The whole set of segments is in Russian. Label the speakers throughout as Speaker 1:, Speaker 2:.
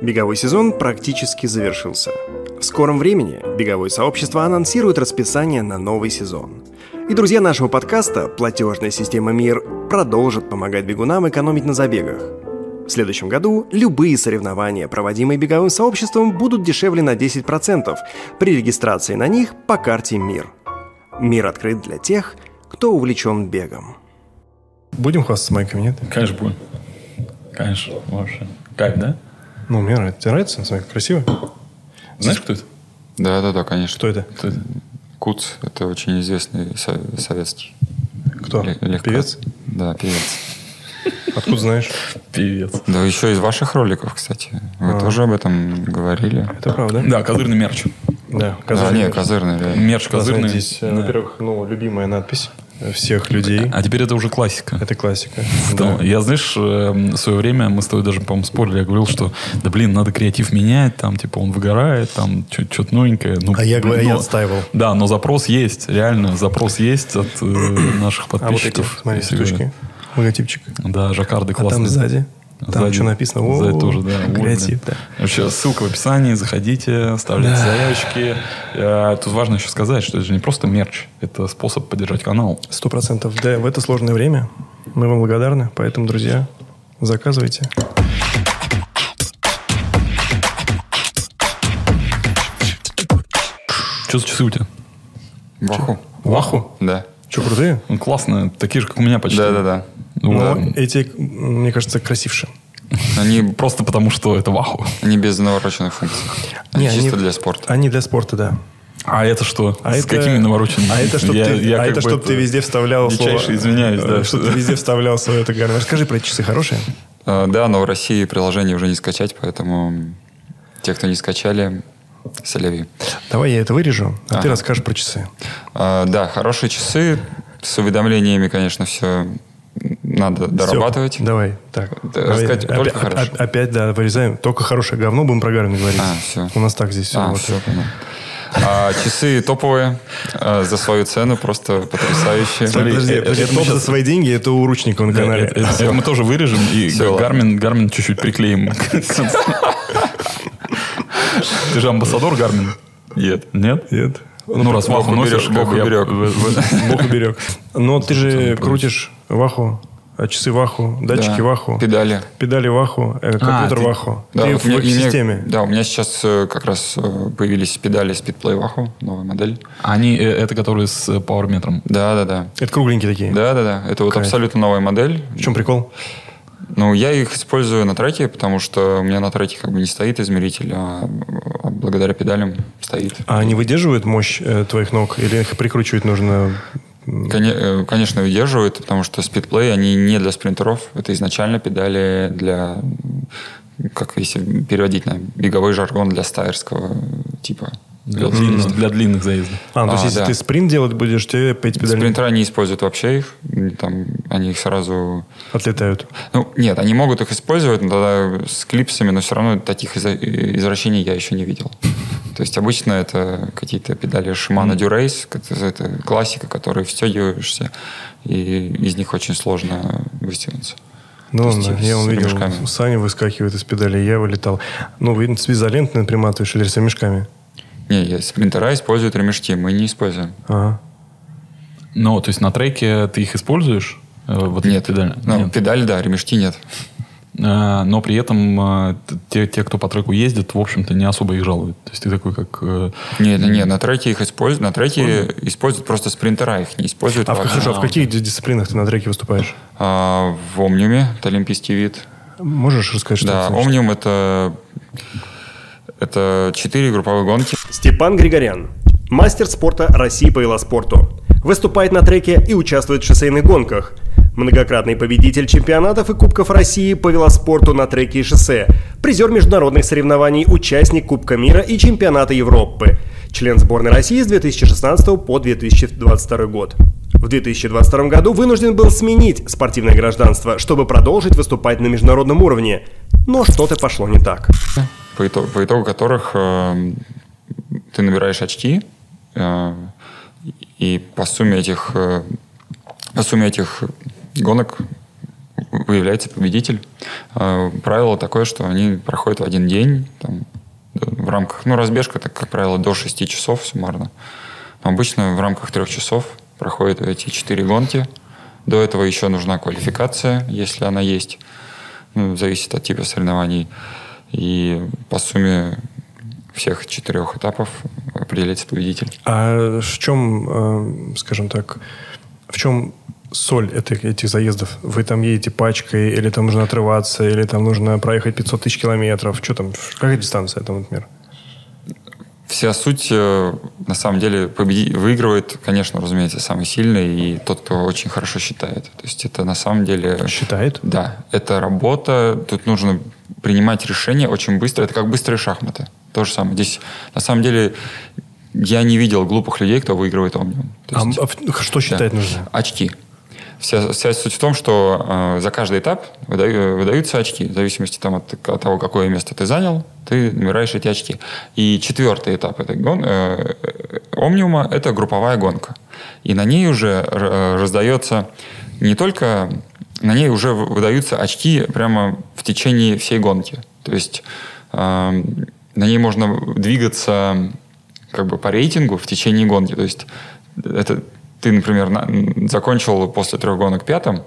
Speaker 1: Беговой сезон практически завершился. В скором времени беговое сообщество анонсирует расписание на новый сезон. И друзья нашего подкаста «Платежная система МИР» продолжат помогать бегунам экономить на забегах. В следующем году любые соревнования, проводимые беговым сообществом, будут дешевле на 10% при регистрации на них по карте МИР. Мир открыт для тех, кто увлечен бегом.
Speaker 2: Будем хвастаться майками, нет?
Speaker 3: Конечно, будем. Конечно, вообще. Кайф, да?
Speaker 2: Ну, мне нравится. Тебе нравится? Смотри, красиво.
Speaker 3: Знаешь, кто это?
Speaker 4: Да, да, да, конечно.
Speaker 2: Что это?
Speaker 3: Кто это?
Speaker 4: Куц – это очень известный со- советский.
Speaker 2: Кто?
Speaker 4: ле- легко-
Speaker 2: Певец?
Speaker 4: Да, певец.
Speaker 2: Откуда знаешь?
Speaker 3: Певец.
Speaker 4: Да, еще из ваших роликов, кстати. Вы
Speaker 2: А.
Speaker 4: тоже об этом говорили.
Speaker 2: Это правда?
Speaker 3: Да, козырный мерч.
Speaker 2: Да,
Speaker 4: Да,
Speaker 2: козырный
Speaker 4: не,
Speaker 2: мерч.
Speaker 4: козырный, реально.
Speaker 3: Мерч козырный.
Speaker 2: Здесь, э,
Speaker 3: Да.
Speaker 2: во-первых, ну, любимая надпись всех людей.
Speaker 3: А теперь это уже классика.
Speaker 2: Это классика.
Speaker 3: Да. Я, знаешь, э, в свое время мы с тобой даже, по-моему, спорили. Я говорил, что, да блин, надо креатив менять, там, типа, он выгорает, там, что-то новенькое. Ну,
Speaker 2: А я говорю, я
Speaker 3: но-
Speaker 2: отстаивал.
Speaker 3: Да, но запрос есть, реально, запрос есть от э, наших
Speaker 2: А вот эти,
Speaker 3: подписчиков.
Speaker 2: смотри, штучки. Логотипчик.
Speaker 3: Да, жаккарды
Speaker 2: А
Speaker 3: классные.
Speaker 2: там сзади. Там что написано? О,
Speaker 3: Сзади тоже, да. Ой,
Speaker 2: Креатив, да.
Speaker 3: Вообще, ссылка в описании, заходите, оставляйте
Speaker 2: Да.
Speaker 3: заявочки. Э, Тут важно еще сказать, что это же не просто мерч, это способ поддержать канал.
Speaker 2: Сто процентов. Да, в это сложное время мы вам благодарны. Поэтому, друзья, заказывайте.
Speaker 3: Что за часы у тебя?
Speaker 4: Ваху.
Speaker 2: Ваху?
Speaker 4: Да.
Speaker 2: Что, крутые?
Speaker 3: Ну, классно, такие же, как у меня почти.
Speaker 4: Да-да-да.
Speaker 3: Ну,
Speaker 2: Но эти, мне кажется, красивше.
Speaker 4: Они,
Speaker 3: Просто потому, что это ваху.
Speaker 4: они без навороченных функций. Они
Speaker 2: Не,
Speaker 4: чисто
Speaker 2: они-
Speaker 4: для спорта.
Speaker 2: Они для спорта, да.
Speaker 3: А это что?
Speaker 2: А
Speaker 3: С
Speaker 2: это,
Speaker 3: какими навороченными?
Speaker 2: А это, чтобы ты,
Speaker 3: я
Speaker 2: а
Speaker 3: как
Speaker 2: это, чтоб ты везде вставлял
Speaker 3: дичайше
Speaker 2: слово...
Speaker 3: извиняюсь, да.
Speaker 2: Чтобы ты везде вставлял свое это. Расскажи про эти часы хорошие.
Speaker 4: А, Да, но в России приложение уже не скачать, поэтому те, кто не скачали, соляви.
Speaker 2: Давай я это вырежу, а ты
Speaker 4: Ага.
Speaker 2: расскажешь про часы.
Speaker 4: А, Да, хорошие часы. С уведомлениями, конечно, все надо дорабатывать.
Speaker 2: Всё, давай. Так.
Speaker 4: Да,
Speaker 2: Давай.
Speaker 4: рассказать только
Speaker 2: опять,
Speaker 4: хорошее.
Speaker 2: оп- опять, да, вырезаем. Только хорошее говно будем про Гармин говорить.
Speaker 4: А, всё.
Speaker 2: У нас так здесь все
Speaker 4: А, все. А, часы топовые а, за свою цену, просто потрясающие.
Speaker 3: Смотри,
Speaker 2: Подожди,
Speaker 3: э,
Speaker 2: подожди,
Speaker 3: это
Speaker 2: топ за
Speaker 3: щас-
Speaker 2: свои деньги, это у Ручникова на
Speaker 3: Да,
Speaker 2: канале.
Speaker 3: это- это- это мы тоже вырежем и. Гармин, Гармин чуть-чуть приклеим. Ты же амбассадор Garmin?
Speaker 4: Нет.
Speaker 3: Нет?
Speaker 2: Нет.
Speaker 3: Ну, раз ваху носишь,
Speaker 4: Бог уберег.
Speaker 2: Бог уберег. Но ты же крутишь ваху, а часы ваху, датчики
Speaker 4: Да.
Speaker 2: ваху,
Speaker 4: Педали.
Speaker 2: педали ваху, э, компьютер
Speaker 3: ты-
Speaker 2: ваху.
Speaker 4: Да,
Speaker 2: ты
Speaker 4: вот
Speaker 2: в
Speaker 4: меня- и мне- да, у меня сейчас э, как раз э, появились педали Speedplay Wahoo, новая модель.
Speaker 3: Они, э, это которые с э, пауэрметром.
Speaker 4: Да, да, да.
Speaker 2: Это кругленькие такие.
Speaker 4: Да, да, да. Это вот
Speaker 2: Кайф.
Speaker 4: абсолютно новая модель.
Speaker 2: В чем прикол?
Speaker 4: Ну, я их использую на треке, потому что у меня на треке как бы не стоит измеритель, а, а благодаря педалям стоит.
Speaker 2: А они выдерживают мощь э, твоих ног? Или их прикручивать нужно?
Speaker 4: Коне- э, Конечно, выдерживают, потому что Speedplay, они не для спринтеров. Это изначально педали для, как если переводить на беговой жаргон, для стайерского типа.
Speaker 3: Для длинных, для длинных заездов.
Speaker 2: А, ну, то
Speaker 4: А,
Speaker 2: есть, если
Speaker 4: да.
Speaker 2: ты спринт делать будешь, тебе эти педали
Speaker 4: Спринтера не используют вообще их. Там, они их сразу...
Speaker 2: отлетают.
Speaker 4: Ну, нет, они могут их использовать, но тогда с клипсами, но все равно таких изо- извращений я еще не видел. То есть обычно это какие-то педали Shimano Durace, это, это классика, которые встегиваешься, и из них очень сложно выстегнуться.
Speaker 2: Ну,
Speaker 4: То
Speaker 2: ладно, я
Speaker 4: с
Speaker 2: вам видел,
Speaker 4: ремешками.
Speaker 2: Саня выскакивает из педали, я вылетал. Ну, видно, с изолентой приматываешь или с ремешками?
Speaker 4: Не, я- спринтера используют ремешки, мы не используем.
Speaker 2: Ага.
Speaker 3: Ну, то есть на треке ты их используешь? Э, Вот
Speaker 4: Нет,
Speaker 3: педали?
Speaker 4: Ну,
Speaker 3: Нет.
Speaker 4: педали, да, ремешки нет.
Speaker 3: А, Но при этом а, т- те, те, кто по треку ездит, в общем-то, не особо их жалуют. То есть ты такой, как... э,
Speaker 4: Нет, нет, на треке их используют, на треке используют просто спринтера, их не используют
Speaker 2: А в, слушай, а в каких ди- дисциплинах ты на треке выступаешь?
Speaker 4: А, в Омниуме, это олимпийский вид.
Speaker 2: Можешь рассказать, что
Speaker 4: Да,
Speaker 2: это значит?
Speaker 4: Омниум это это четыре групповые гонки.
Speaker 1: Степан Григорян, мастер спорта России по велоспорту. Выступает на треке и участвует в шоссейных гонках. Многократный победитель чемпионатов и Кубков России по велоспорту на треке и шоссе. Призер международных соревнований, участник Кубка мира и чемпионата Европы. Член сборной России с 2016 по 2022 год. В 2022 году вынужден был сменить спортивное гражданство, чтобы продолжить выступать на международном уровне. Но что-то пошло не так.
Speaker 4: По, итогу, по итогу которых э, ты набираешь очки, э, и по сумме этих, э, по сумме этих гонок выявляется победитель. Э, правило такое, что они проходят в один день, там, в рамках, ну, разбежка, так, как правило, до 6 часов суммарно. Но обычно в рамках трех часов проходят эти четыре гонки. До этого еще нужна квалификация, если она есть. Ну, зависит от типа соревнований. И по сумме всех четырех этапов определяется победитель.
Speaker 2: А в чем, э, скажем так, в чем соль этих, этих заездов? Вы там едете пачкой, или там нужно отрываться, или там нужно проехать 500 тысяч километров? Что там? Какая дистанция там, например?
Speaker 4: Вся суть, э, на самом деле, победи... выигрывает, конечно, разумеется, самый сильный и тот, кто очень хорошо считает. То есть это на самом деле...
Speaker 2: Считает?
Speaker 4: Да. Это работа. Тут нужно принимать решения очень быстро. Это как быстрые шахматы. То же самое. Здесь, на самом деле, я не видел глупых людей, кто выигрывает Омниум.
Speaker 2: А, а что считать да. нужно?
Speaker 4: Очки. Вся, вся суть в том, что э, за каждый этап выдаю, выдаются очки. В зависимости там, от, от того, какое место ты занял, ты набираешь эти очки. И четвертый этап этой гон, э, Омниума – это групповая гонка. И на ней уже э, раздается не только... На ней уже выдаются очки прямо в течение всей гонки. То есть э, на ней можно двигаться как бы по рейтингу в течение гонки. То есть это ты, например, на, закончил после трех гонок пятым,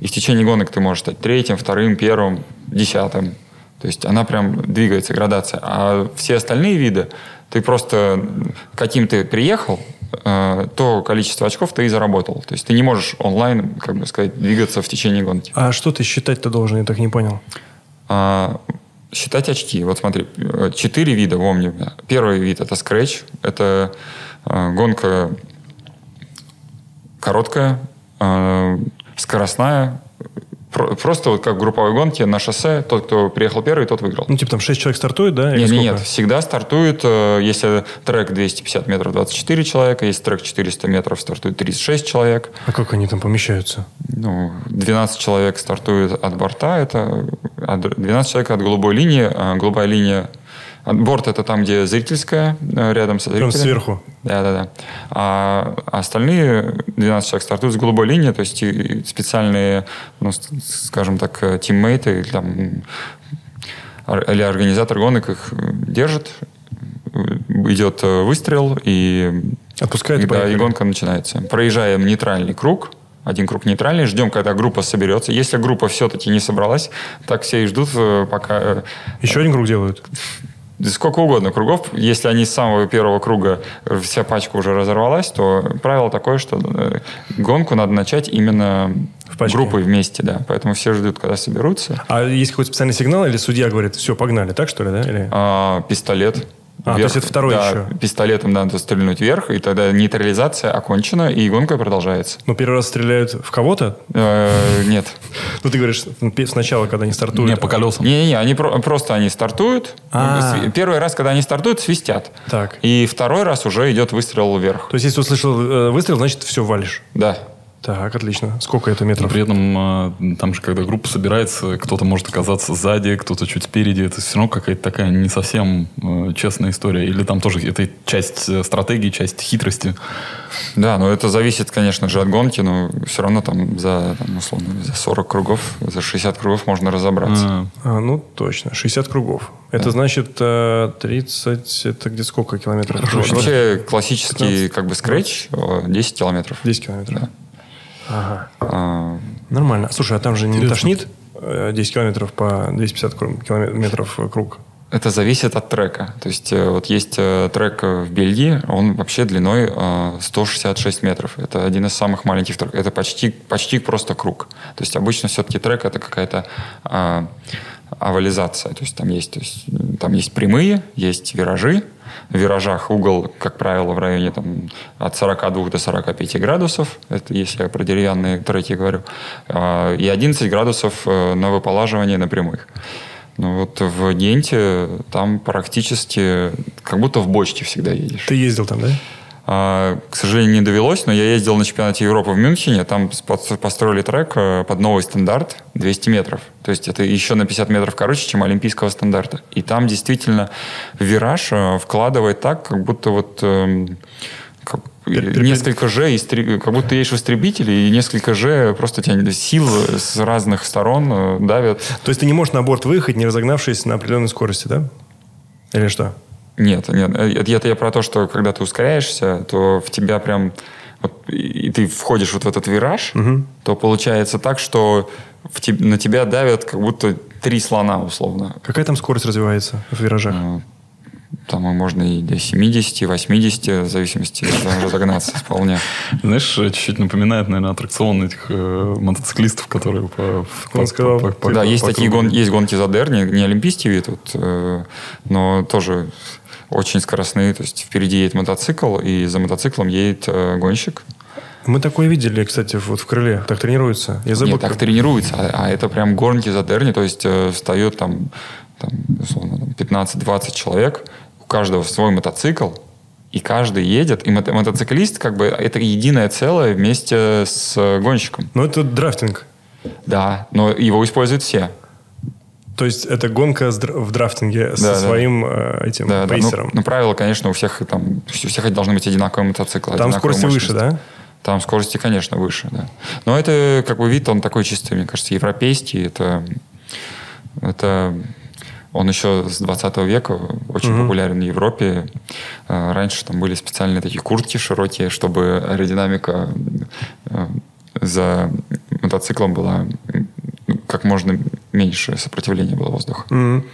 Speaker 4: и в течение гонок ты можешь стать третьим, вторым, первым, десятым. То есть она прям двигается, градация. А все остальные виды, ты просто каким ты приехал, то количество очков ты и заработал. То есть ты не можешь онлайн, как бы сказать, двигаться в течение гонки.
Speaker 2: А что ты считать-то должен, я так не понял?
Speaker 4: А, считать очки. Вот смотри, четыре вида в Omni. Первый вид – это скретч. Это э, гонка короткая, э, скоростная, Просто вот как в групповой гонке на шоссе, тот, кто приехал первый, тот выиграл.
Speaker 2: Ну, типа там 6 человек стартует, да?
Speaker 4: Нет, нет, нет, всегда стартует, э, если трек 250 метров, 24 человека, если трек 400 метров, стартует 36 человек.
Speaker 2: А как они там помещаются?
Speaker 4: Ну, 12 человек стартует от борта, это 12 человек от голубой линии, а голубая линия Борт это там, где зрительская, э, рядом со зрителем.
Speaker 2: Прям сверху.
Speaker 4: Да, да, да. А остальные 12 человек стартуют с голубой линии, то есть специальные, ну, скажем так, э, тиммейты там, или организатор гонок их держит, идет э, выстрел и
Speaker 2: Отпускает
Speaker 4: и, да, и гонка начинается. Проезжаем нейтральный круг, один круг нейтральный, ждем, когда группа соберется. Если группа все-таки не собралась, так все и ждут, пока...
Speaker 2: Еще один круг делают?
Speaker 4: Сколько угодно кругов. Если они с самого первого круга э, вся пачка уже разорвалась, то правило такое, что э, гонку надо начать именно в группой вместе, да. Поэтому все ждут, когда соберутся.
Speaker 2: А есть какой-то специальный сигнал или судья говорит, все, погнали, так что ли, да? Или...
Speaker 4: А, пистолет.
Speaker 2: А, вверх. то есть это второй
Speaker 4: да,
Speaker 2: еще?
Speaker 4: пистолетом надо стрельнуть вверх, и тогда нейтрализация окончена, и гонка продолжается.
Speaker 2: Но первый раз стреляют в кого-то?
Speaker 4: Э, нет.
Speaker 2: Ну, ты говоришь, сначала, когда они стартуют.
Speaker 3: Не, по колесам.
Speaker 4: Не-не-не, они просто они стартуют. А. Первый раз, когда они стартуют, свистят.
Speaker 2: Так.
Speaker 4: И второй раз уже идет выстрел вверх.
Speaker 2: То есть, если услышал э, выстрел, значит, все валишь?
Speaker 4: Да.
Speaker 2: Так, отлично. Сколько это метров?
Speaker 3: Но при этом э, там же, когда группа собирается, кто-то может оказаться сзади, кто-то чуть спереди. Это все равно какая-то такая не совсем э, честная история. Или там тоже это часть э, стратегии, часть хитрости.
Speaker 4: Да, но это зависит, конечно же, от гонки, но все равно там за, там, условно, за 40 кругов, за 60 кругов можно разобраться. А,
Speaker 2: а ну, точно. 60 кругов. Это да. значит 30, это где сколько километров?
Speaker 4: Вообще классический 15, как бы скретч 10 километров.
Speaker 2: 10 километров. Да. Ага. А, Нормально. Слушай, а там же не Интересно. тошнит 10 э, километров по 250 километров круг?
Speaker 4: Это зависит от трека. То есть э, вот есть э, трек в Бельгии, он вообще длиной 166 метров. Это один из самых маленьких треков. Это почти, почти просто круг. То есть обычно все-таки трек это какая-то а, овализация. То есть там есть, то есть, там есть прямые, есть виражи, в виражах угол, как правило, в районе там, от 42 до 45 градусов, это если я про деревянные треки говорю, а, и 11 градусов э, на выполаживание на прямых. Ну вот в Генте там практически как будто в бочке всегда едешь.
Speaker 2: Ты ездил там, да?
Speaker 4: А, к сожалению, не довелось, но я ездил на чемпионате Европы в Мюнхене, там построили трек э, под новый стандарт 200 метров. То есть это еще на 50 метров короче, чем олимпийского стандарта. И там действительно вираж э, вкладывает так, как будто вот эм, как, несколько же, истреб... как будто ты едешь в истребителе, и несколько же просто тебя сил с разных сторон э, давят.
Speaker 2: То есть ты не можешь на борт выехать, не разогнавшись на определенной скорости, да? Или что?
Speaker 4: Нет, нет. Это я про то, что когда ты ускоряешься, то в тебя прям... Вот, и ты входишь вот в этот вираж, угу. то получается так, что в te, на тебя давят как будто три слона, условно.
Speaker 2: Какая там скорость развивается в виражах? Ну,
Speaker 4: там можно и до 70, 80, в зависимости, разогнаться вполне.
Speaker 3: Знаешь, чуть-чуть напоминает, наверное, аттракцион этих э, мотоциклистов, которые по... по,
Speaker 4: сказал, по, по, да, по, есть по такие гон, есть гонки за Дерни, не олимпийский вид, вот, э, но тоже очень скоростные. То есть впереди едет мотоцикл, и за мотоциклом едет э, гонщик.
Speaker 2: Мы такое видели, кстати, вот в крыле. Так тренируется.
Speaker 4: Я забыл, Нет, так тренируется. А, а это прям гонки за Дерни. То есть э, встает там, там условно, 15-20 человек, у каждого свой мотоцикл, и каждый едет, и мото- мотоциклист как бы это единое целое вместе с гонщиком.
Speaker 2: Но это драфтинг.
Speaker 4: Да, но его используют все.
Speaker 2: То есть это гонка в драфтинге да, со да. своим э, этим да, пейсером.
Speaker 4: Да. Ну, ну, правило, конечно, у всех там у всех должны быть одинаковые мотоциклы.
Speaker 2: Там скорости выше, да?
Speaker 4: Там скорости, конечно, выше, да. Но это как бы вид, он такой чисто, мне кажется, европейский. Это, это он еще с 20 века очень угу. популярен в Европе. Э, раньше там были специальные такие куртки широкие, чтобы аэродинамика э, за мотоциклом была как можно меньше сопротивления было воздуха.
Speaker 2: Mm-hmm.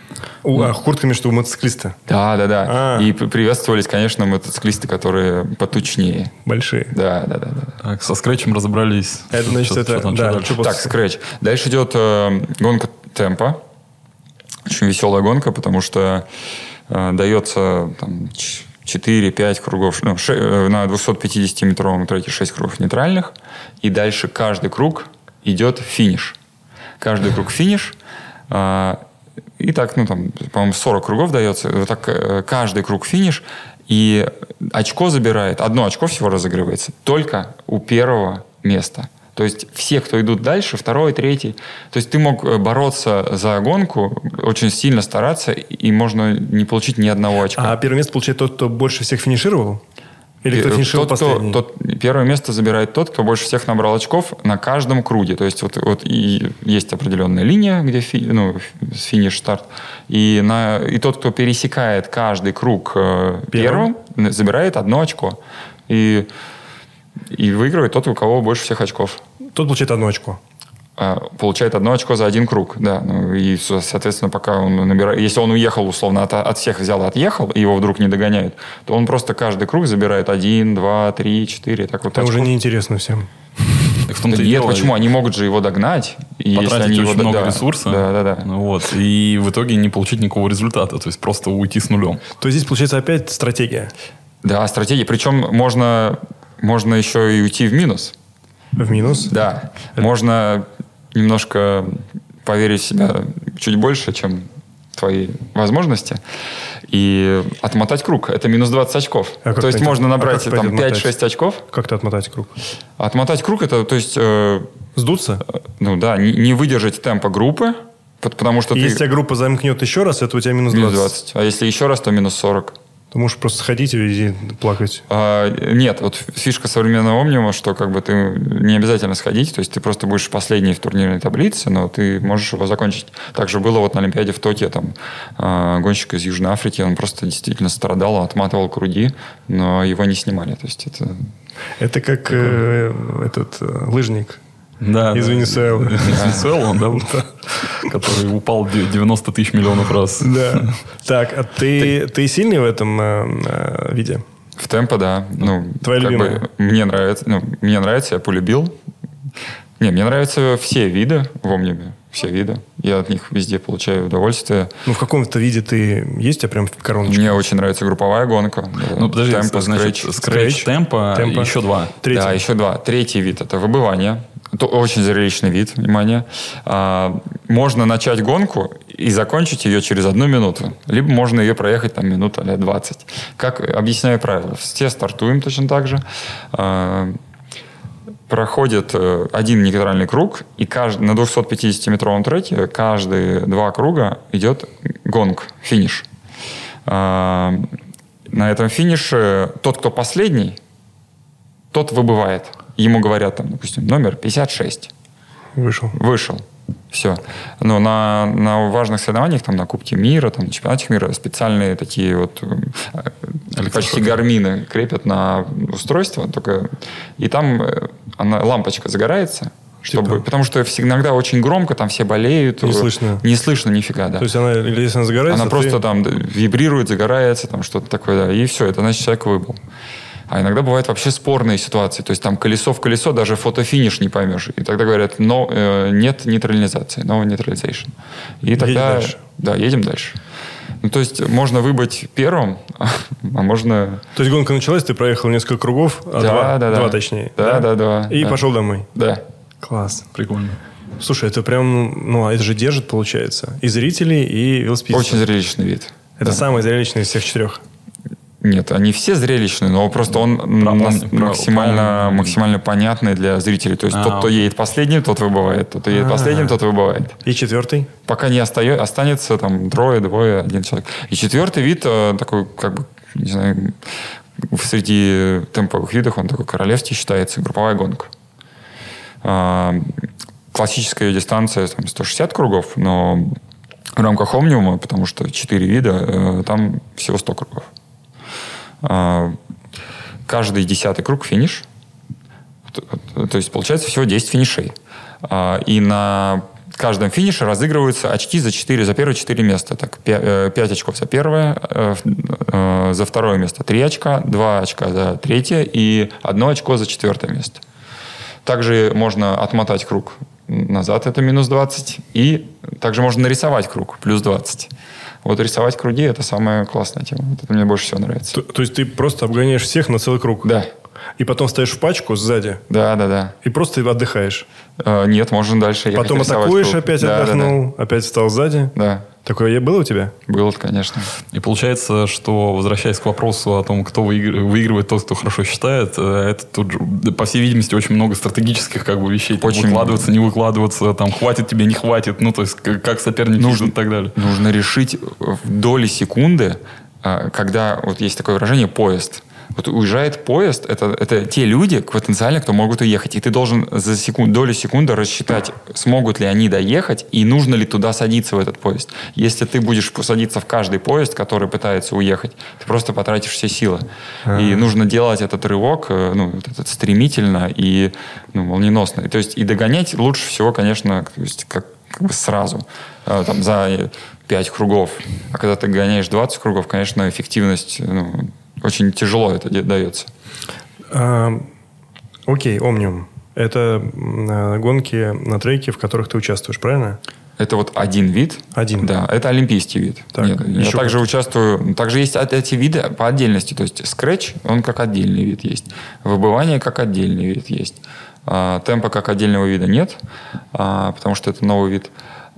Speaker 2: У, ну, а куртками что, у мотоциклиста?
Speaker 4: Да, да, да. А. И приветствовались, конечно, мотоциклисты, которые потучнее.
Speaker 2: Большие.
Speaker 4: Да, да, да. да.
Speaker 3: Так, со скретчем разобрались.
Speaker 2: Это значит, что, это... Что
Speaker 4: да, что так, скретч. Дальше идет э, гонка темпа. Очень веселая гонка, потому что э, дается там, 4-5 кругов, ну, 6, э, на 250-метровом треке 6 кругов нейтральных, и дальше каждый круг идет финиш каждый круг финиш. А, и так, ну, там, по-моему, 40 кругов дается. Вот так э, каждый круг финиш. И очко забирает, одно очко всего разыгрывается только у первого места. То есть все, кто идут дальше, второй, третий. То есть ты мог э, бороться за гонку, очень сильно стараться, и можно не получить ни одного очка.
Speaker 2: А первое место получает тот, кто больше всех финишировал? Или кто финишировал тот,
Speaker 4: последний? Кто, тот, первое место забирает тот, кто больше всех набрал очков на каждом круге. То есть вот, вот и есть определенная линия, где фи, ну, финиш-старт. И, на, и тот, кто пересекает каждый круг э, первым, первым забирает одно очко. И, и выигрывает тот, у кого больше всех очков.
Speaker 2: Тот получает одно очко.
Speaker 4: А, получает одно очко за один круг, да. Ну, и, соответственно, пока он набирает... Если он уехал, условно, от, от всех взял и отъехал, и его вдруг не догоняют, то он просто каждый круг забирает один, два, три, четыре. Так вот
Speaker 2: Это очков. уже неинтересно всем.
Speaker 4: Так в том -то Нет, дело, почему? Они могут же его догнать.
Speaker 3: И потратить если они очень его... много да, ресурса. Да, да, да. Ну, вот, и в итоге не получить никакого результата. То есть просто уйти с нулем.
Speaker 2: То есть здесь получается опять стратегия.
Speaker 4: Да, стратегия. Причем можно, можно еще и уйти в минус.
Speaker 2: В минус?
Speaker 4: Да. Это... Можно немножко поверить в себя чуть больше, чем твои возможности, и отмотать круг. Это минус 20 очков. А то есть можно набрать а там 5-6 очков.
Speaker 2: Как то отмотать круг?
Speaker 4: Отмотать круг это, то есть... Э,
Speaker 2: Сдуться?
Speaker 4: Э, ну да, не, не выдержать темпа группы, потому что
Speaker 2: и
Speaker 4: ты...
Speaker 2: Если тебя группа замкнет еще раз, это у тебя минус 20. Минус 20.
Speaker 4: А если еще раз, то минус 40.
Speaker 2: Ты можешь просто сходить и плакать.
Speaker 4: А, нет, вот фишка современного Omnium, что как бы ты не обязательно сходить, то есть ты просто будешь последний в турнирной таблице, но ты можешь его закончить. Также было вот на Олимпиаде в Токио, там а, гонщик из Южной Африки, он просто действительно страдал, отматывал круги, но его не снимали. То есть это...
Speaker 2: Это как э, этот э, лыжник,
Speaker 3: да,
Speaker 2: из
Speaker 3: да.
Speaker 2: Венесуэлы.
Speaker 3: Из Венесуэлы, да, который упал 90 тысяч миллионов раз.
Speaker 2: Да. Так, а ты, ты сильный в этом э, э, виде?
Speaker 4: В темпо, да. Ну,
Speaker 2: Твоя любимая? Бы,
Speaker 4: мне нравится, ну, мне нравится, я полюбил. Не, мне нравятся все виды в Омниуме, все виды. Я от них везде получаю удовольствие.
Speaker 2: Ну, в каком-то виде ты есть, у тебя прям короночка?
Speaker 4: Мне очень нравится групповая гонка.
Speaker 3: Ну, подожди, темпо, значит, скретч, скретч темпо, темпо, еще два.
Speaker 4: Третий. Да, еще два. Третий вид – это выбывание. Это очень зрелищный вид, внимание. А, можно начать гонку и закончить ее через одну минуту. Либо можно ее проехать там минута или 20. Как объясняю правила. Все стартуем точно так же. А, проходит э, один нейтральный круг, и каждый, на 250-метровом треке каждые два круга идет гонг, финиш. А, на этом финише тот, кто последний, тот выбывает. Ему говорят, там, допустим, номер 56.
Speaker 2: Вышел.
Speaker 4: Вышел. Все. Но на, на важных соревнованиях, там, на Кубке мира, там, на чемпионате мира специальные такие вот э, почти гармины крепят на устройство, только и там э, она, лампочка загорается, чтобы,
Speaker 2: Типа?
Speaker 4: потому что иногда очень громко, там все болеют.
Speaker 2: Не слышно.
Speaker 4: Не слышно нифига, да.
Speaker 2: То есть она, если она загорается,
Speaker 4: Она
Speaker 2: ты-
Speaker 4: просто там вибрирует, загорается, там что-то такое, да, и все, это значит человек выбыл. А иногда бывают вообще спорные ситуации, то есть там колесо в колесо, даже фотофиниш не поймешь. И тогда говорят, но э, нет нейтрализации, no neutralization. И тогда,
Speaker 2: дальше.
Speaker 4: да, едем дальше. Ну, то есть можно выбыть первым, а можно...
Speaker 2: То есть гонка началась, ты проехал несколько кругов, а
Speaker 4: Да,
Speaker 2: два,
Speaker 4: да, да.
Speaker 2: два точнее.
Speaker 4: Да, да, да,
Speaker 2: И
Speaker 4: да.
Speaker 2: пошел домой.
Speaker 4: Да.
Speaker 2: Класс.
Speaker 3: Прикольно.
Speaker 2: Слушай, это прям, ну, а это же держит, получается, и зрителей, и велосипедистов.
Speaker 4: Очень зрелищный вид.
Speaker 2: Это
Speaker 4: Да.
Speaker 2: самый зрелищный из всех четырех.
Speaker 4: Нет, они все зрелищные, но просто он
Speaker 3: Про-
Speaker 4: нас-
Speaker 3: про-
Speaker 4: максимально,
Speaker 3: про-
Speaker 4: максимально понятный для зрителей. То есть
Speaker 3: А,
Speaker 4: тот, кто едет последним, тот выбывает. Тот, кто едет
Speaker 2: А.
Speaker 4: последним, тот выбывает.
Speaker 2: И четвертый?
Speaker 4: Пока не остае- останется там трое, двое, один человек. И четвертый вид э, такой, как бы, не знаю, среди темповых видов он такой королевский считается, групповая гонка. А, Классическая дистанция там, 160 кругов, но в рамках Омниума, потому что 4 вида, э, там всего 100 кругов. А, Каждый десятый круг финиш. То есть получается всего 10 финишей. А, И на каждом финише разыгрываются очки за 4, за первые 4 места. Так, 5 очков за первое, э, э, за второе место 3 очка, 2 очка за третье и 1 очко за четвертое место. Также можно отмотать круг назад, это минус 20. И также можно нарисовать круг, плюс 20. Вот рисовать круги – это самая классная тема. Вот это мне больше всего нравится.
Speaker 2: То, то есть ты просто обгоняешь всех на целый круг?
Speaker 4: Да,
Speaker 2: И потом стоишь в пачку сзади
Speaker 4: да, да, да.
Speaker 2: и просто отдыхаешь.
Speaker 4: Э, Нет, можно дальше ехать
Speaker 2: потом атакуешь,
Speaker 4: круг.
Speaker 2: опять
Speaker 4: Да, да,
Speaker 2: отдохнул, опять встал сзади.
Speaker 4: Да, да.
Speaker 2: Такое было у тебя?
Speaker 4: Было, конечно.
Speaker 3: И получается, что, возвращаясь к вопросу о том, кто выигр- выигрывает тот, кто хорошо считает, э, это тут, да, по всей видимости, очень много стратегических как бы вещей.
Speaker 4: Очень
Speaker 3: Выкладываться, не выкладываться, там, хватит тебе, не хватит. Ну, то есть, как, соперники
Speaker 4: Нужно-
Speaker 3: и так далее.
Speaker 4: Нужно решить в доли секунды, а, когда вот есть такое выражение поезд. Вот уезжает поезд, это, это те люди потенциально, кто могут уехать. И ты должен за секунд, долю секунды рассчитать, смогут ли они доехать и нужно ли туда садиться в этот поезд. Если ты будешь садиться в каждый поезд, который пытается уехать, ты просто потратишь все силы. И нужно делать этот рывок э, ну, этот стремительно и ну, молниеносно. И, то есть и догонять лучше всего, конечно, то есть как, как бы сразу, э, там, за 5 кругов. А когда ты гоняешь 20 кругов, конечно, эффективность ну, очень тяжело это дается.
Speaker 2: Окей, Омниум. Это а, гонки на треке, в которых ты участвуешь, правильно?
Speaker 4: Это вот один вид.
Speaker 2: Один.
Speaker 4: Да, это олимпийский вид.
Speaker 2: Так,
Speaker 4: Нет, я также участвую. Также есть эти виды по отдельности. То есть скретч, он как отдельный вид есть. Выбывание как отдельный вид есть. А, темпа как отдельного вида нет, а, потому что это новый вид.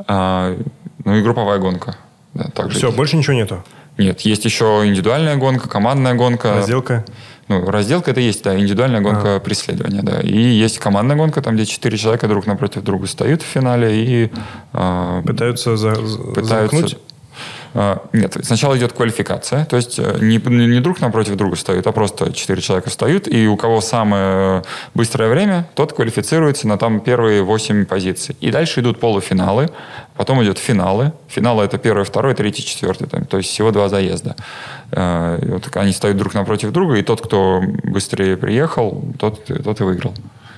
Speaker 4: А, ну и групповая гонка. Да, также
Speaker 2: Все,
Speaker 4: есть.
Speaker 2: больше ничего нету.
Speaker 4: Нет, есть еще индивидуальная гонка, командная гонка.
Speaker 2: Разделка.
Speaker 4: Ну, разделка это есть, да, индивидуальная гонка преследования, да. И есть командная гонка, там, где четыре человека друг напротив друга стоят в финале и а,
Speaker 2: Пытаются, за,
Speaker 4: пытаются...
Speaker 2: замкнуть.
Speaker 4: А, Нет, сначала идет квалификация, то есть э, не, не не друг напротив друга стоят, а просто четыре человека встают, и у кого самое быстрое время, тот квалифицируется на там первые восемь позиций. И дальше идут полуфиналы, потом идет финалы. Финалы это первый, второй, третий, четвертый, там, то есть всего два заезда. Э, и вот они стоят друг напротив друга, и тот, кто быстрее приехал, тот, тот и выиграл.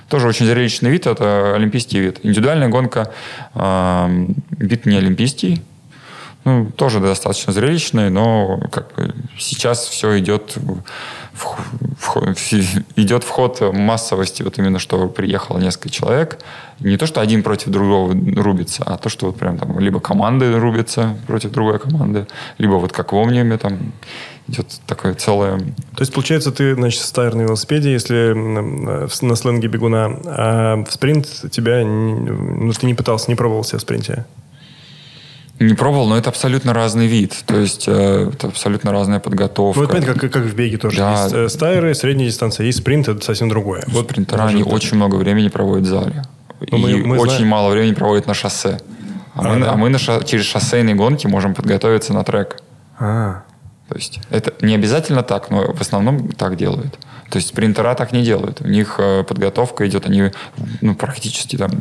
Speaker 4: Тоже очень зрелищный вид, это олимпийский вид. Индивидуальная гонка, э, вид не олимпийский, ну, тоже достаточно зрелищный, но как бы сейчас все идет в, в- в- идет в ход массовости, вот именно что приехало несколько человек. Не то, что один против другого рубится, а то, что вот прям там либо команды рубятся против другой команды, либо вот как в Омниуме там идет такое целое...
Speaker 2: То есть, получается, ты, значит, стайр на велосипеде, если э, на сленге бегуна, а в спринт тебя... Ну, ты не пытался, не пробовал себя в спринте.
Speaker 4: Не пробовал, но это абсолютно разный вид. То есть э, это абсолютно разная подготовка.
Speaker 2: Ну, это понятно, как, как в беге тоже.
Speaker 4: Да.
Speaker 2: Есть э, стайры, средняя дистанция, есть спринт, это совсем другое.
Speaker 4: Вот спринтера, они
Speaker 2: это-
Speaker 4: очень много времени проводят в зале.
Speaker 2: Ну, мы-
Speaker 4: и
Speaker 2: мы
Speaker 4: очень
Speaker 2: знаем.
Speaker 4: мало времени проводят на шоссе. А,
Speaker 2: А,
Speaker 4: мы,
Speaker 2: да?
Speaker 4: а мы на ша- через шоссейные гонки можем подготовиться на трек.
Speaker 2: А,
Speaker 4: То есть это не обязательно так, но в основном так делают. То есть спринтера так не делают. У них э, подготовка идет, они ну, практически там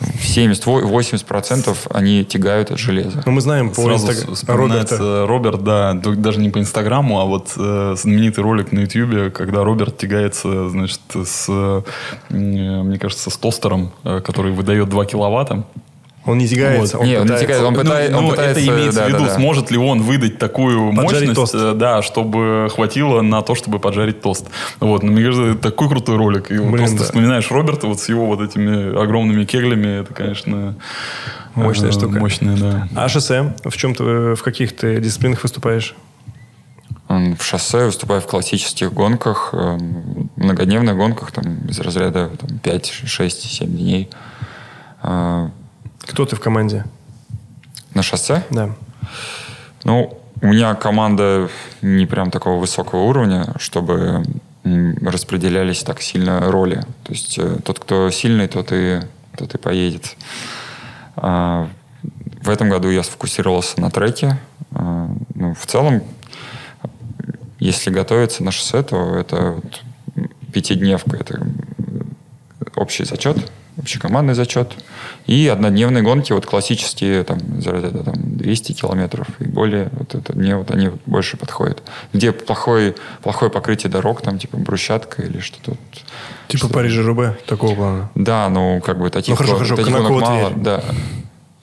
Speaker 4: 70-80% они тягают от железа.
Speaker 2: Ну, мы знаем по Роберта.
Speaker 3: Роберт, да, даже не по Инстаграму, а вот э, знаменитый ролик на Ютьюбе, когда Роберт тягается, значит, с, э, мне кажется, с тостером, э, который выдает 2 киловатта.
Speaker 2: Он не тягается, он
Speaker 4: Не, он не
Speaker 2: пытается-
Speaker 4: тягается, он
Speaker 3: Ну,
Speaker 4: пытает-
Speaker 3: ну,
Speaker 4: он пытается,
Speaker 3: это имеется
Speaker 4: да,
Speaker 3: в
Speaker 4: да,
Speaker 3: виду,
Speaker 4: да.
Speaker 3: сможет ли он выдать такую
Speaker 2: Поджарить
Speaker 3: мощность,
Speaker 2: тост.
Speaker 3: э, да, чтобы хватило на то, чтобы поджарить тост. Вот, но мне кажется, это такой крутой ролик. И вот
Speaker 2: Блин,
Speaker 3: просто
Speaker 2: да.
Speaker 3: вспоминаешь Роберта вот с его вот этими огромными кеглями, это, конечно,
Speaker 2: Мощная
Speaker 3: э,
Speaker 2: штука.
Speaker 3: Мощная, да.
Speaker 2: А шоссе? В чем ты, в каких ты дисциплинах выступаешь?
Speaker 4: В шоссе, выступая в классических гонках, э, многодневных гонках, там, из разряда там, 5, 6, 7 дней.
Speaker 2: Кто ты в команде?
Speaker 4: На шоссе?
Speaker 2: Да.
Speaker 4: Ну, у меня команда не прям такого высокого уровня, чтобы распределялись так сильно роли. То есть э, тот, кто сильный, тот и, тот и поедет. А, в этом году я сфокусировался на треке. А, ну, в целом, если готовиться на шоссе, то это вот пятидневка. Это общий зачет, общекомандный зачет. И однодневные гонки, вот классические, там, из разряда, там, 200 километров и более, вот это мне вот они больше подходят. Где плохое, плохое покрытие дорог, там, типа, брусчатка или что-то. вот.
Speaker 2: Типа Парижа Рубе, такого плана.
Speaker 4: Да, ну, как бы таких,
Speaker 2: Ну, хорошо, хорошо,
Speaker 4: таких гонок мало. Да.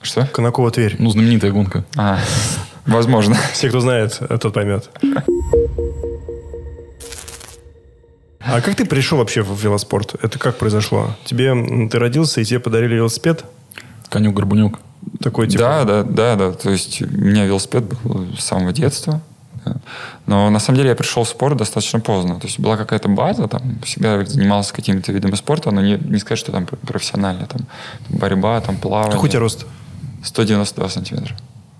Speaker 4: Что?
Speaker 2: Конакова Тверь.
Speaker 3: Ну, знаменитая гонка.
Speaker 4: А, возможно.
Speaker 2: Все, кто знает, тот поймет. А как ты пришел вообще в велоспорт? Это как произошло? Тебе ты родился и тебе подарили велосипед?
Speaker 3: Конюк-горбунек.
Speaker 2: Такой типа.
Speaker 4: Да, да, да, да. То есть у меня велосипед был с самого детства. да. Но на самом деле я пришел в спорт достаточно поздно. То есть была какая-то база, там всегда занимался какими-то видами спорта, но не, не сказать, что там профессионально. Там борьба, там плавание.
Speaker 2: Какой у тебя рост?
Speaker 4: 192 сантиметра.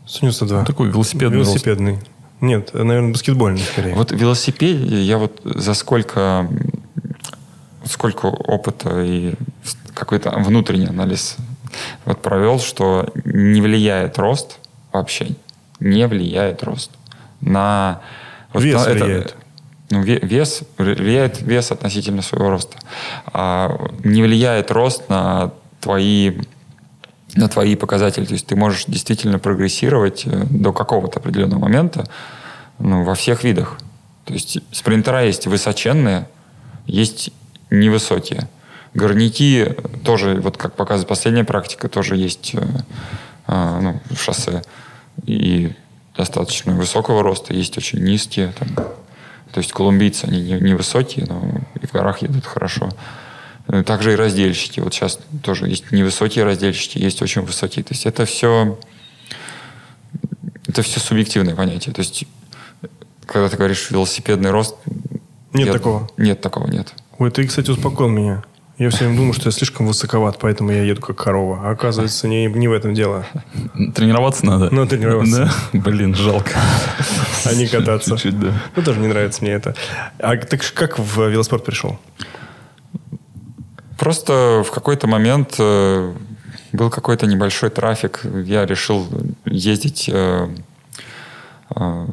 Speaker 2: 192.
Speaker 3: Такой велосипедный рост.
Speaker 2: Нет, наверное, баскетбольный скорее.
Speaker 4: Вот в велосипеде я вот за сколько, сколько опыта и какой-то внутренний анализ вот провел, что не влияет рост вообще, не влияет рост на... вот
Speaker 2: Вес
Speaker 4: на это-
Speaker 2: влияет.
Speaker 4: ну, ве- вес, влияет вес относительно своего роста. А не влияет рост на твои на твои показатели. То есть ты можешь действительно прогрессировать э, до какого-то определенного момента ну, во всех видах. То есть спринтера есть высоченные, есть невысокие. Горняки тоже, вот как показывает последняя практика, тоже есть э, э, ну, в шоссе. И достаточно высокого роста, есть очень низкие. Там. То есть колумбийцы, они не- невысокие, но и в горах едут хорошо. Э, Также и раздельщики. Вот сейчас тоже есть невысокие раздельщики, есть очень высокие. То есть это все, это все субъективное понятие. То есть когда ты говоришь велосипедный рост...
Speaker 2: Нет
Speaker 4: я-
Speaker 2: такого?
Speaker 4: Нет такого, нет.
Speaker 2: Ой, ты, кстати, успокоил меня. Я все время думал, что я слишком высоковат, поэтому я еду как корова. А оказывается, не, не в этом дело.
Speaker 3: Тренироваться надо?
Speaker 2: Ну, тренироваться.
Speaker 3: Да? Блин, жалко.
Speaker 2: А не кататься.
Speaker 3: Чуть-чуть, да.
Speaker 2: Ну, тоже не нравится мне это. А ты как в велоспорт пришел?
Speaker 4: Просто в какой-то момент э, был какой-то небольшой трафик. Я решил ездить э, э,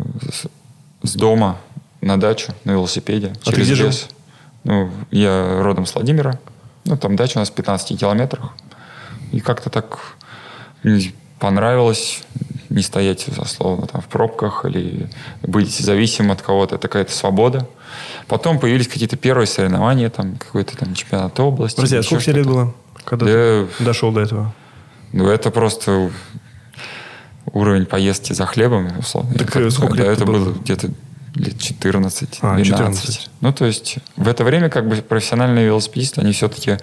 Speaker 4: с, дома на дачу на велосипеде
Speaker 2: А ты
Speaker 4: через
Speaker 2: где жил?
Speaker 4: лес. Ну, я родом с Владимира. Ну, там дача у нас в 15 километрах. И как-то так понравилось не стоять, условно, там, в пробках или быть зависимым от кого-то. Это какая-то свобода. Потом появились какие-то первые соревнования, там, какой-то там чемпионат области.
Speaker 2: Подожди, а сколько тебе лет было, когда
Speaker 4: Да,
Speaker 2: ты дошел до этого?
Speaker 4: ну, это просто уровень поездки за хлебом, условно.
Speaker 2: Так,
Speaker 4: Это-
Speaker 2: сколько
Speaker 4: да,
Speaker 2: лет
Speaker 4: это
Speaker 2: ты был?
Speaker 4: было где-то лет 14,
Speaker 2: А,
Speaker 4: 12.
Speaker 2: 14.
Speaker 4: Ну, то есть в это время как бы профессиональные велосипедисты, они все-таки...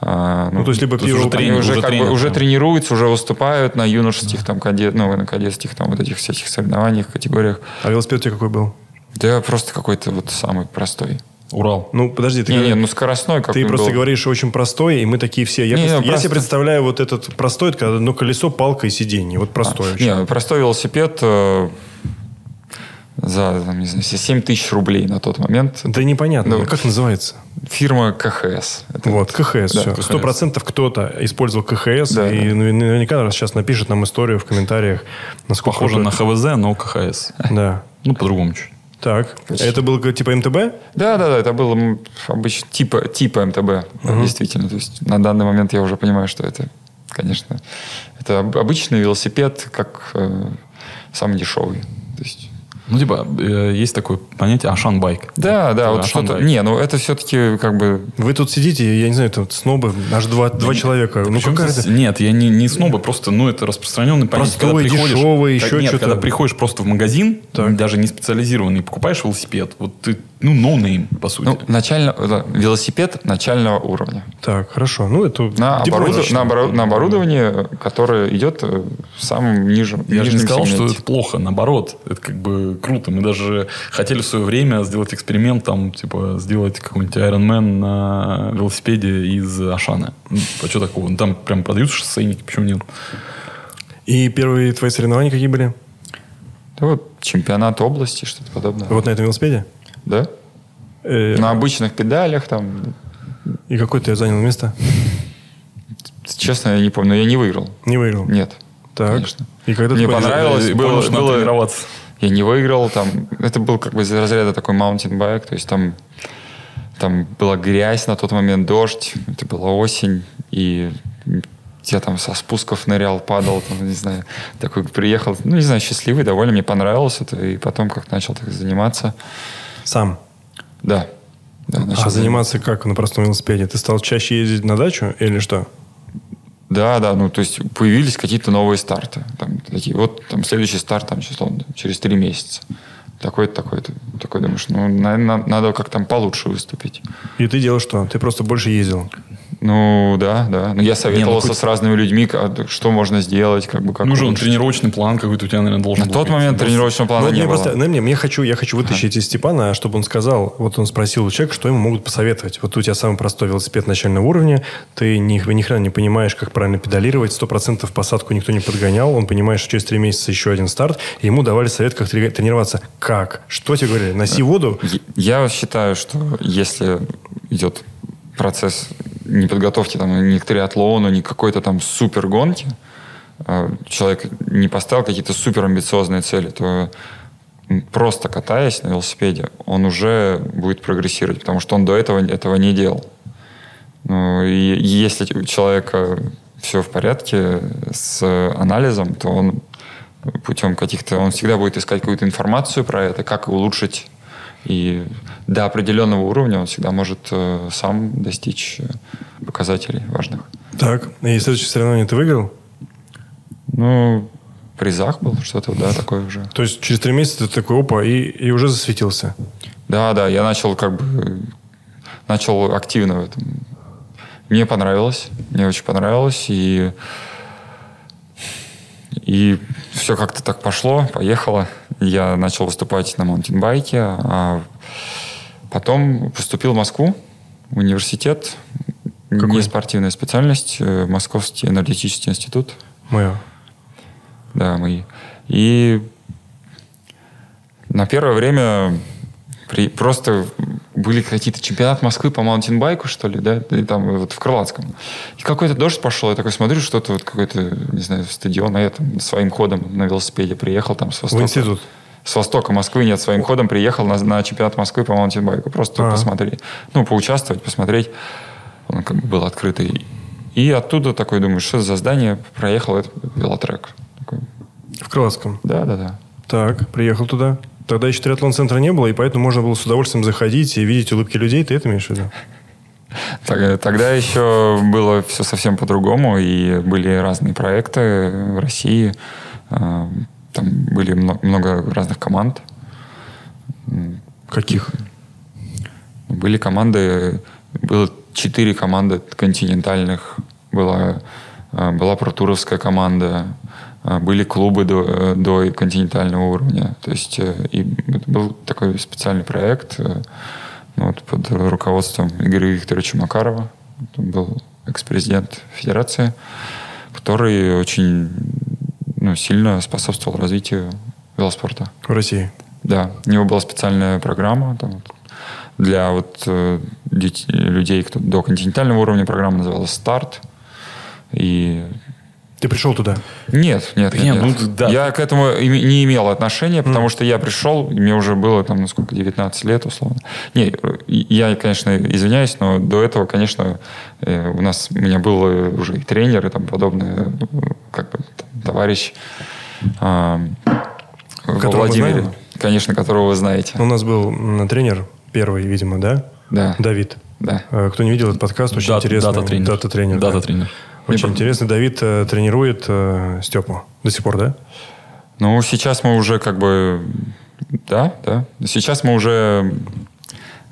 Speaker 4: а,
Speaker 2: Ну, то есть либо пиво...
Speaker 3: уже
Speaker 4: они
Speaker 3: тренинг,
Speaker 4: уже,
Speaker 3: уже
Speaker 4: как бы уже
Speaker 3: да.
Speaker 4: тренируются, уже выступают на юношеских там кадет, ну, на кадетских там вот этих всяких соревнованиях, категориях.
Speaker 2: А велосипед у тебя какой был?
Speaker 4: Да, просто какой-то вот самый простой.
Speaker 3: Урал.
Speaker 2: Ну, подожди, ты,
Speaker 4: Не, не,
Speaker 2: говоришь-
Speaker 4: ну скоростной какой
Speaker 2: ты просто
Speaker 4: был.
Speaker 2: говоришь очень простой, и мы такие все. Я,
Speaker 4: Не,
Speaker 2: пред-
Speaker 4: ну,
Speaker 2: я
Speaker 4: просто-
Speaker 2: себе представляю вот этот простой, это когда одно колесо, палка и сиденье. Вот простой очень.
Speaker 4: Не, простой велосипед э, за, там, не знаю, 7 тысяч рублей на тот момент.
Speaker 2: Да непонятно,
Speaker 4: Ну,
Speaker 2: как называется?
Speaker 4: Фирма КХС. Это
Speaker 2: Вот, КХС,
Speaker 4: Да,
Speaker 2: все.
Speaker 4: КХС.
Speaker 2: Сто процентов кто-то использовал КХС,
Speaker 4: Да,
Speaker 2: и
Speaker 4: да.
Speaker 2: наверняка сейчас напишет нам историю в комментариях, насколько
Speaker 3: Похоже
Speaker 2: круто
Speaker 3: на
Speaker 2: это.
Speaker 3: ХВЗ, но КХС.
Speaker 2: Да.
Speaker 3: Ну, по-другому чуть.
Speaker 2: Так, это было как типа МТБ?
Speaker 4: Да, да, да, это было обычно типа, типа МТБ, действительно. То есть на данный момент я уже понимаю, что это, конечно, это об- обычный велосипед, как э, самый дешевый.
Speaker 3: Ну, типа, э, есть такое понятие Ашан байк.
Speaker 4: Да, да, вот
Speaker 3: Ашан
Speaker 4: что-то. Не, ну это все-таки как бы.
Speaker 2: Вы тут сидите, я не знаю, там снобы, аж два, два человека. Ну,
Speaker 3: здесь-
Speaker 2: это?
Speaker 3: Нет, я не, не снобы, просто, ну, это распространенный понятие.
Speaker 2: Простой, дешевый,
Speaker 3: как-
Speaker 2: еще
Speaker 3: Нет,
Speaker 2: что-то.
Speaker 3: когда приходишь просто в магазин,
Speaker 2: Так.
Speaker 3: даже не специализированный, покупаешь велосипед, вот ты, ну, ноунейм, по сути.
Speaker 4: Ну, начально, да, велосипед начального уровня.
Speaker 2: Так, хорошо. Ну, это
Speaker 4: На, оборуд- на, оборо- на оборудование, которое идет э, в самом нижнем
Speaker 3: Я же не сказал, что
Speaker 4: сегменте.
Speaker 3: это плохо, наоборот, это как бы круто. Мы даже хотели в свое время сделать эксперимент, там, типа, сделать какой-нибудь Iron Man на велосипеде из Ашана. Ну, а что такого? Ну, там прям продаются шоссейники, почему нет?
Speaker 2: И первые твои соревнования какие были?
Speaker 4: Да вот чемпионат области, что-то подобное.
Speaker 2: Вот на этом велосипеде?
Speaker 4: Да?
Speaker 2: Э,
Speaker 4: На обычных педалях там,
Speaker 2: И какое ты занял место?
Speaker 4: честно, я не помню, но я не выиграл.
Speaker 2: Не выиграл?
Speaker 4: Нет.
Speaker 2: Так.
Speaker 4: конечно.
Speaker 2: И когда
Speaker 4: Мне
Speaker 2: ты
Speaker 4: понравилось.
Speaker 3: Я
Speaker 4: было-
Speaker 3: понял, что
Speaker 4: было-
Speaker 3: тренироваться.
Speaker 4: Я не выиграл, там, это был как бы из разряда такой маунтинбайк, то есть там, там была грязь на тот момент, дождь, это была осень, и я там со спусков нырял, падал, там, не знаю, такой приехал, ну, не знаю, счастливый, довольно, мне понравилось это, и потом как начал так заниматься,
Speaker 2: Сам.
Speaker 4: да. да начал
Speaker 2: А заниматься как на простом велосипеде? Ты стал чаще ездить на дачу или что?
Speaker 4: Да, да, ну то есть появились какие-то новые старты. Там, такие, вот там следующий старт там, число, через три месяца. Такой-то, такой-то. Такой думаешь, ну, наверное, надо как там получше выступить.
Speaker 2: И ты делал что? Ты просто больше ездил.
Speaker 4: Ну, да, да. Ну, я советовался
Speaker 3: хоть-
Speaker 4: с разными людьми, как- что можно сделать, как бы как
Speaker 3: Нужен
Speaker 4: улучшить.
Speaker 3: тренировочный план какой-то у тебя, наверное, должен
Speaker 4: На
Speaker 3: был
Speaker 4: тот
Speaker 3: быть.
Speaker 4: момент тренировочного плана
Speaker 2: Ну,
Speaker 4: не
Speaker 2: мне
Speaker 4: было.
Speaker 2: просто, дай мне, мне хочу, я хочу вытащить из Степана, чтобы он сказал, вот он спросил у человека, что ему могут посоветовать. Вот у тебя самый простой велосипед начального уровня, ты ни, ни хрена не понимаешь, как правильно педалировать, сто процентов посадку никто не подгонял, он понимает, что через три месяца еще один старт, и ему давали совет, как трени- тренироваться. Как? Что тебе говорили? Носи воду?
Speaker 4: Я считаю, что если идет процесс не подготовки там, ни к триатлону, ни к какой-то там супер гонке, а человек не поставил какие-то супер амбициозные цели, то просто катаясь на велосипеде, он уже будет прогрессировать, потому что он до этого этого не делал. Ну, и если у человека все в порядке с анализом, то он путем каких-то... Он всегда будет искать какую-то информацию про это, как улучшить. И до определенного уровня он всегда может э, сам достичь э, показателей важных.
Speaker 2: Так, и следующее соревнование ты выиграл?
Speaker 4: Ну, призах был что-то, да, такое уже.
Speaker 2: То есть через три месяца ты такой, опа, и, и уже засветился.
Speaker 4: Да, да, я начал как бы... Начал активно в этом. Мне понравилось. Мне очень понравилось. И... И все как-то так пошло, поехало. Я начал выступать на маунтинбайке, а потом поступил в Москву, в университет.
Speaker 2: Какой?
Speaker 4: Не спортивная специальность, э, Московский энергетический институт.
Speaker 2: Мое.
Speaker 4: Да, мои. И на первое время при, просто были какие-то чемпионат Москвы по маунтинбайку, что ли, да, и там вот в Крылатском. И какой-то дождь пошел, я такой смотрю, что-то вот какой-то, не знаю, стадион, а я там своим ходом на велосипеде приехал там с
Speaker 2: В
Speaker 4: востока.
Speaker 2: институт.
Speaker 4: С востока Москвы, нет, своим ходом приехал на, на чемпионат Москвы по маунтинбайку. Просто
Speaker 2: А.
Speaker 4: посмотреть, ну, поучаствовать, посмотреть. Он как бы был открытый. И оттуда такой думаю, что за здание, проехал этот велотрек. Такой,
Speaker 2: В Крылатском.
Speaker 4: да, да, да.
Speaker 2: Так, приехал туда. Тогда еще триатлон-центра не было, и поэтому можно было с удовольствием заходить и видеть улыбки людей. Ты это имеешь в виду?
Speaker 4: Так- Тогда еще было все совсем по-другому, и были разные проекты в России. А, Там были мно- много разных команд.
Speaker 2: Каких?
Speaker 4: Были команды, было четыре команды континентальных, была, а, была протуровская команда, были клубы до, до континентального уровня. То есть э, и это был такой специальный проект э, ну, вот, под руководством Игоря Викторовича Макарова. Он был экс-президент Федерации, который очень ну, сильно способствовал развитию велоспорта.
Speaker 2: В России.
Speaker 4: Да, у него была специальная программа там, для вот, э, дет- людей, кто до континентального уровня. Программа называлась «Старт». И
Speaker 2: Ты пришел туда?
Speaker 4: Нет, нет,
Speaker 3: Нет,
Speaker 4: нет.
Speaker 3: ну, да.
Speaker 4: Я к этому не имел отношения, потому что я пришел, мне уже было там, ну сколько, 19 лет, условно. Не, я, конечно, извиняюсь, но до этого, конечно, э, у нас, у меня был э, уже и тренер, и там подобное, э, как бы, там, товарищ во
Speaker 2: Которого
Speaker 4: Владимире, конечно, которого вы знаете.
Speaker 2: У нас был тренер первый, видимо, да?
Speaker 4: Да.
Speaker 2: Давид.
Speaker 4: Да.
Speaker 2: Э, Кто не видел этот подкаст, очень
Speaker 3: Дата-
Speaker 2: интересный.
Speaker 3: дата-тренер.
Speaker 2: Дата-тренер. да. Очень
Speaker 4: Мне
Speaker 2: интересный. Давид э, тренирует э, Степу. До сих пор, да?
Speaker 4: Ну, сейчас мы уже как бы... Да, да. Сейчас мы уже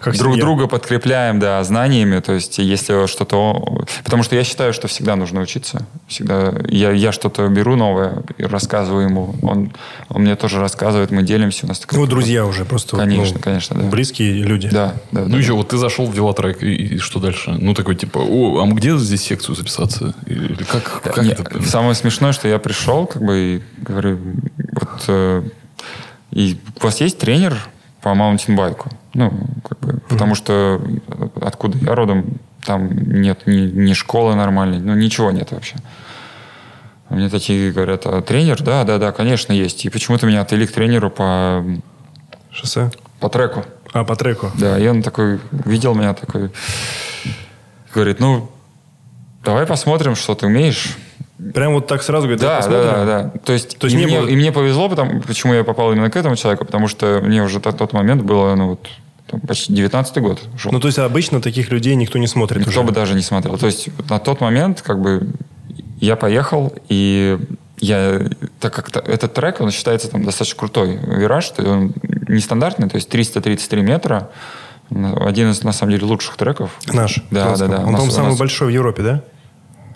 Speaker 2: Как
Speaker 4: друг
Speaker 2: семья.
Speaker 4: друга подкрепляем, да, знаниями. То есть, если что-то... Потому что я считаю, что всегда нужно учиться. Всегда я, я что-то беру новое и рассказываю ему. Он, он мне тоже рассказывает, мы делимся. У нас такая-
Speaker 2: Ну, друзья уже просто.
Speaker 4: Конечно,
Speaker 2: ну,
Speaker 4: конечно, да.
Speaker 2: Близкие люди.
Speaker 4: Да, да.
Speaker 3: Ну
Speaker 4: да.
Speaker 3: еще, вот ты зашел в велотрек, и, и что дальше? Ну, такой, типа, о, а где здесь секцию записаться? Или как, как
Speaker 4: Не,
Speaker 3: это?
Speaker 4: Самое смешное, что я пришел, как бы, и говорю, вот, э, и у вас есть тренер по маунтинбайку? Ну, как бы, потому что откуда я родом, там нет ни, ни школы нормальной, ну, ничего нет вообще. Мне такие говорят, а тренер? Да, да, да, конечно, есть. И почему-то меня отвели к тренеру по,
Speaker 2: Шоссе?
Speaker 4: по треку.
Speaker 2: А, по треку.
Speaker 4: Да, и он такой, видел меня такой, говорит, ну, давай посмотрим, что ты умеешь.
Speaker 2: Прям вот так сразу говорит,
Speaker 4: Да,
Speaker 2: «давай
Speaker 4: да,
Speaker 2: посмотрим».
Speaker 4: да, да. То есть,
Speaker 2: То есть
Speaker 4: и,
Speaker 2: не
Speaker 4: мне,
Speaker 2: было-
Speaker 4: и мне повезло, потому, почему я попал именно к этому человеку, потому что мне уже на тот момент было, ну, вот, там, почти 19 год шел.
Speaker 2: Ну, то есть обычно таких людей никто не смотрит
Speaker 4: Никто
Speaker 2: уже.
Speaker 4: бы даже не смотрел. То есть вот на тот момент, как бы, я поехал, и я, так как этот трек, он считается там достаточно крутой вираж, то есть он нестандартный, то есть 333 метра, один из, на самом деле, лучших треков.
Speaker 2: Наш.
Speaker 4: Да,
Speaker 2: Классный.
Speaker 4: да, да.
Speaker 2: Он, по-моему, самый
Speaker 4: нас-
Speaker 2: большой в Европе, да?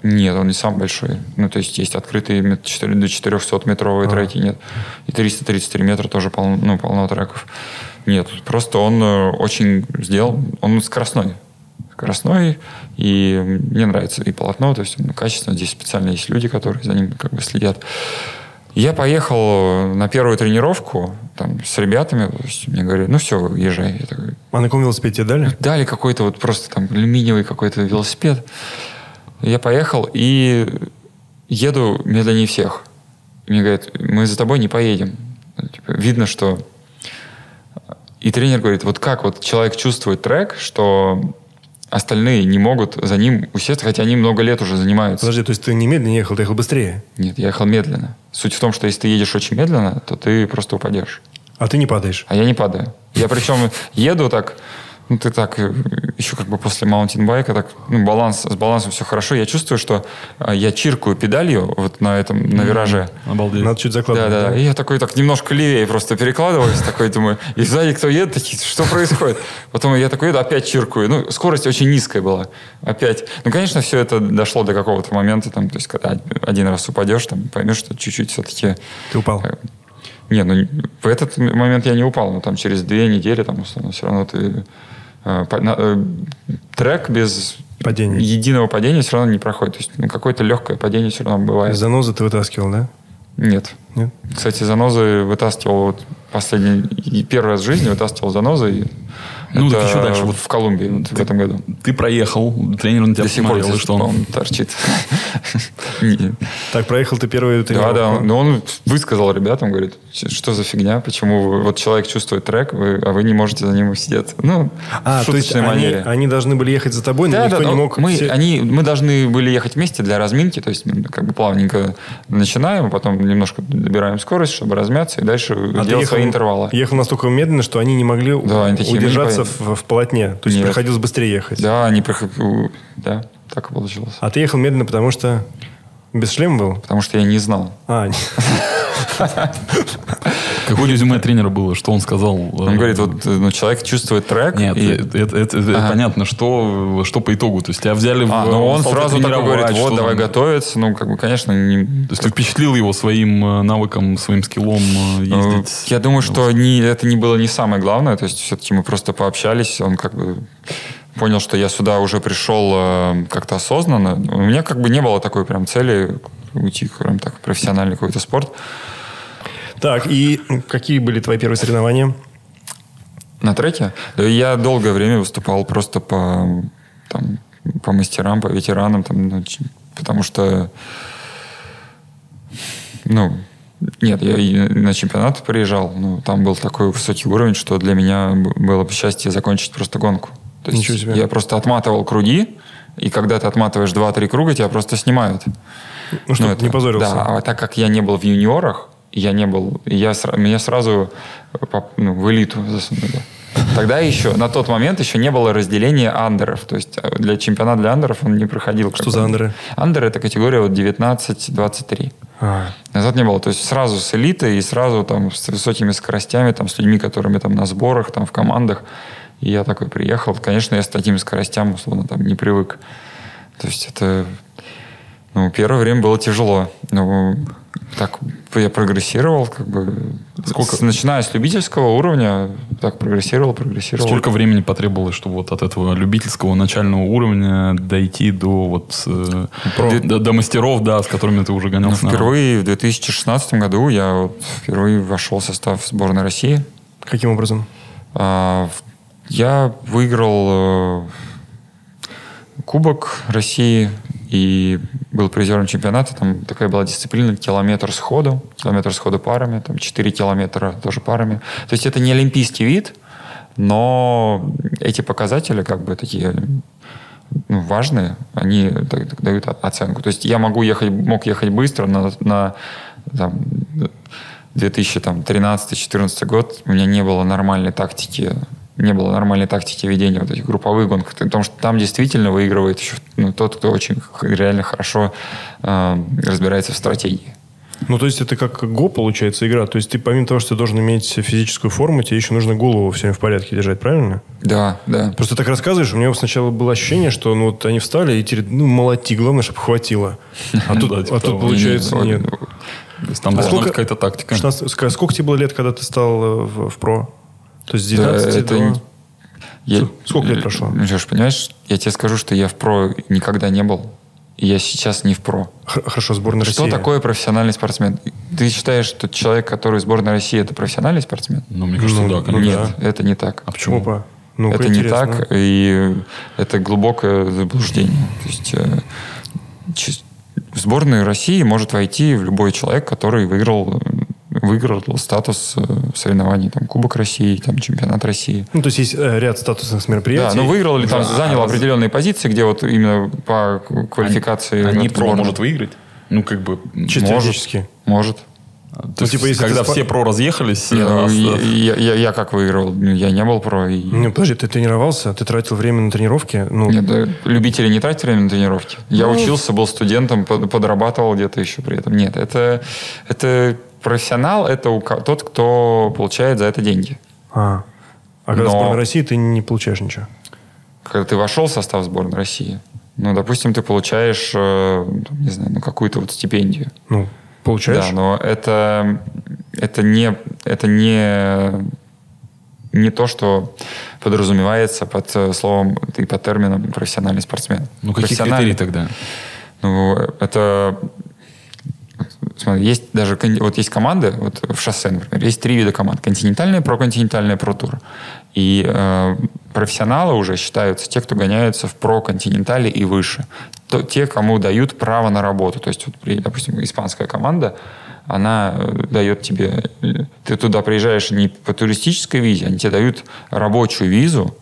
Speaker 4: Нет, он не самый большой. Ну, то есть есть открытые до 400 метровые треки, нет. И 333 метра тоже полно, ну, полно треков. Нет, просто он э, очень сделал, он скоростной. Скоростной, и мне нравится и полотно, то есть он качественно. Здесь специально есть люди, которые за ним как бы следят. Я поехал на первую тренировку там, с ребятами, то есть мне говорят, ну все, езжай. Я такой,
Speaker 2: А на каком велосипеде тебе дали?
Speaker 4: дали какой-то вот просто там алюминиевый какой-то велосипед. Я поехал и еду медленнее всех. И мне говорят, мы за тобой не поедем. Типа, видно, что... И тренер говорит, вот как вот человек чувствует трек, что остальные не могут за ним усесть, хотя они много лет уже занимаются.
Speaker 2: Подожди, то есть ты не медленно ехал, ты ехал быстрее.
Speaker 4: Нет, я ехал медленно. Суть в том, что если ты едешь очень медленно, то ты просто упадешь.
Speaker 2: А ты не падаешь.
Speaker 4: А я не падаю. Я причем еду так, ну ты так, э, еще как бы после маунтинбайка, так, ну баланс, с балансом все хорошо. Я чувствую, что а, я чиркаю педалью вот на этом, на вираже.
Speaker 3: Обалдеть.
Speaker 2: Надо чуть
Speaker 4: Да,
Speaker 2: закладывать.
Speaker 4: да, да. И я такой так немножко левее просто перекладываюсь, такой думаю, и сзади кто едет, такие, что происходит? Потом я такой еду, опять чиркаю. Ну, скорость очень низкая была. Опять. Ну, конечно, все это дошло до какого-то момента, там, то есть, когда один раз упадешь, там, поймешь, что чуть-чуть все-таки
Speaker 2: Ты упал.
Speaker 4: не, ну в этот момент я не упал, но там через две недели там условно все равно ты э, э, трек без
Speaker 2: Падения.
Speaker 4: единого падения все равно не проходит. То есть ну, какое-то легкое падение все равно бывает.
Speaker 2: Занозы ты вытаскивал, да?
Speaker 4: Нет.
Speaker 2: Нет?
Speaker 4: Кстати, занозы вытаскивал вот последний и первый раз в жизни вытаскивал занозы. И
Speaker 3: Ну,
Speaker 4: это
Speaker 3: так еще дальше. Вот
Speaker 4: в Колумбии вот в этом году.
Speaker 3: Ты проехал, тренер на тебя
Speaker 4: До сих пор
Speaker 3: что он...
Speaker 4: торчит.
Speaker 2: Так, проехал ты первую
Speaker 4: Да,
Speaker 2: тренировку.
Speaker 4: да. Но он высказал ребятам, говорит, что за фигня, почему вы- вот человек чувствует трек, а вы не можете за ним сидеть. Ну,
Speaker 2: А,
Speaker 4: в
Speaker 2: то есть
Speaker 4: шуточной
Speaker 2: они,
Speaker 4: манере.
Speaker 2: они должны были ехать за тобой, но
Speaker 4: Да,
Speaker 2: никто
Speaker 4: да,
Speaker 2: не
Speaker 4: ну,
Speaker 2: мог...
Speaker 4: мы,
Speaker 2: все-
Speaker 4: они, мы должны были ехать вместе для разминки, то есть мы как бы плавненько начинаем, потом немножко добираем скорость, чтобы размяться, и дальше
Speaker 2: А ты
Speaker 4: делать свои интервалы.
Speaker 2: Ехал настолько медленно, что они не могли
Speaker 4: Да, они такие, мы не
Speaker 2: удержаться
Speaker 4: поедем.
Speaker 2: в, в полотне. То есть
Speaker 4: Нет.
Speaker 2: приходилось быстрее ехать.
Speaker 4: Да, они приход- да, так и получилось.
Speaker 2: А ты ехал медленно, потому что без шлема был?
Speaker 4: Потому что я не знал.
Speaker 2: А,
Speaker 3: Какое резюме тренера было? Что он сказал?
Speaker 4: Он говорит, вот ну, человек чувствует трек.
Speaker 3: Нет,
Speaker 4: и-
Speaker 3: это, это- это-
Speaker 4: Ага.
Speaker 3: понятно, что, что по итогу. То есть тебя взяли в...
Speaker 4: А, ну он
Speaker 3: стал
Speaker 4: сразу такой говорит, вот, давай
Speaker 3: там.
Speaker 4: готовиться. Ну, как бы, конечно, не...
Speaker 3: То есть ты впечатлил его своим э, навыком, своим скиллом э, ездить?
Speaker 4: Э, Я думаю, что не, это не было не самое главное. То есть все-таки мы просто пообщались. Он как бы понял, что я сюда уже пришел э, как-то осознанно. У меня как бы не было такой прям цели уйти прям так в профессиональный какой-то спорт.
Speaker 2: так, и какие были твои первые соревнования?
Speaker 4: На треке? Да я долгое время выступал просто по, там, по мастерам, по ветеранам, там, ну, потому что Ну, нет, я на чемпионат приезжал, ну, там был такой высокий уровень, что для меня было бы счастье закончить просто гонку. То есть
Speaker 2: Ничего себе.
Speaker 4: я просто отматывал круги, и когда ты отматываешь 2-3 круга, тебя просто снимают.
Speaker 2: Ну, чтобы
Speaker 4: это-
Speaker 2: не позорился.
Speaker 4: Да, а так как я не был в юниорах, я не был, я, меня сразу ну, в элиту засунули. Тогда еще, на тот момент еще не было разделения андеров. То есть э, для чемпионата для андеров он не проходил.
Speaker 2: Что за андеры?
Speaker 4: Андеры это категория вот 19-23.
Speaker 2: А,
Speaker 4: Назад не было. То есть сразу с элитой и сразу там с высокими скоростями, там с людьми, которыми там на сборах, там в командах. И я такой приехал. Конечно, я с такими скоростями, условно, там не привык. То есть это... Ну, первое время было тяжело. Но так я прогрессировал, как бы...
Speaker 3: Сколько?
Speaker 4: с- начиная с любительского уровня, так прогрессировал, прогрессировал.
Speaker 3: Сколько времени потребовалось, чтобы вот от этого любительского начального уровня дойти до вот э,
Speaker 4: Про.
Speaker 3: до, до мастеров, да, с которыми ты уже
Speaker 4: Ну,
Speaker 3: гонялся? на-
Speaker 4: впервые в 2016 году я вот впервые вошел в состав сборной России.
Speaker 2: каким образом?
Speaker 4: А, в- Я выиграл э, Кубок России и был призером чемпионата. Там такая была дисциплина километр сходу, километр сходу парами, там 4 километра тоже парами. То есть это не олимпийский вид, но эти показатели как бы такие ну, важные, они дают оценку. То есть я могу ехать, мог ехать быстро на, на там, 2013-2014 год, у меня не было нормальной тактики, не было нормальной тактики ведения вот этих групповых гонок, потому что там действительно выигрывает еще ну, тот, кто очень реально хорошо э, разбирается в стратегии.
Speaker 2: Ну, то есть это как го, получается, игра. То есть ты помимо того, что ты должен иметь физическую форму, тебе еще нужно голову все время в порядке держать, правильно?
Speaker 4: Да, да.
Speaker 2: Просто так рассказываешь, у меня сначала было ощущение, что ну вот они встали и теперь, ну, молоти, главное, чтобы хватило. А тут,
Speaker 3: типа
Speaker 2: а тут
Speaker 3: того.
Speaker 2: получается,
Speaker 4: Не, не,
Speaker 2: нет.
Speaker 3: Там
Speaker 2: А
Speaker 3: быть какая-то тактика.
Speaker 2: 16 ска- сколько тебе было лет, когда ты стал э, в, в про? То есть с
Speaker 4: Да,
Speaker 2: 19
Speaker 4: это
Speaker 2: до...
Speaker 4: Я-
Speaker 2: Сколько лет прошло?
Speaker 4: Леш, понимаешь, я тебе скажу, что я в про никогда не был, и я сейчас не в про.
Speaker 2: Хорошо, сборная
Speaker 4: Что
Speaker 2: России.
Speaker 4: такое профессиональный спортсмен? Ты считаешь, что человек, который в сборной России, это профессиональный спортсмен?
Speaker 3: Ну, мне кажется,
Speaker 2: Ну,
Speaker 3: да,
Speaker 2: ну,
Speaker 3: конечно.
Speaker 4: Нет, это не так.
Speaker 3: А почему?
Speaker 2: Опа. Ну,
Speaker 4: это не так, и это глубокое заблуждение. То есть э, в сборную России может войти любой человек, который выиграл, э, выиграл статус э, соревнований, там, Кубок России, там, Чемпионат России.
Speaker 2: Ну, то есть есть э, ряд статусных мероприятий.
Speaker 4: Да, ну выиграл или там занял
Speaker 3: а-
Speaker 4: определенные позиции, где вот именно по квалификации.
Speaker 3: А не
Speaker 4: эту
Speaker 3: про может выиграть? Ну, как бы...
Speaker 2: Чисто
Speaker 4: может.
Speaker 2: физически.
Speaker 4: Может.
Speaker 3: То
Speaker 2: Ну,
Speaker 3: есть,
Speaker 2: типа, если
Speaker 3: когда
Speaker 2: спа-
Speaker 3: все про разъехались,
Speaker 4: Не, ну,
Speaker 3: а, с-
Speaker 4: я, я- я как выиграл? Ну, Я не был про. и-
Speaker 2: Ну, подожди, ты тренировался, ты тратил время на тренировки. Ну,
Speaker 4: Нет, да, любители не тратят время на тренировки. Я
Speaker 2: Ну.
Speaker 4: учился, был студентом, под- подрабатывал где-то еще при этом. Нет, это, это профессионал, это у тот, кто получает за это деньги.
Speaker 2: А, а когда
Speaker 4: Но-
Speaker 2: сборная России, ты не получаешь ничего.
Speaker 4: Когда ты вошел в состав сборной России, ну, допустим, ты получаешь, э, не знаю, ну, какую-то вот стипендию.
Speaker 2: Ну, получаешь?
Speaker 4: Да, но это, это, не, это не, не то, что подразумевается под э, словом и под термином профессиональный спортсмен.
Speaker 3: Ну, какие критерии тогда?
Speaker 4: Ну, это... Смотри, есть даже... Вот есть команды, вот в шоссе, например, есть три вида команд. Континентальная, проконтинентальная, протур. И э, профессионалы уже считаются те, кто гоняются в проконтинентале и выше. То, те, кому дают право на работу. То есть, вот, при- допустим, испанская команда, она э, дает тебе... э, Ты туда приезжаешь не по туристической визе, они тебе дают рабочую визу,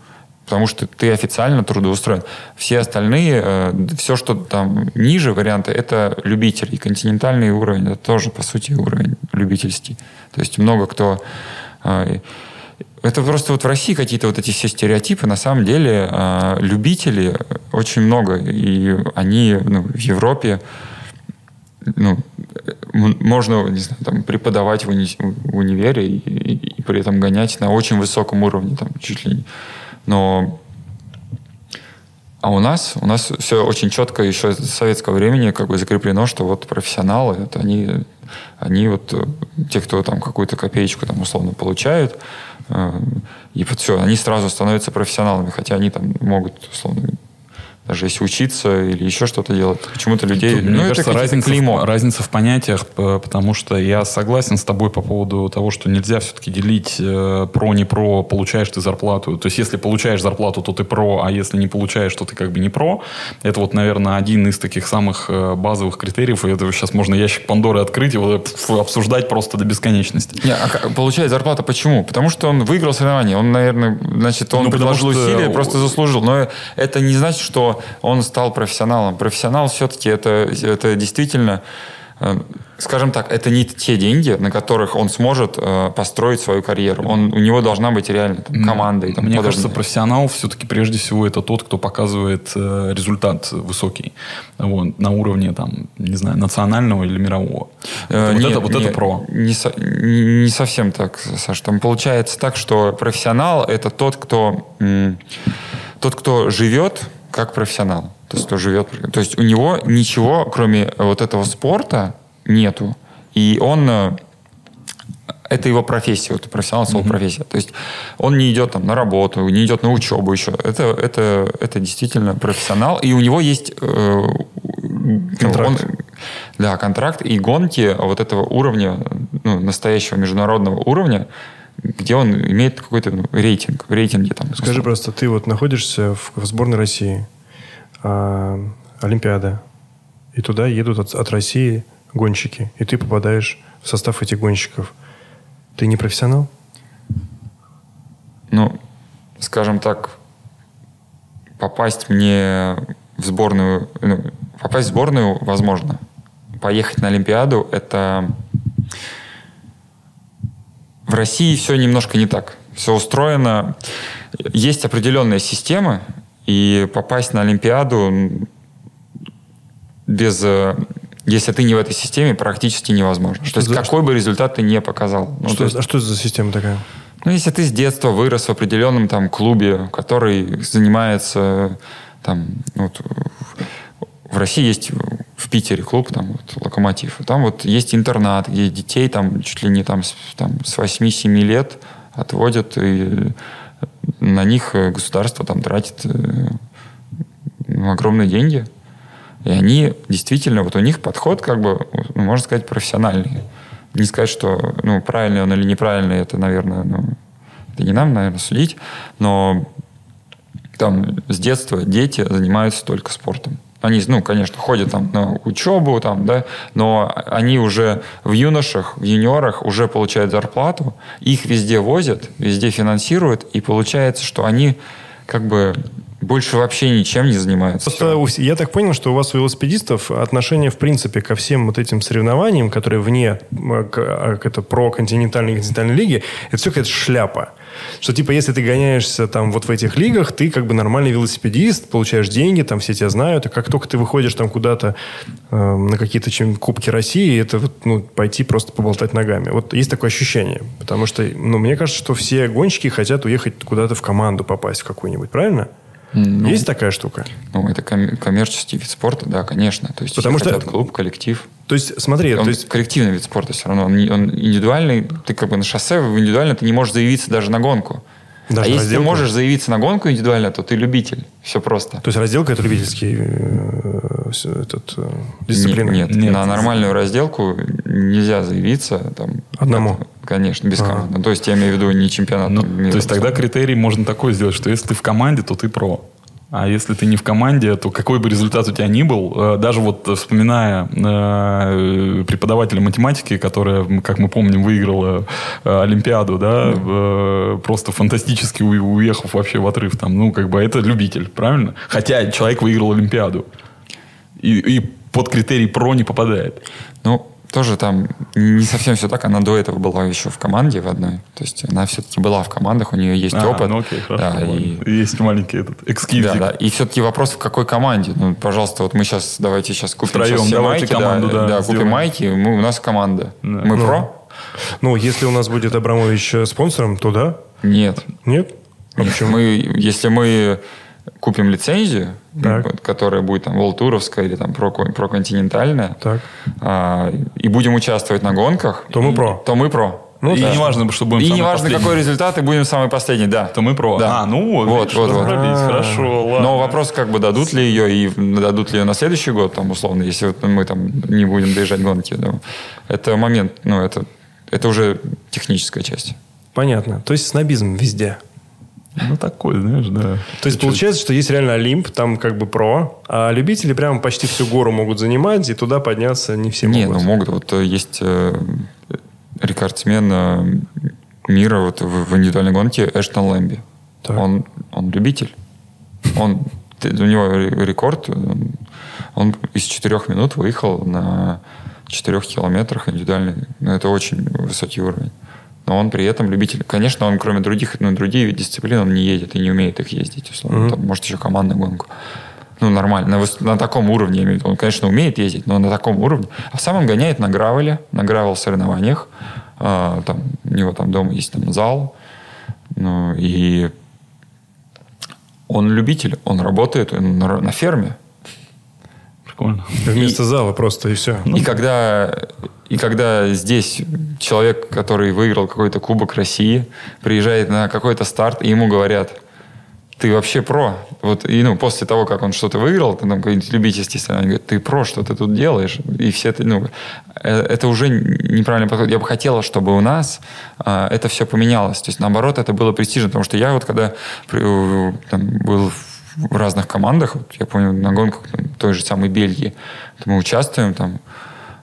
Speaker 4: потому что ты официально трудоустроен. Все остальные, э, все, что там ниже варианты, это любители. И континентальный уровень, это тоже, по сути, уровень любительский. То есть много кто... э, это просто вот в России какие-то вот эти все стереотипы. На самом деле э, любителей очень много. И они ну, в Европе ну, можно не знаю, там, преподавать в, уни- в универе и, и- и при этом гонять на очень высоком уровне, там, чуть ли не. Но а у нас, у нас все очень четко еще с советского времени как бы закреплено, что вот профессионалы, это они, они вот те, кто там какую-то копеечку там условно получают, э, и вот все, они сразу становятся профессионалами, хотя они там могут условно даже если учиться или еще что-то делать. Почему-то людей...
Speaker 3: Тут,
Speaker 4: ну,
Speaker 3: мне
Speaker 4: это
Speaker 3: кажется, разница,
Speaker 4: клеймо.
Speaker 3: в, разница в понятиях, потому что я согласен с тобой по поводу того, что нельзя все-таки делить э, про, не про, получаешь ты зарплату. То есть, если получаешь зарплату, то ты про, а если не получаешь, то ты как бы не про. Это вот, наверное, один из таких самых э, базовых критериев, и это сейчас можно ящик Пандоры открыть и вот обсуждать просто до бесконечности.
Speaker 4: Не, а получает зарплату почему? Потому что он выиграл соревнование. Он, наверное, значит, он
Speaker 3: Ну,
Speaker 4: предложил
Speaker 3: что-
Speaker 4: усилия, просто заслужил. Но это не значит, что он стал профессионалом. Профессионал все-таки это, это действительно, э, скажем так, это не те деньги, на которых он сможет э, построить свою карьеру. Он, у него должна быть реально там, команда и тому
Speaker 3: Мне
Speaker 4: подобное.
Speaker 3: кажется, профессионал все-таки прежде всего это тот, кто показывает э, результат высокий вот, на уровне, там, не знаю, национального или мирового.
Speaker 4: Э,
Speaker 3: вот
Speaker 4: нет,
Speaker 3: это, вот это
Speaker 4: нет,
Speaker 3: про.
Speaker 4: Не, со- не- не совсем так, Саш. Там получается так, что профессионал это тот, кто м, тот, кто живет как профессионал. То есть, кто живет. То есть у него ничего, кроме вот этого спорта, нету. И он э, это его профессия, вот профессионал слово профессия. То есть он не идет там на работу, не идет на учебу еще. Это, это, это действительно профессионал. И у него есть э, ну,
Speaker 2: Контракт.
Speaker 4: он- да, контракт и гонки вот этого уровня, ну, настоящего международного уровня, где он имеет какой-то ну, рейтинг. В рейтинге там.
Speaker 2: Скажи просто, ты вот находишься в, в сборной России, а, Олимпиада, и туда едут от, от России гонщики, и ты попадаешь в состав этих гонщиков. Ты не профессионал?
Speaker 4: ну, скажем так, попасть мне в сборную, ну, попасть в сборную возможно. Поехать на Олимпиаду это в России все немножко не так. Все устроено. Есть определенная система, и попасть на Олимпиаду без э, если ты не в этой системе, практически невозможно.
Speaker 2: Что
Speaker 4: То есть
Speaker 2: за-
Speaker 4: какой бы результат ты не показал. Ну,
Speaker 2: что,
Speaker 4: то есть-
Speaker 2: а что это за система такая?
Speaker 4: ну, если ты с детства вырос в определенном там клубе, который занимается там, вот, в- России есть в Питере клуб, там вот, Локомотив. Там вот есть интернат, где детей там чуть ли не там с, там, с 8-7 лет отводят, и на них э, государство там тратит э, ну, огромные деньги. И они действительно, вот у них подход, как бы, ну, можно сказать, профессиональный. Не сказать, что ну, правильный он или неправильный, это, наверное, ну, это не нам, наверное, судить, но там с детства дети занимаются только спортом. Они, ну, конечно, ходят там на учебу, там, да, но они уже в юношах, в юниорах уже получают зарплату, их везде возят, везде финансируют, и получается, что они как бы больше вообще ничем не занимаются.
Speaker 2: Просто я так понял, что у вас у велосипедистов отношение в принципе ко всем вот этим соревнованиям, которые вне м, к- а, это про континентальные и континентальные лиги, это все какая-то шляпа. Что типа, если ты гоняешься там вот в этих лигах, ты как бы нормальный велосипедист, получаешь деньги, там все тебя знают, и как только ты выходишь там куда-то э, на какие-то чем- кубки России, это вот, ну, пойти просто поболтать ногами. Вот есть такое ощущение. Потому что, ну, мне кажется, что все гонщики хотят уехать куда-то в команду попасть в какую-нибудь, правильно? Есть такая штука?
Speaker 4: Ну, это ком- коммерческий вид спорта, да, конечно. То есть
Speaker 2: Потому что-
Speaker 4: хотят клуб, коллектив.
Speaker 2: То есть, смотри,
Speaker 4: Он
Speaker 2: то есть,
Speaker 4: коллективный вид спорта все равно. Он, он индивидуальный. Ты как бы на шоссе индивидуально ты не можешь заявиться даже на гонку.
Speaker 2: Даже
Speaker 4: а если
Speaker 2: разделку?
Speaker 4: ты можешь заявиться на гонку индивидуально, то ты любитель. Все просто.
Speaker 2: то есть разделка это любительский э, этот, э, дисциплина.
Speaker 4: Нет, нет,
Speaker 3: Нет.
Speaker 4: на нормальную разделку нельзя заявиться. Там,
Speaker 2: Одному?
Speaker 4: Это, конечно, без
Speaker 2: А.
Speaker 4: команды. Ну, То есть я имею в виду не чемпионат
Speaker 3: Ну,
Speaker 4: мира
Speaker 3: то есть тогда критерий можно такой сделать, что если ты в команде, то ты про. А если ты не в команде, то какой бы результат у тебя ни был, э, даже вот э, вспоминая э, преподавателя математики, которая, как мы помним, выиграла Олимпиаду, да, э, просто фантастически уехав вообще в отрыв там, ну, как бы это любитель, правильно? Хотя человек выиграл Олимпиаду. И, и под критерий про не попадает.
Speaker 4: Ну, тоже там не совсем все так. Она до этого была еще в команде в одной. То есть она все-таки была в командах, у нее есть
Speaker 3: А,
Speaker 4: опыт.
Speaker 3: ну окей, хорошо.
Speaker 4: Да, и
Speaker 3: Есть маленький этот эксклюзив.
Speaker 4: Да, да. И все-таки вопрос, в какой команде. Ну, пожалуйста, вот мы сейчас, давайте сейчас купим
Speaker 3: Втроем
Speaker 4: сейчас все майки.
Speaker 3: команду, да,
Speaker 4: да, купим
Speaker 3: сделаем.
Speaker 4: майки, мы, у нас команда.
Speaker 3: Да.
Speaker 4: Мы
Speaker 2: Ну.
Speaker 4: про?
Speaker 2: Ну, если у нас будет Абрамович э, спонсором, то да.
Speaker 4: Нет.
Speaker 2: Нет? А
Speaker 4: Нет.
Speaker 2: почему?
Speaker 4: Мы, если мы купим лицензию,
Speaker 2: Так.
Speaker 4: которая будет там волтуровская или там про, проконтинентальная,
Speaker 2: Так.
Speaker 4: а, и будем участвовать на гонках,
Speaker 2: То мы про.
Speaker 4: То мы про.
Speaker 2: Ну
Speaker 3: и
Speaker 2: да.
Speaker 3: не важно, что будем
Speaker 4: И не важно, какой результат, и будем самый последний, да.
Speaker 3: То мы про.
Speaker 4: Да.
Speaker 3: А, ну вот,
Speaker 4: Вот,
Speaker 3: видишь,
Speaker 4: вот, вот.
Speaker 2: А.
Speaker 3: Хорошо, ладно.
Speaker 4: Но вопрос, как бы дадут ли ее и дадут ли ее на следующий год, там, условно, если вот мы там не будем доезжать гонки. да. Это момент, ну, это, это уже техническая часть.
Speaker 2: Понятно. То есть снобизм везде.
Speaker 3: Ну, такой, знаешь, да.
Speaker 2: То есть получается, что есть реально Олимп, там как бы про, а любители прямо почти всю гору могут занимать, и туда подняться не все
Speaker 4: Не,
Speaker 2: могут.
Speaker 4: ну могут. Вот э, есть э, рекордсмен э, мира вот в, в индивидуальной гонке Эштон Лэмби.
Speaker 2: Так.
Speaker 4: Он, он любитель. Он, у него ре- рекорд. Он, он из четырех минут выехал на четырех километрах индивидуальный. Ну, это очень высокий уровень. Но он при этом любитель. Конечно, он кроме других, ну, другие дисциплины он не едет и не умеет их ездить. Условно. Там, может, еще командную гонку. Ну, нормально. На, на таком уровне. Он, конечно, умеет ездить, но на таком уровне. А сам он гоняет на гравеле, на гравел соревнованиях. А, там, у него там дома есть там зал. Ну, и он любитель, он работает он на, на ферме.
Speaker 3: Прикольно.
Speaker 2: Вместо зала просто и все.
Speaker 4: и, когда, и когда здесь человек, который выиграл какой-то Кубок России, приезжает на какой-то старт, и ему говорят, ты вообще про. Вот, и ну, после того, как он что-то выиграл, там какой-нибудь любительский соревнование, говорит, ты про, что ты тут делаешь? И все это, ну, э, это уже неправильный подход. Я бы хотела, чтобы у нас а, это все поменялось. То есть, наоборот, это было престижно. Потому что я вот, когда там, был в разных командах, вот я помню, на гонках той же самой Бельгии, мы участвуем там,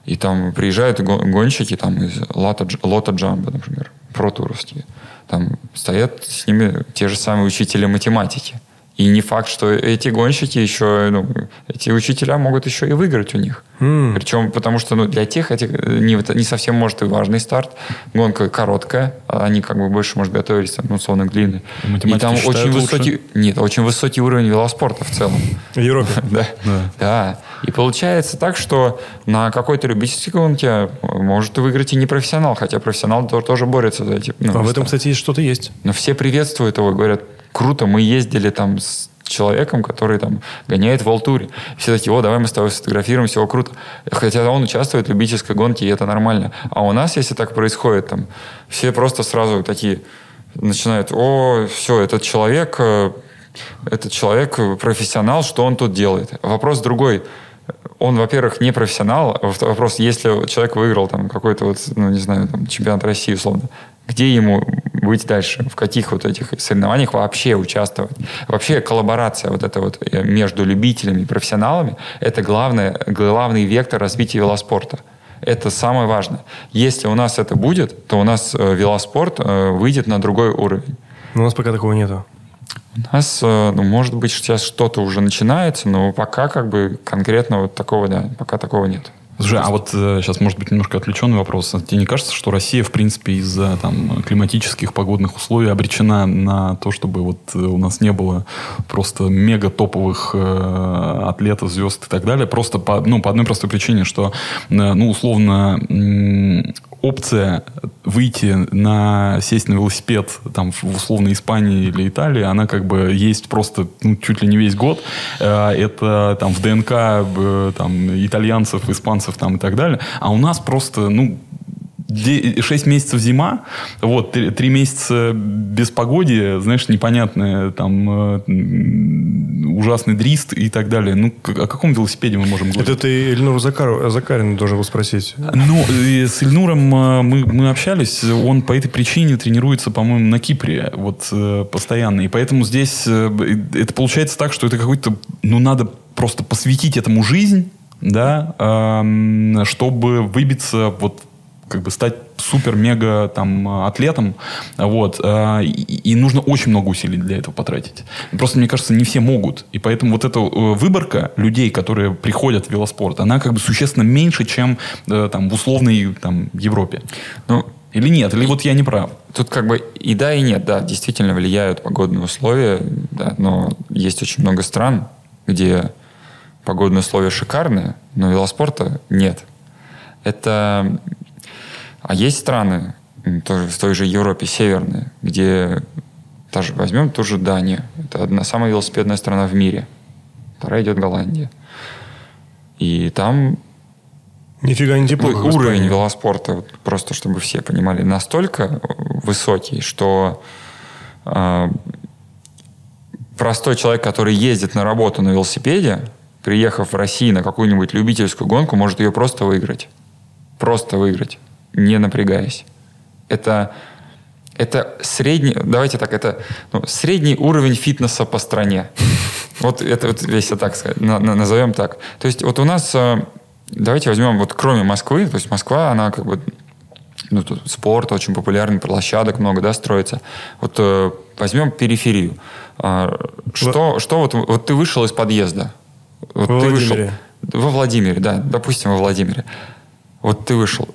Speaker 4: и там приезжают го- гонщики там, из Лота, Лота Джамба, например, протуровские. Там стоят с ними те же самые учителя математики. И не факт, что эти гонщики еще, ну, эти учителя могут еще и выиграть у них. Причем, потому что ну, для тех этих э, не, не совсем может и важный старт. Гонка короткая, они как бы больше, может, готовились, там, ну, условно, к длинной. И
Speaker 3: Математики
Speaker 4: там очень высокий, нет, очень высокий уровень велоспорта в целом.
Speaker 2: В Европе.
Speaker 4: Да. да. И получается так, что на какой-то любительской гонке может выиграть и не профессионал, хотя профессионал то- тоже борется за эти ну,
Speaker 2: А в этом, кстати, что-то есть.
Speaker 4: Но все приветствуют его, говорят, круто, мы ездили там с человеком, который там гоняет в Алтуре. Все такие, о, давай мы с тобой сфотографируемся, о, круто. Хотя он участвует в любительской гонке, и это нормально. А у нас, если так происходит, там, все просто сразу такие начинают, о, все, этот человек, э, этот человек профессионал, что он тут делает? Вопрос другой. Он, во-первых, не профессионал. а во- Вопрос, если человек выиграл там какой-то вот, ну, не знаю, там, чемпионат России, условно, где ему быть дальше? В каких вот этих соревнованиях вообще участвовать? Вообще коллаборация вот эта вот э, между любителями и профессионалами – это главное, главный вектор развития велоспорта. Это самое важное. Если у нас это будет, то у нас э, велоспорт э, выйдет на другой уровень.
Speaker 2: Но у нас пока такого нету.
Speaker 4: У нас, ну, может быть, сейчас что-то уже начинается, но пока как бы конкретно вот такого, да, пока такого нет.
Speaker 3: Слушай, а вот э, сейчас может быть немножко отвлеченный вопрос. А Тебе не кажется, что Россия, в принципе, из-за там климатических погодных условий обречена на то, чтобы вот э, у нас не было просто мега топовых э, атлетов, звезд и так далее? Просто по, ну, по одной простой причине, что, э, ну, условно, опция выйти на сесть на велосипед там в условной Испании или Италии, она как бы есть просто ну, чуть ли не весь год. Э, Это там в ДНК э, там итальянцев, испанцев там и так далее. А у нас просто ну 6 месяцев зима, вот, 3 месяца без погоди, знаешь, непонятное, там, э, ужасный дрист и так далее. Ну, о каком велосипеде мы можем говорить?
Speaker 2: Это ты Эльнуру Закару, Закарину должен был спросить.
Speaker 3: Ну, с Ильнуром э, мы, мы общались, он по этой причине тренируется, по-моему, на Кипре, вот э, постоянно. И поэтому здесь э, это получается так, что это какой-то, ну, надо просто посвятить этому жизнь, да, эм, чтобы выбиться вот как бы стать супер-мега там атлетом, вот, э, и, и нужно очень много усилий для этого потратить. Просто, мне кажется, не все могут. И поэтому вот эта э, выборка людей, которые приходят в велоспорт, она как бы существенно меньше, чем э, там в условной там Европе.
Speaker 4: Ну,
Speaker 3: Или нет? Или вот я не прав?
Speaker 4: Тут как бы и да, и нет, да, действительно влияют погодные условия, да, но есть очень много стран, где погодные условия шикарные, но велоспорта нет. Это... А есть страны, тоже в той же Европе, северные, где даже возьмем ту же Данию. Это одна самая велосипедная страна в мире. Вторая идет Голландия. И там
Speaker 2: Нифига не тепло. в
Speaker 4: уровень велоспорта, вот просто чтобы все понимали, настолько высокий, что э, простой человек, который ездит на работу на велосипеде, приехав в Россию на какую-нибудь любительскую гонку, может ее просто выиграть. Просто выиграть, не напрягаясь. Это, это средний, давайте так, это ну, средний уровень фитнеса по стране. Вот это вот, если так сказать, на- на- назовем так. То есть вот у нас, э, давайте возьмем вот кроме Москвы, то есть Москва, она как бы ну, тут спорт очень популярный, площадок много, да, строится. Вот э, возьмем периферию. А, что, что вот, вот ты вышел из подъезда. Вот
Speaker 2: Во
Speaker 4: ты вышел.
Speaker 2: Владимире.
Speaker 4: Во Владимире, да, допустим, во Владимире. Вот ты вышел.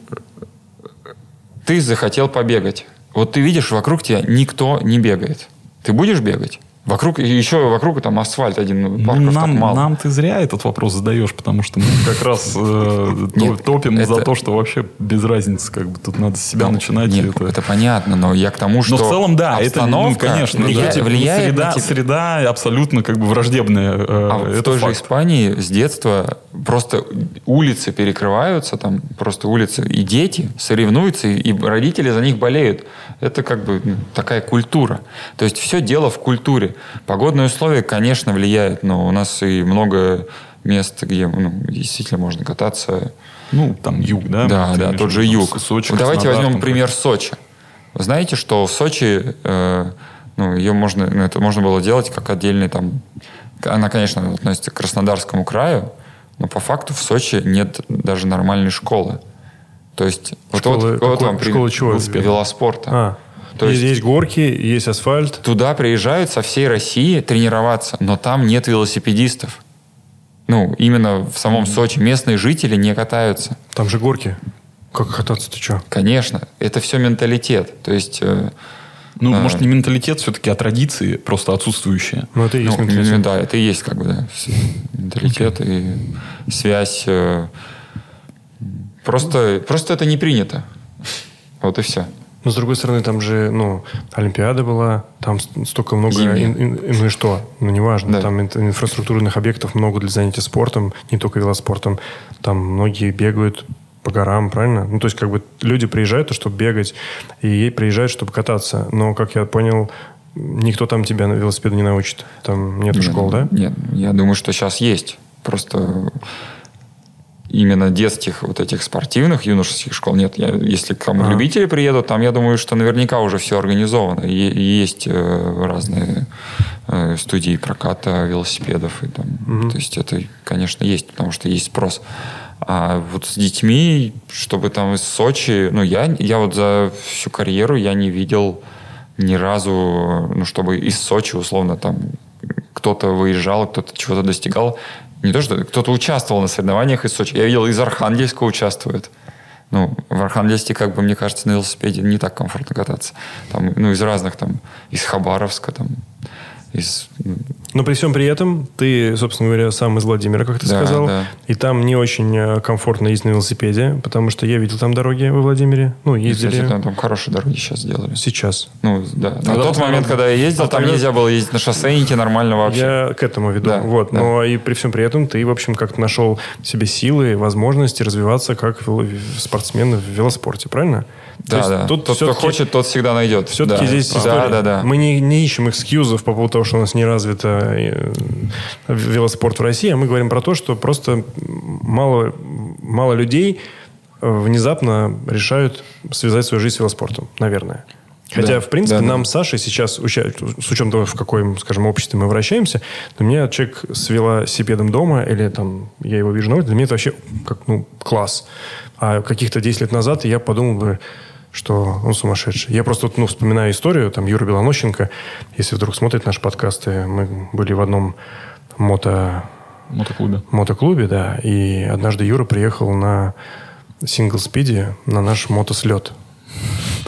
Speaker 4: Ты захотел побегать. Вот ты видишь, вокруг тебя никто не бегает. Ты будешь бегать? Вокруг, еще вокруг там асфальт один, ну, парков так
Speaker 3: нам,
Speaker 4: мало.
Speaker 3: нам ты зря этот вопрос задаешь, потому что мы как раз э,
Speaker 4: Нет,
Speaker 3: топим за то, что вообще без разницы, как бы тут надо с себя начинать. и
Speaker 4: Нет,
Speaker 3: это-
Speaker 4: это... понятно, но я к тому, что
Speaker 3: Но в целом, да, это, ну, конечно,
Speaker 4: влияет,
Speaker 3: да,
Speaker 4: влияет
Speaker 3: среда,
Speaker 4: на тебя.
Speaker 3: среда абсолютно как бы враждебная. э,
Speaker 4: А в той же. Испании с детства просто улицы перекрываются, там просто улицы, и дети соревнуются, и, и родители за них болеют. Это как бы ну, такая культура. То есть все дело в культуре. Погодные условия, конечно, влияют, но у нас и много мест, где ну, действительно можно кататься.
Speaker 3: Ну, там юг, да?
Speaker 4: Да, да, тот же юг.
Speaker 3: Сочи,
Speaker 4: Вот давайте возьмем пример Сочи. Вы знаете, что в Сочи э, ну, ее можно, ну, это можно было делать как отдельный там. Она, конечно, относится к Краснодарскому краю, но по факту в Сочи нет даже нормальной школы. То есть вот,
Speaker 2: Школы
Speaker 4: вот, вот
Speaker 2: какой-
Speaker 4: вам
Speaker 2: школы чего?
Speaker 4: Велоспорта.
Speaker 2: А,
Speaker 4: То
Speaker 2: есть,
Speaker 4: есть-
Speaker 2: горки, есть асфальт.
Speaker 4: Туда приезжают со всей России тренироваться, но там нет велосипедистов. Ну, именно в самом Сочи местные жители не катаются.
Speaker 2: Там же горки. Как кататься ты что?
Speaker 4: Конечно, это все менталитет. То есть, э,
Speaker 3: Ну,
Speaker 4: А.
Speaker 3: может, не менталитет все-таки, а традиции просто отсутствующие.
Speaker 2: Ну, это и есть
Speaker 4: ну,
Speaker 2: менталитет.
Speaker 4: да, это и есть как бы да, менталитет и связь. э, Просто, просто это не принято. Вот и все.
Speaker 2: Но, с другой стороны, там же, ну, Олимпиада была, там столько много... Ин- ин- ну и что? Ну, неважно.
Speaker 4: Да.
Speaker 2: Там ин- инфраструктурных объектов много для занятия спортом, не только велоспортом. Там многие бегают по горам, правильно? Ну, то есть, как бы люди приезжают, чтобы бегать, и приезжают, чтобы кататься. Но, как я понял, никто там тебя на велосипеду не научит. Там нету
Speaker 4: Нет,
Speaker 2: школ, да?
Speaker 4: Нет, я думаю, что сейчас есть. Просто именно детских вот этих спортивных юношеских школ нет. Я, если к кому
Speaker 2: А.
Speaker 4: любители приедут, там, я думаю, что наверняка уже все организовано. И, и есть э, разные э, студии проката велосипедов. И там, То есть это, конечно, есть, потому что есть спрос. А вот с детьми, чтобы там из Сочи, ну, я, я вот за всю карьеру я не видел ни разу, ну, чтобы из Сочи, условно, там кто-то выезжал, кто-то чего-то достигал. Не то, что кто-то участвовал на соревнованиях из Сочи. Я видел, из Архангельска участвует. Ну, в Архангельске, как бы, мне кажется, на велосипеде не так комфортно кататься. Там, ну, из разных, там, из Хабаровска, там, из...
Speaker 2: Но при всем при этом ты, собственно говоря, сам из Владимира, как ты
Speaker 4: Да,
Speaker 2: сказал,
Speaker 4: да.
Speaker 2: и там не очень э, комфортно ездить на велосипеде, потому что я видел там дороги во Владимире. Ну, ездили
Speaker 4: Кстати, там, там хорошие дороги сейчас сделали.
Speaker 2: сейчас.
Speaker 4: Ну, да. На
Speaker 3: Тогда
Speaker 4: тот момент, когда я ездил,
Speaker 2: А
Speaker 4: там
Speaker 2: тогда-
Speaker 4: нельзя было ездить на шоссейнике нормально вообще.
Speaker 2: Я к этому веду.
Speaker 4: Да,
Speaker 2: вот.
Speaker 4: да.
Speaker 2: Но и при всем при этом ты, в общем, как-то нашел себе силы, возможности развиваться как спортсмен в велоспорте, правильно? То
Speaker 4: Да,
Speaker 2: есть
Speaker 4: да.
Speaker 2: Тут
Speaker 4: Тот, кто хочет, тот всегда найдет.
Speaker 2: Все-таки
Speaker 4: Да.
Speaker 2: здесь
Speaker 4: да,
Speaker 2: история.
Speaker 4: да, да.
Speaker 2: Мы не, не ищем экскьюзов по поводу того, что у нас не развито э, велоспорт в России, а мы говорим про то, что просто мало, мало людей э, внезапно решают связать свою жизнь с велоспортом, наверное. Хотя,
Speaker 4: Да,
Speaker 2: в принципе,
Speaker 4: да, да.
Speaker 2: нам с Сашей сейчас, с учетом того, в каком, скажем, обществе мы вращаемся, для меня человек с велосипедом дома, или там я его вижу на улице, для меня это вообще как, ну, класс. А каких-то 10 лет назад я подумал бы, что он сумасшедший. Я просто вот, ну, вспоминаю историю, там, Юра Белонощенко, если вдруг смотрит наши подкасты, мы были в одном мото,
Speaker 3: Мотоклубе.
Speaker 2: мотоклубе, да, и однажды Юра приехал на синглспиде на наш мотослет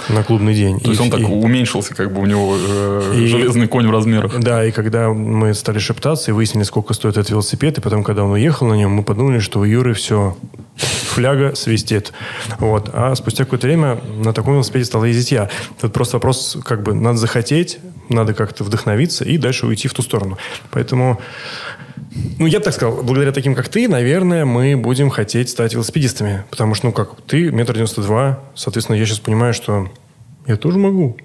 Speaker 2: на клубный день.
Speaker 3: То есть
Speaker 2: И-
Speaker 3: он так
Speaker 2: и-
Speaker 3: уменьшился, как бы у него э,
Speaker 2: И-
Speaker 3: железный конь в размерах.
Speaker 2: Да, и когда мы стали шептаться и выяснили, сколько стоит этот велосипед, и потом, когда он уехал на нем, мы подумали, что у Юры все, фляга свистит. Вот. А спустя какое-то время на таком велосипеде стал ездить я. Тут просто вопрос, как бы, надо захотеть, надо как-то вдохновиться и дальше уйти в ту сторону. Поэтому, ну, я бы так сказал, благодаря таким, как ты, наверное, мы будем хотеть стать велосипедистами. Потому что, ну, как ты, метр девяносто два, соответственно, я сейчас понимаю, что я тоже могу,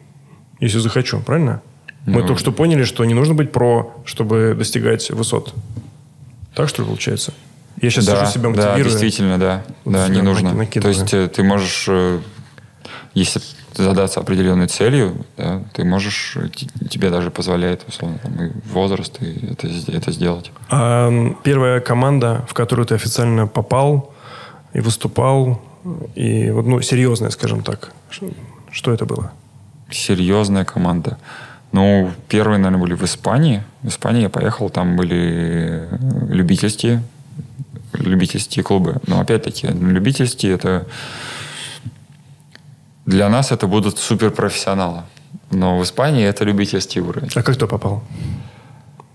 Speaker 2: если захочу, правильно? Мы
Speaker 4: Ну.
Speaker 2: только что поняли, что не нужно быть про, чтобы достигать высот. Так что ли получается? Я сейчас
Speaker 4: да,
Speaker 2: сижу себя
Speaker 4: да,
Speaker 2: мотивирую.
Speaker 4: действительно, да. Да,
Speaker 2: себя
Speaker 4: не нужно.
Speaker 2: наки-
Speaker 4: То
Speaker 2: накидываю.
Speaker 4: есть э, ты можешь, э, если задаться определенной целью, да, ты можешь, тебе даже позволяет, условно, там, и возраст, и это, это сделать.
Speaker 2: А первая команда, в которую ты официально попал и выступал, и вот, ну, серьезная, скажем так, что это было?
Speaker 4: Серьезная команда. Ну, первые, наверное, были в Испании. В Испании я поехал, там были любительские, любительские клубы. Но опять-таки, любительские это... Для нас это будут суперпрофессионалы. Но в Испании это любительский уровень.
Speaker 2: А как кто попал?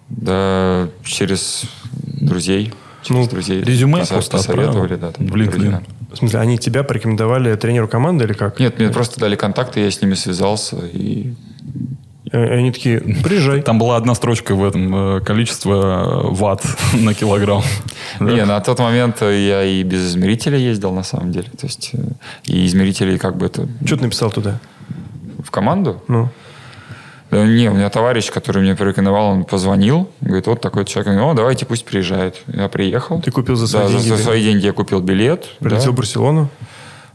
Speaker 4: Да, через друзей. Через
Speaker 2: Ну,
Speaker 4: друзей.
Speaker 3: резюме
Speaker 4: Посо-
Speaker 3: просто
Speaker 4: посоветовали, да. там
Speaker 3: в LinkedIn.
Speaker 2: В смысле, они тебя порекомендовали тренеру команды или как?
Speaker 4: Нет, мне просто дали контакты, я с ними связался. И...
Speaker 2: И они такие, приезжай.
Speaker 3: Там была одна строчка в этом, э, количество э, ватт на килограмм.
Speaker 4: Не, на тот момент я и без измерителя ездил, на самом деле. То есть, э, и измерители как бы это
Speaker 2: Что ты написал туда?
Speaker 4: в команду.
Speaker 2: Ну,
Speaker 4: Да, не, у меня товарищ, который мне порекомендовал, он позвонил, говорит, вот такой человек. О, давайте пусть приезжает. Я приехал.
Speaker 2: Ты купил за свои
Speaker 4: да,
Speaker 2: деньги
Speaker 4: За,
Speaker 2: билет?
Speaker 4: свои деньги я купил билет.
Speaker 2: прилетел в
Speaker 4: да.
Speaker 2: Барселону,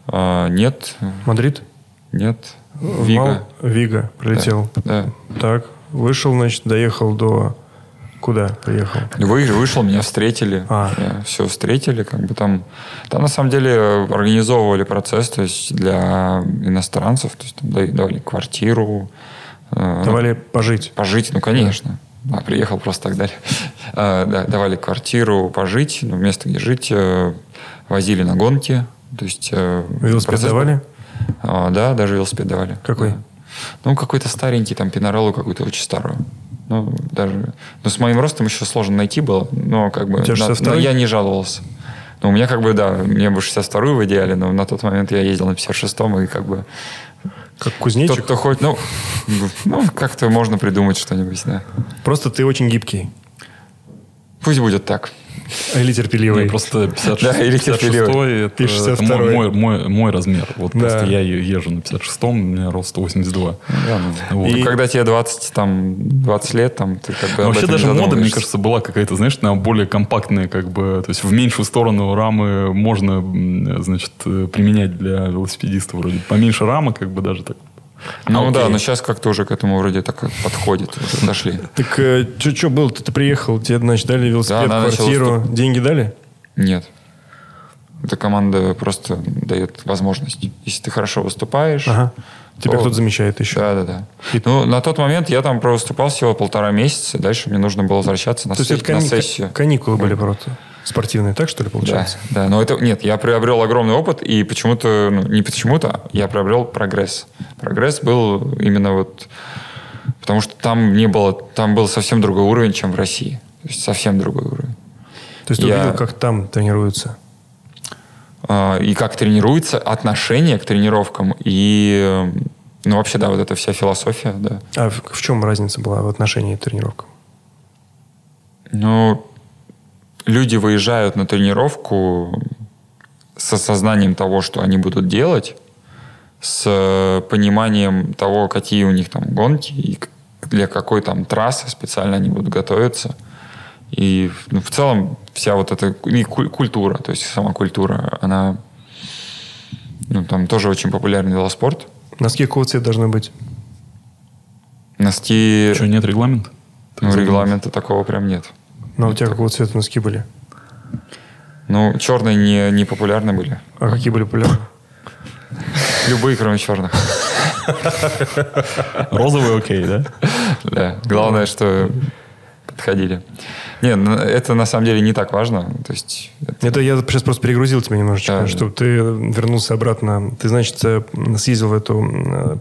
Speaker 4: А, нет,
Speaker 2: Мадрид,
Speaker 4: нет. Вига.
Speaker 2: Мал- Вига прилетел.
Speaker 4: Да.
Speaker 2: Так, вышел, значит, доехал до... Куда приехал?
Speaker 4: Вы, вышел, меня встретили.
Speaker 2: А.
Speaker 4: все встретили, как бы там. Там на самом деле организовывали процесс, то есть для иностранцев, то есть там давали квартиру. э,
Speaker 2: Давали пожить.
Speaker 4: Пожить, ну, конечно. А, приехал просто так далее. А, да, давали квартиру, пожить, ну, место, где жить. э, Возили на гонки. То есть, э,
Speaker 2: Велосипед
Speaker 4: процесс
Speaker 2: давали?
Speaker 4: А, да, даже велосипед давали.
Speaker 2: Какой?
Speaker 4: Да. Ну, какой-то старенький, там, Пинареллу какую-то очень старую. Ну, даже... Ну, с моим ростом еще сложно найти было, но как бы... На-
Speaker 2: 62-й?
Speaker 4: но я не жаловался. Ну, у меня как бы, да, мне бы 62-ю в идеале, но на тот момент я ездил на 56-м, и как бы...
Speaker 2: Как
Speaker 4: Тот,
Speaker 2: кузнечик?
Speaker 4: кто хоть, ну, ну, как-то можно придумать что-нибудь, да.
Speaker 2: Просто ты очень гибкий.
Speaker 4: Пусть будет так.
Speaker 2: Или терпеливый.
Speaker 3: Не, просто 56,
Speaker 4: Да, или
Speaker 3: 56
Speaker 4: терпеливый.
Speaker 3: это,
Speaker 2: Ты
Speaker 3: это
Speaker 2: 62.
Speaker 3: мой, мой, мой, мой размер. Вот
Speaker 2: Да.
Speaker 3: просто я езжу на 56-м, у меня рост 182.
Speaker 4: Да, ну,
Speaker 3: Вот.
Speaker 4: ну, когда тебе 20, там, 20 лет, там, ты как бы
Speaker 3: вообще даже мода, мне кажется, была какая-то, знаешь, на более компактные, как бы, то есть в меньшую сторону рамы можно, значит, э, применять для велосипедиста вроде. Поменьше рамы, как бы даже так.
Speaker 4: Ну
Speaker 3: А,
Speaker 4: да,
Speaker 3: окей.
Speaker 4: но сейчас как-то уже к этому вроде так подходит. Дошли.
Speaker 2: Так что было? Ты, ты приехал, тебе, значит, дали велосипед,
Speaker 4: Да,
Speaker 2: квартиру, деньги дали?
Speaker 4: Нет. Эта команда просто дает возможность. Если ты хорошо выступаешь...
Speaker 2: Ага. Тебя
Speaker 4: то-
Speaker 2: кто-то замечает еще.
Speaker 4: Да, да, да.
Speaker 2: И-
Speaker 4: Ну, на тот момент я там провыступал всего полтора месяца. Дальше мне нужно было возвращаться на,
Speaker 2: То есть
Speaker 4: се-
Speaker 2: это
Speaker 4: на сессию.
Speaker 2: каникулы были просто спортивные, так что ли,
Speaker 4: Да,
Speaker 2: получается?
Speaker 4: да, но это нет, я приобрел огромный опыт и почему-то, ну, не почему-то, я приобрел прогресс. Прогресс был именно вот, потому что там не было, там был совсем другой уровень, чем в России, то есть совсем другой уровень.
Speaker 2: То есть ты
Speaker 4: Я-
Speaker 2: увидел, как там тренируются?
Speaker 4: А, и как тренируется, отношение к тренировкам и, ну вообще да, вот эта вся философия, да.
Speaker 2: А в, в чем разница была в отношении к тренировкам?
Speaker 4: Ну, люди выезжают на тренировку с осознанием того, что они будут делать, с пониманием того, какие у них там гонки и для какой там трассы специально они будут готовиться. И ну, в целом вся вот эта и культура, то есть сама культура, она ну, там тоже очень популярный велоспорт.
Speaker 2: Носки какого цвета должны быть?
Speaker 4: Носки,
Speaker 3: Что, нет регламента?
Speaker 4: ну, регламента такого прям нет.
Speaker 2: Ну, а у тебя какого цвета носки были?
Speaker 4: Ну, черные не, не популярны были.
Speaker 2: А какие были популярны?
Speaker 4: Любые, кроме черных.
Speaker 3: Розовый окей, да?
Speaker 4: Да. Главное, что подходили. Не, ну, это на самом деле не так важно. То есть, это-
Speaker 2: Это я сейчас просто перегрузил тебя немножечко,
Speaker 4: Да,
Speaker 2: чтобы ты вернулся обратно. Ты, значит, э, съездил в эту...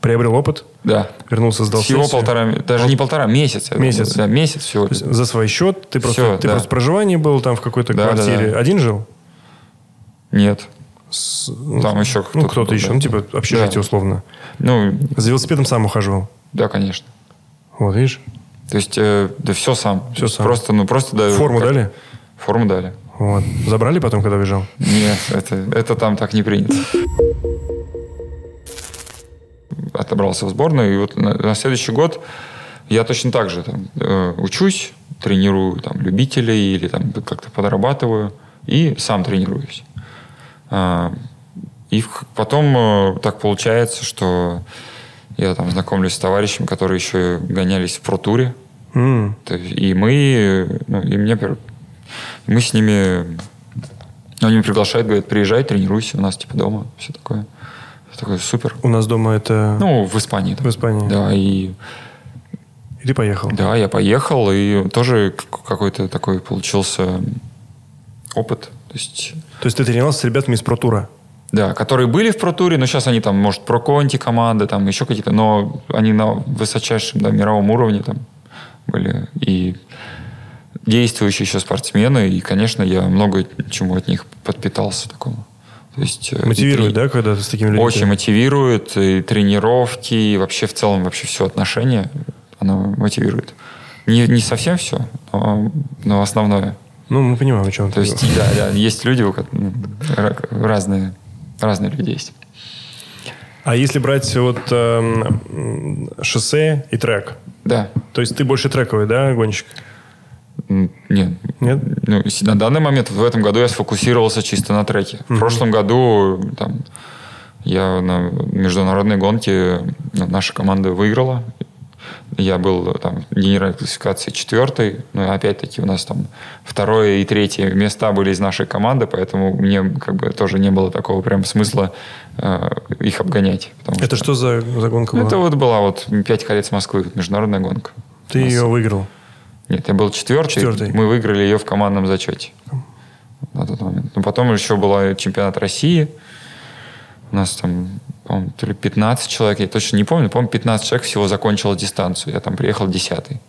Speaker 2: Приобрел опыт,
Speaker 4: да.
Speaker 2: вернулся, сдал
Speaker 4: Всего
Speaker 2: сессию.
Speaker 4: полтора, даже не полтора, месяц.
Speaker 2: Месяц.
Speaker 4: Да, месяц всего.
Speaker 2: За свой счет ты просто,
Speaker 4: Всё,
Speaker 2: ты
Speaker 4: да.
Speaker 2: просто в проживании был там в какой-то
Speaker 4: Да, да,
Speaker 2: квартире.
Speaker 4: да.
Speaker 2: Один жил?
Speaker 4: Нет.
Speaker 2: С-
Speaker 4: Там еще
Speaker 2: Ну,
Speaker 4: кто-то
Speaker 2: кто-то
Speaker 4: был,
Speaker 2: еще.
Speaker 4: да.
Speaker 2: Ну, типа общежитие
Speaker 4: Да.
Speaker 2: условно.
Speaker 4: Ну,
Speaker 2: За велосипедом сам ухаживал.
Speaker 4: Да, конечно.
Speaker 2: Вот, видишь?
Speaker 4: То есть, э, да все сам. Есть
Speaker 2: сам.
Speaker 4: Просто, ну, просто да.
Speaker 2: Форму
Speaker 4: как-
Speaker 2: дали?
Speaker 4: Форму дали.
Speaker 2: Вот. Забрали потом, когда уезжал?
Speaker 4: Нет, это, это там так не принято. Отобрался в сборную, и вот на, на следующий год я точно так же там, э, учусь, тренирую там, любителей или там как-то подрабатываю и сам тренируюсь. А, и потом э, так получается, что я там знакомлюсь с товарищами, которые еще гонялись в протуре. Есть, и мы, ну, и мне, мы с ними, они меня приглашают, говорят, приезжай, тренируйся у нас, типа, дома, все такое. Такой, супер.
Speaker 2: У нас дома это...
Speaker 4: Ну, в Испании. там.
Speaker 2: В Испании.
Speaker 4: Да, и,
Speaker 2: И ты поехал.
Speaker 4: да, я поехал, и тоже какой-то такой получился опыт. То есть,
Speaker 2: То есть ты тренировался с ребятами из протура?
Speaker 4: да, которые были в протуре, но сейчас они там, может, про Конти команды, там еще какие-то, но они на высочайшем, да, мировом уровне там были. И действующие еще спортсмены, и, конечно, я много чему от них подпитался такому. То есть, э,
Speaker 2: Мотивирует,
Speaker 4: и-
Speaker 2: да, когда ты с такими людьми?
Speaker 4: Очень мотивирует, и тренировки, и вообще в целом вообще все отношения, оно мотивирует. Не, не совсем все, но, но основное.
Speaker 2: Ну, мы понимаем, о чем
Speaker 4: То есть, да, да, есть люди, у ко- ну, ра- разные, разные люди есть.
Speaker 2: А если брать вот м, шоссе и трек?
Speaker 4: Да.
Speaker 2: То есть ты больше трековый, да, гонщик?
Speaker 4: Нет.
Speaker 2: Нет?
Speaker 4: Ну, на данный момент, в этом году я сфокусировался чисто на треке. В прошлом году там, я на международной гонке ну, наша команда выиграла. Я был там в генеральной классификации четвертый. Но опять-таки у нас там второе и третье места были из нашей команды, поэтому мне как бы тоже не было такого прям смысла э, их обгонять.
Speaker 2: Это что за, за гонка была?
Speaker 4: Это вот была вот пять колец Москвы, международная гонка.
Speaker 2: Ты ее выиграл.
Speaker 4: Нет, я был четвертый.
Speaker 2: Четвертый.
Speaker 4: Мы выиграли ее в командном зачете на тот момент. Но потом еще был чемпионат России. У нас там, по-моему, то ли 15 человек, я точно не помню, по-моему, 15 человек всего закончило дистанцию. Я там приехал десятый.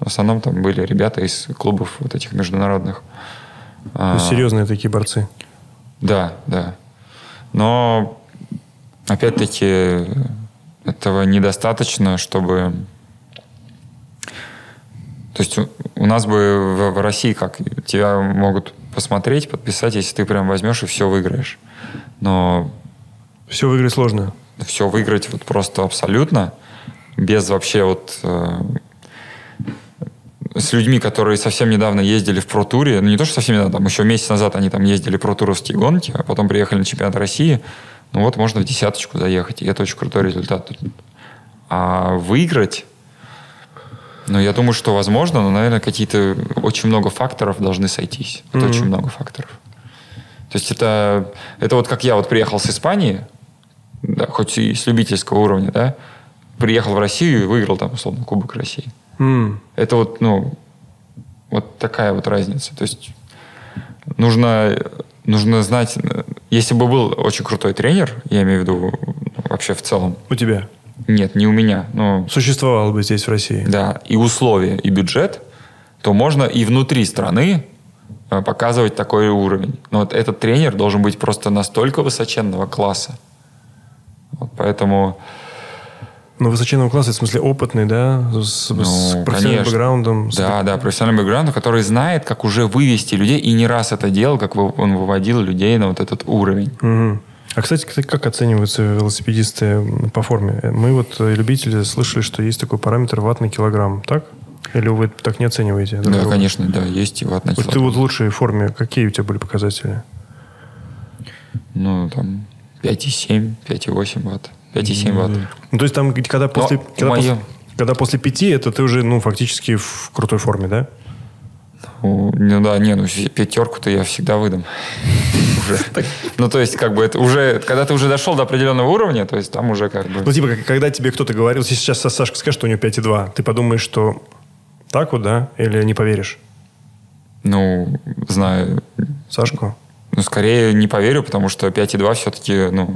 Speaker 4: В основном там были ребята из клубов вот этих международных.
Speaker 2: Есть
Speaker 4: А,
Speaker 2: серьезные такие борцы.
Speaker 4: да, да. Но, опять-таки, этого недостаточно, чтобы... То есть у, нас бы в, в России как? Тебя могут посмотреть, подписать, если ты прям возьмешь и все выиграешь. Но
Speaker 2: Все выиграть сложно.
Speaker 4: все выиграть вот просто абсолютно, без вообще вот э, с людьми, которые совсем недавно ездили в Про-туре, ну не то, что совсем недавно, там еще месяц назад они там ездили про-туровские гонки, а потом приехали на чемпионат России, ну вот можно в десяточку заехать, и это очень крутой результат. А выиграть, ну я думаю, что возможно, но, наверное, какие-то очень много факторов должны сойтись. Вот
Speaker 2: Мгм.
Speaker 4: Очень много факторов. То есть это, это вот как я вот приехал с Испании, да, хоть и с любительского уровня, да, приехал в Россию и выиграл там, условно, Кубок России.
Speaker 2: М.
Speaker 4: Это вот, ну, вот такая вот разница. То есть нужно, нужно знать, если бы был очень крутой тренер, я имею в виду ну, вообще в целом,
Speaker 2: У тебя.
Speaker 4: Нет, не у меня, но
Speaker 2: Существовал бы здесь, в России.
Speaker 4: да, и условия, и бюджет, то можно и внутри страны э, показывать такой уровень. Но вот этот тренер должен быть просто настолько высоченного класса. Вот поэтому
Speaker 2: Ну, высоченного класса, в смысле опытный, да? С, с
Speaker 4: Ну,
Speaker 2: профессиональным
Speaker 4: конечно.
Speaker 2: бэкграундом. с-
Speaker 4: Да, да, профессиональный бэкграунд, который знает, как уже вывести людей, и не раз это делал, как он выводил людей на вот этот уровень.
Speaker 2: Мгм. А, кстати, как, оцениваются велосипедисты по форме? Мы вот, э, любители, слышали, что есть такой параметр ватт на килограмм, так? Или вы так не оцениваете?
Speaker 4: Да,
Speaker 2: друга?
Speaker 4: конечно, да, есть и ватт на
Speaker 2: Вот ты
Speaker 4: килограмм.
Speaker 2: вот в лучшей форме, какие у тебя были показатели?
Speaker 4: Ну, там 5,7, 5,8 ватт. 5,7 ватт.
Speaker 2: Ну, то есть там, когда после,
Speaker 4: Но
Speaker 2: когда,
Speaker 4: моё-
Speaker 2: после, когда после пяти, это ты уже, ну, фактически в крутой форме, да?
Speaker 4: Ну, ну да, не, ну пятерку-то я всегда выдам. Уже. Ну, то есть, как бы это уже, когда ты уже дошел до определенного уровня, то есть там уже как бы...
Speaker 2: Ну, типа, когда тебе кто-то говорил, если сейчас Сашка скажет, что у него 5,2, ты подумаешь, что так вот, да? Или не поверишь
Speaker 4: Ну, знаю,
Speaker 2: Сашку?
Speaker 4: ну, скорее не поверю, потому что 5,2 все-таки, ну,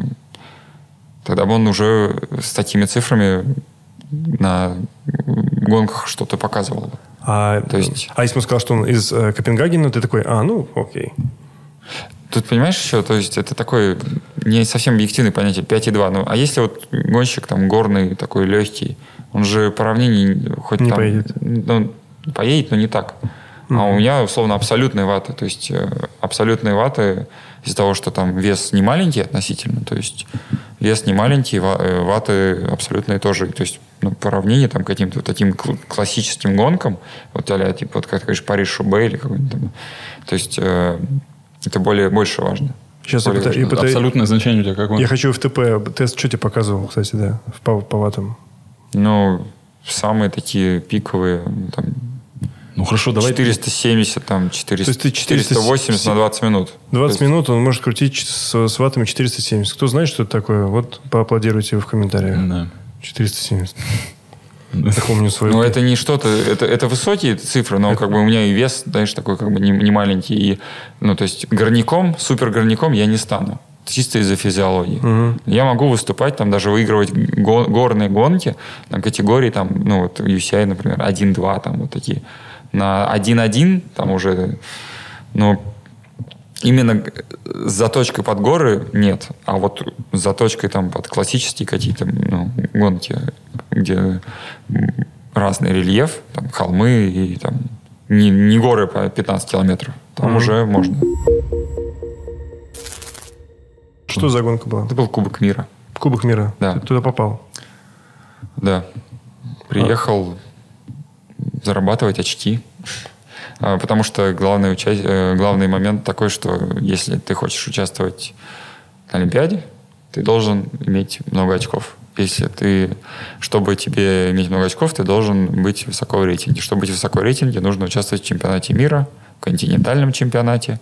Speaker 4: тогда бы он уже с такими цифрами на гонках что-то показывал. бы.
Speaker 2: А,
Speaker 4: То есть-
Speaker 2: а если он сказал, что он из э, Копенгагена, ты такой, а, ну, окей.
Speaker 4: Тут, понимаешь, еще, то есть это такое не совсем объективное понятие 5,2. Ну, а если вот гонщик там горный, такой легкий, Он же по равнине хоть
Speaker 2: Не
Speaker 4: там...
Speaker 2: поедет.
Speaker 4: Ну, поедет, но не так. А у меня, условно, абсолютные ваты. То есть э, абсолютные ваты из-за того, что там вес не маленький относительно, то есть вес не маленький, э, ваты абсолютные тоже. То есть ну, по равнине там каким-то вот таким кл- классическим гонкам, вот а типа, вот как ты говоришь, Париж-Шубе или какой-нибудь там, то есть э, это более, больше важно.
Speaker 2: Сейчас я,
Speaker 4: Более
Speaker 2: пыта- я
Speaker 4: важно.
Speaker 2: пыта-
Speaker 3: Абсолютное значение у тебя какое?
Speaker 2: я хочу в ТП. Тест что тебе показывал, кстати, да, в- по, по ватам?
Speaker 4: Ну, самые такие пиковые, там,
Speaker 3: Ну хорошо, давай...
Speaker 4: 470, там, 400,
Speaker 2: То есть ты
Speaker 4: 480 на 20 минут.
Speaker 2: 20
Speaker 4: То есть-
Speaker 2: минут он может крутить с, с ваттами 470. Кто знает, что это такое? Вот поаплодируйте в комментариях.
Speaker 3: Да.
Speaker 2: 470. Я помню свою.
Speaker 4: Ну, это не что-то, это, это высокие цифры, но как бы у меня и вес, знаешь, такой как бы не, не маленький. И, ну, то есть горняком, супер горняком я не стану. Чисто из-за физиологии. Я могу выступать, там даже выигрывать го- горные гонки на категории, там, ну, вот UCI, например, 1-2, там вот такие. На 1-1 там уже, ну, именно с заточкой под горы нет, а вот с заточкой там под классические какие-то ну, гонки, где разный рельеф, там холмы и там не, не горы по 15 километров, там уже можно.
Speaker 2: Что за гонка была?
Speaker 4: Это был Кубок мира,
Speaker 2: Кубок мира.
Speaker 4: Да.
Speaker 2: Ты туда попал.
Speaker 4: да. Приехал зарабатывать очки. А, Потому что главный, уча- э, главный момент такой, что если ты хочешь участвовать на Олимпиаде, ты должен иметь много очков. Если ты, чтобы тебе иметь много очков, ты должен быть высоко в рейтинге. Чтобы быть высоко в рейтинге, нужно участвовать в чемпионате мира, в континентальном чемпионате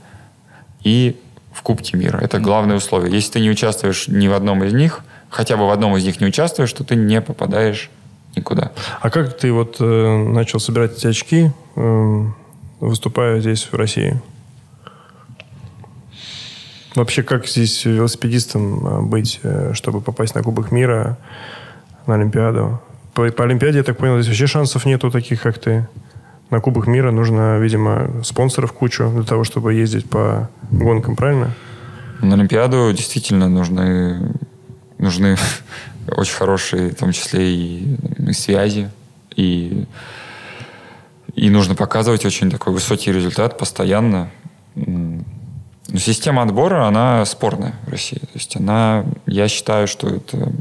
Speaker 4: и в Кубке мира. Это главное условие. Если ты не участвуешь ни в одном из них, хотя бы в одном из них не участвуешь, то ты не попадаешь никуда.
Speaker 2: А как ты вот э, начал собирать эти очки, э, выступая здесь, в России? Вообще, как здесь велосипедистом э, быть, э, чтобы попасть на Кубок мира, на Олимпиаду? По, по Олимпиаде, я так понял, здесь вообще шансов нету таких, как ты. На Кубок мира нужно, видимо, спонсоров кучу для того, чтобы ездить по гонкам, правильно?
Speaker 4: На Олимпиаду действительно нужны, нужны очень хорошие, в том числе и, и связи, и, и нужно показывать очень такой высокий результат постоянно. Но система отбора, она спорная в России. То есть она, я считаю, что это,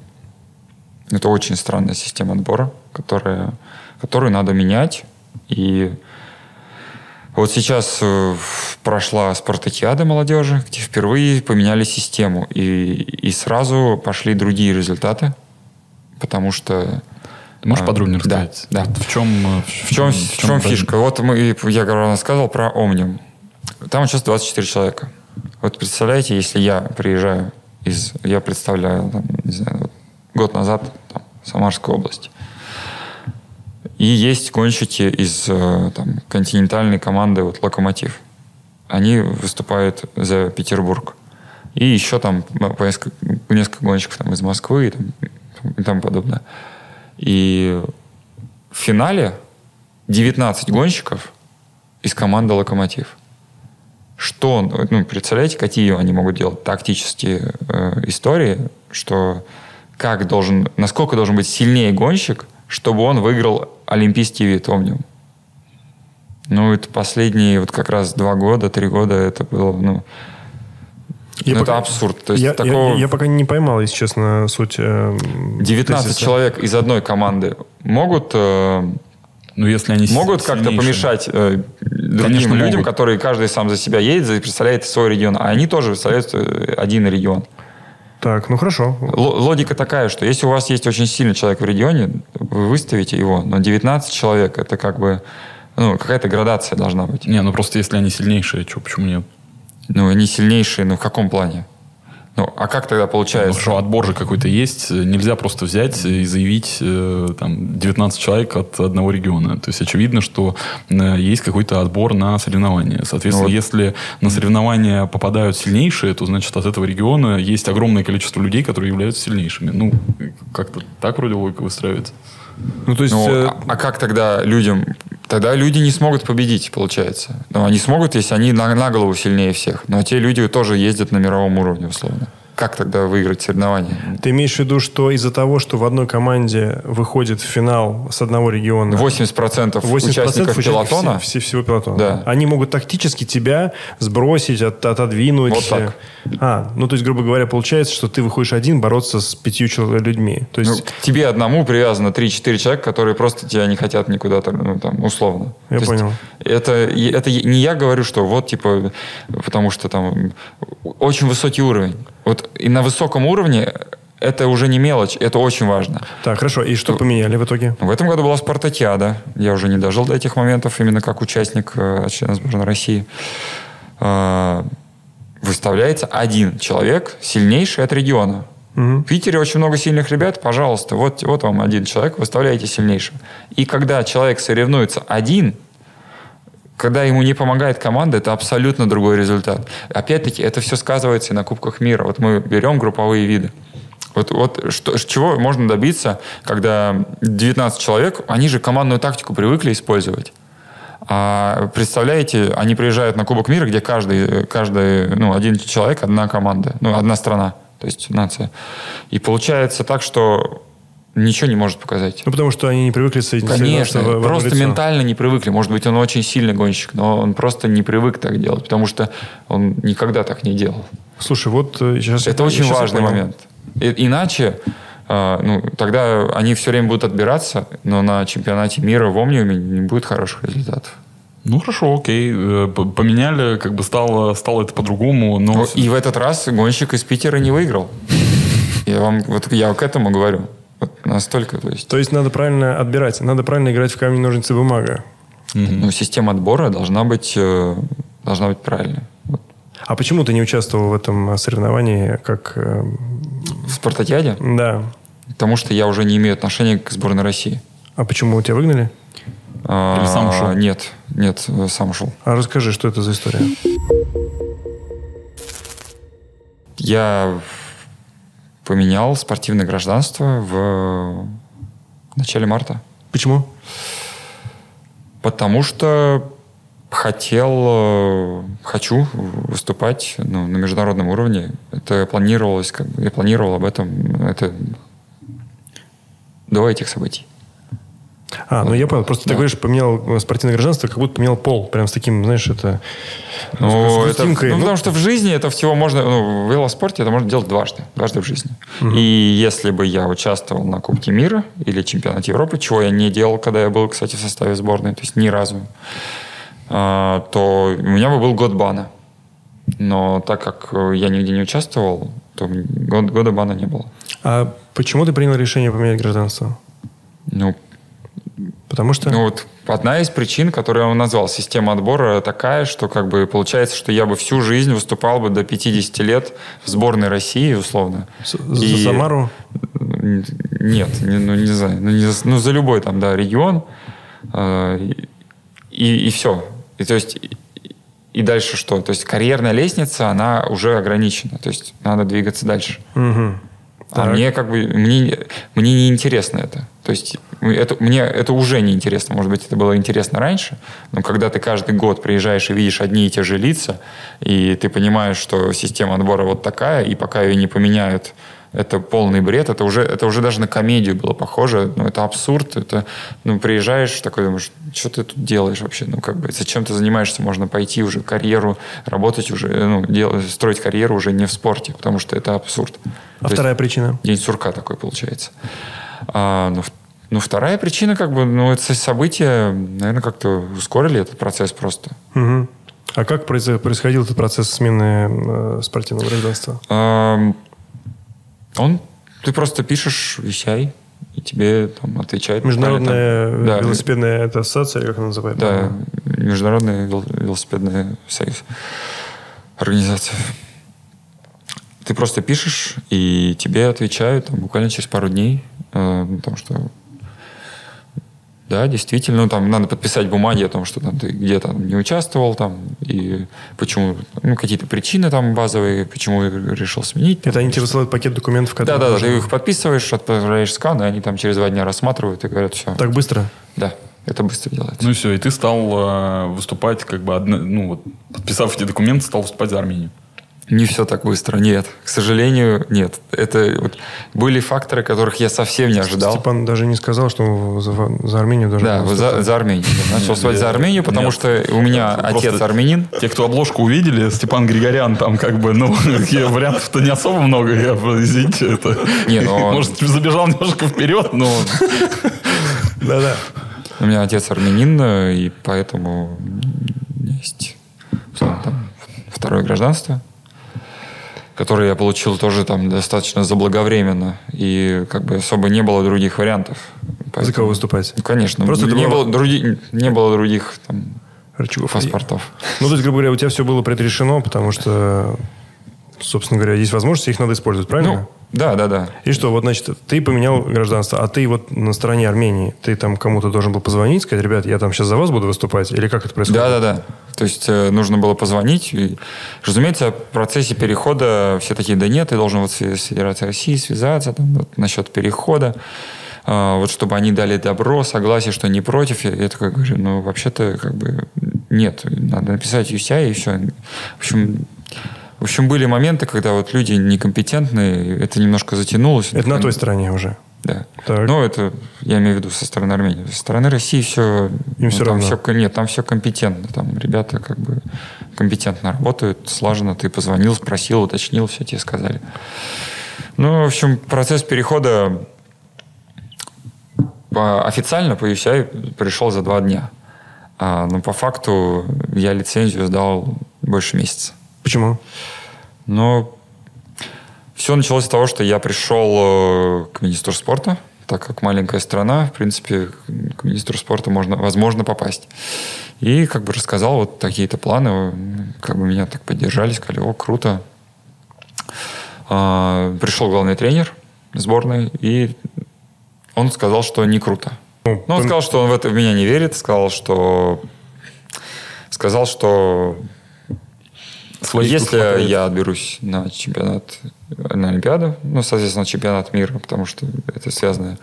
Speaker 4: это очень странная система отбора, которая, которую надо менять. И вот сейчас э, прошла спартакиада молодежи, где впервые поменяли систему. И, и сразу пошли другие результаты, потому что...
Speaker 3: Ты можешь
Speaker 4: а,
Speaker 3: подробнее
Speaker 4: да,
Speaker 3: рассказать?
Speaker 4: Да.
Speaker 3: В чем, э,
Speaker 4: В чем, в чем фишка? Вот мы, я говорю, сказал про Omnium. Там сейчас 24 человека. Вот представляете, если я приезжаю из... Я представляю, там, не знаю, год назад там, Самарской области. И есть гонщики из э, там, континентальной команды вот, «Локомотив». Они выступают за Петербург. И еще там несколько, несколько гонщиков там, из Москвы и, там, и тому подобное. И в финале 19 гонщиков из команды «Локомотив». Что, ну, представляете, какие они могут делать тактические э, истории, что как должен, насколько должен быть сильнее гонщик, чтобы он выиграл олимпийский вид Omnium. Ну, это последние вот как раз два года, три года это было, ну,
Speaker 2: Я
Speaker 4: ну,
Speaker 2: пока-
Speaker 4: это абсурд. То есть
Speaker 2: я, я-
Speaker 4: такого...
Speaker 2: я пока не поймал, если честно, суть... э,
Speaker 4: 19
Speaker 2: тезиса.
Speaker 4: человек из одной команды могут э,
Speaker 3: Ну, если они
Speaker 4: могут как-то помешать э, другим
Speaker 3: Конечно,
Speaker 4: людям,
Speaker 3: могут.
Speaker 4: которые каждый сам за себя едет, представляет свой регион, а они тоже представляют э, один регион.
Speaker 2: Так, ну хорошо.
Speaker 4: Л- логика такая, что если у вас есть очень сильный человек в регионе, вы выставите его, но 19 человек это как бы ну, какая-то градация должна быть.
Speaker 3: Не, ну просто если они сильнейшие, что, почему нет?
Speaker 4: Ну, они сильнейшие, ну в каком плане? Ну, а как тогда
Speaker 3: Ну,
Speaker 4: получается?
Speaker 3: что, отбор же какой-то есть. Нельзя просто взять и заявить э, там 19 человек от одного региона. То есть очевидно, что э, есть какой-то отбор на соревнования. Соответственно,
Speaker 4: Ну вот.
Speaker 3: если на соревнования попадают сильнейшие, то значит от этого региона есть огромное количество людей, которые являются сильнейшими. Ну, как-то так вроде логика выстраивается.
Speaker 2: Ну, то есть...
Speaker 4: Ну,
Speaker 2: э,
Speaker 4: а, а как тогда людям? Тогда люди не смогут победить, получается. Ну, они смогут, если они на, на голову сильнее всех. Но те люди тоже ездят на мировом уровне, условно. Как тогда выиграть соревнования?
Speaker 2: Ты имеешь в виду, что из-за того, что в одной команде выходит в финал с одного региона
Speaker 4: 80%,
Speaker 2: 80%
Speaker 4: участников пилотона,
Speaker 2: все- всего пилотона.
Speaker 4: Да.
Speaker 2: Они могут тактически тебя сбросить, от- отодвинуть.
Speaker 4: Вот так.
Speaker 2: А, ну то есть, грубо говоря, получается, что ты выходишь один бороться с пятью людьми. То
Speaker 4: ну,
Speaker 2: есть,
Speaker 4: к тебе одному привязано 3-4 человека, которые просто тебя не хотят никуда, ну, там, условно.
Speaker 2: Я
Speaker 4: То
Speaker 2: понял.
Speaker 4: Это, это не я говорю, что вот, типа, потому что там очень высокий уровень. Вот и на высоком уровне это уже не мелочь, это очень важно.
Speaker 2: так, хорошо. И что поменяли в итоге?
Speaker 4: В этом году была спартакиада. Я уже не дожил до этих моментов именно как участник э, члена сборной России. Э, Выставляется один человек, сильнейший от региона. В Питере очень много сильных ребят. Пожалуйста, вот, вот вам один человек, выставляете сильнейшего. И когда человек соревнуется один, когда ему не помогает команда, это абсолютно другой результат. Опять-таки, это все сказывается и на Кубках мира. Вот мы берем групповые виды. Вот, вот что, чего можно добиться, когда 19 человек, они же командную тактику привыкли использовать. А представляете, они приезжают на Кубок мира, где каждый, каждый ну, один человек, одна команда, ну, одна страна, то есть нация. И получается так, что ничего не может показать.
Speaker 2: Ну, потому что они не привыкли соединиться
Speaker 4: Конечно,
Speaker 2: в-
Speaker 4: просто
Speaker 2: лицо.
Speaker 4: ментально не привыкли. Может быть, он очень сильный гонщик, но он просто не привык так делать, потому что он никогда так не делал.
Speaker 2: Слушай, вот э, сейчас...
Speaker 4: Это
Speaker 2: я
Speaker 4: очень
Speaker 2: сейчас
Speaker 4: важный момент. И- иначе, э, ну, тогда они все время будут отбираться, но на чемпионате мира в Омниуме не будет хороших результатов.
Speaker 3: Ну хорошо, окей. Э, Поменяли, как бы стало, стало это по-другому, но...
Speaker 4: И в этот раз гонщик из Питера не выиграл. Я вам вот я к этому говорю. Вот настолько, то есть.
Speaker 2: То есть надо правильно отбирать, надо правильно играть в камень, ножницы, бумага.
Speaker 4: Ну, система отбора должна быть, э, должна быть правильной. Вот.
Speaker 2: А почему ты не участвовал в этом соревновании, как... э,
Speaker 4: В спартакиаде?
Speaker 2: да.
Speaker 4: Потому что я уже не имею отношения к сборной России.
Speaker 2: А почему тебя выгнали?
Speaker 4: А,
Speaker 3: Или сам ушел?
Speaker 4: Нет, нет, э, сам ушел.
Speaker 2: А расскажи, что это за история?
Speaker 4: Я поменял спортивное гражданство в начале марта.
Speaker 2: Почему?
Speaker 4: Потому что хотел, э, хочу выступать ну, на международном уровне. Это планировалось, я планировал об этом, это до этих событий.
Speaker 2: А, ну я понял. Просто ты
Speaker 4: Да.
Speaker 2: говоришь, поменял э, спортивное гражданство, как будто поменял пол. Прям с таким, знаешь, это...
Speaker 4: Ну, это- ну,
Speaker 2: Ну,
Speaker 4: потому что в жизни это всего можно, ну, в велоспорте это можно делать дважды, дважды в жизни. И если бы я участвовал на Кубке мира или чемпионате Европы, чего я не делал, когда я был, кстати, в составе сборной, то есть ни разу, а, то у меня бы был год бана. Но так как э, я нигде не участвовал, то год, года бана не было.
Speaker 2: А почему ты принял решение поменять гражданство?
Speaker 4: Ну,
Speaker 2: Потому что...
Speaker 4: Ну вот одна из причин, которую он назвал, система отбора такая, что как бы получается, что я бы всю жизнь выступал бы до 50 лет в сборной России, условно.
Speaker 2: за
Speaker 4: И-
Speaker 2: Самару?
Speaker 4: Н- Нет, не- ну не знаю, ну, не за, ну, за любой там, да, регион. э, и, и все. И то есть и- дальше что? То есть карьерная лестница, она уже ограничена. То есть надо двигаться дальше. А
Speaker 2: Так.
Speaker 4: мне как бы мне, мне не интересно это. То есть это, мне это уже не интересно. Может быть, это было интересно раньше, но когда ты каждый год приезжаешь и видишь одни и те же лица, и ты понимаешь, что система отбора вот такая, и пока ее не поменяют, это полный бред. Это уже, это уже даже на комедию было похоже. Ну, это абсурд. Это, ну, приезжаешь, такой думаешь, что ты тут делаешь вообще? Ну, как бы, зачем ты занимаешься? Можно пойти уже карьеру, работать уже, ну, дел- строить карьеру уже не в спорте, потому что это абсурд.
Speaker 2: А
Speaker 4: То есть-
Speaker 2: вторая причина?
Speaker 4: День сурка такой получается. А, ну, ну, вторая причина, как бы, ну, это события, наверное, как-то ускорили этот процесс просто.
Speaker 2: Мгм. А как происходил этот процесс смены э, спортивного гражданства?
Speaker 4: Он, ты просто пишешь «вещай», и тебе там отвечает.
Speaker 2: Международная
Speaker 4: там- да,
Speaker 2: велосипедная это ассоциация, или как она называется?
Speaker 4: Да, Международный вел- велосипедный союз. Организация. Ты просто пишешь, и тебе отвечают там, буквально через пару дней. э, Потому что да, действительно, ну, там надо подписать бумаги о том, что там, ты где-то не участвовал, там, и почему, ну, какие-то причины там базовые, почему решил сменить.
Speaker 2: Это они тебе высылают пакет документов,
Speaker 4: Да,
Speaker 2: которые...
Speaker 4: да, да,
Speaker 2: нужно-
Speaker 4: ты их подписываешь, отправляешь скан, и они там через два дня рассматривают и говорят, все.
Speaker 2: Так быстро?
Speaker 4: Да, это быстро делается.
Speaker 3: Ну и все, и ты стал э, выступать, как бы, одно- ну вот, подписав эти документы, стал выступать за Армению.
Speaker 4: Не все так быстро, нет. К сожалению, нет. Это вот были факторы, которых я совсем не ожидал.
Speaker 2: Степан даже не сказал, что за, за Армению даже...
Speaker 4: Да, за, за Армению. Я начал свать за Армению, потому
Speaker 3: Нет.
Speaker 4: что у меня
Speaker 3: Просто
Speaker 4: отец армянин.
Speaker 3: Те, кто обложку увидели, Степан Григорян, там как бы, ну, вариантов-то не особо много, я, извините, это...
Speaker 4: Не, ну, он-
Speaker 3: Может, забежал немножко вперед, но...
Speaker 2: Да-да.
Speaker 4: У меня отец армянин, э, и поэтому есть второе гражданство, которое я получил тоже там достаточно заблаговременно. И как бы особо не было других вариантов.
Speaker 2: За
Speaker 4: Поэтому-
Speaker 2: кого выступать?
Speaker 4: Ну, конечно.
Speaker 2: Просто
Speaker 4: не,
Speaker 2: было-
Speaker 4: было други- не было других там,
Speaker 2: Рычагов.
Speaker 4: паспортов.
Speaker 2: Ну, то есть, грубо говоря, у тебя все было предрешено, потому что, собственно говоря, есть возможности, их надо использовать, правильно?
Speaker 4: Ну, да, да, да.
Speaker 2: И что, вот, значит, ты поменял гражданство, а ты вот на стороне Армении, ты там кому-то должен был позвонить, сказать, ребят, я там сейчас за вас буду выступать, или как это происходит?
Speaker 4: Да, да, да. То есть э, нужно было позвонить. И, разумеется, в процессе перехода все такие, да нет, ты должен вот с Федерацией России связаться там, вот, насчет перехода. А, вот чтобы они дали добро, согласие, что не против. Я, я такой говорю, ну, вообще-то, как бы, нет, надо написать UCI и все. В общем, в общем, были моменты, когда вот люди некомпетентные, это немножко затянулось.
Speaker 2: Это на той стороне уже.
Speaker 4: Да.
Speaker 2: Так.
Speaker 4: Ну, это я имею в виду со стороны Армении. Со стороны России все...
Speaker 2: Им всё
Speaker 4: там
Speaker 2: равно.
Speaker 4: всё- нет, там все компетентно. Там ребята как бы компетентно работают, слаженно. Ты позвонил, спросил, уточнил, все тебе сказали. Ну, в общем, процесс перехода официально по UCI пришел за два дня. А, но по факту я лицензию сдал больше месяца.
Speaker 2: Почему?
Speaker 4: Но все началось с того, что я пришел э, к министру спорта, так как маленькая страна, в принципе, к министру спорта можно, возможно попасть. И как бы рассказал вот такие-то планы, как бы меня так поддержали, сказали, о, круто. А, Пришел главный тренер сборной, и он сказал, что не круто.
Speaker 2: Ну,
Speaker 4: Ну, он сказал, что он в это в меня не верит, сказал, что сказал, что
Speaker 3: Своих
Speaker 4: если
Speaker 3: хватает.
Speaker 4: я отберусь на чемпионат, на Олимпиаду, ну, соответственно, чемпионат мира, потому что это связано,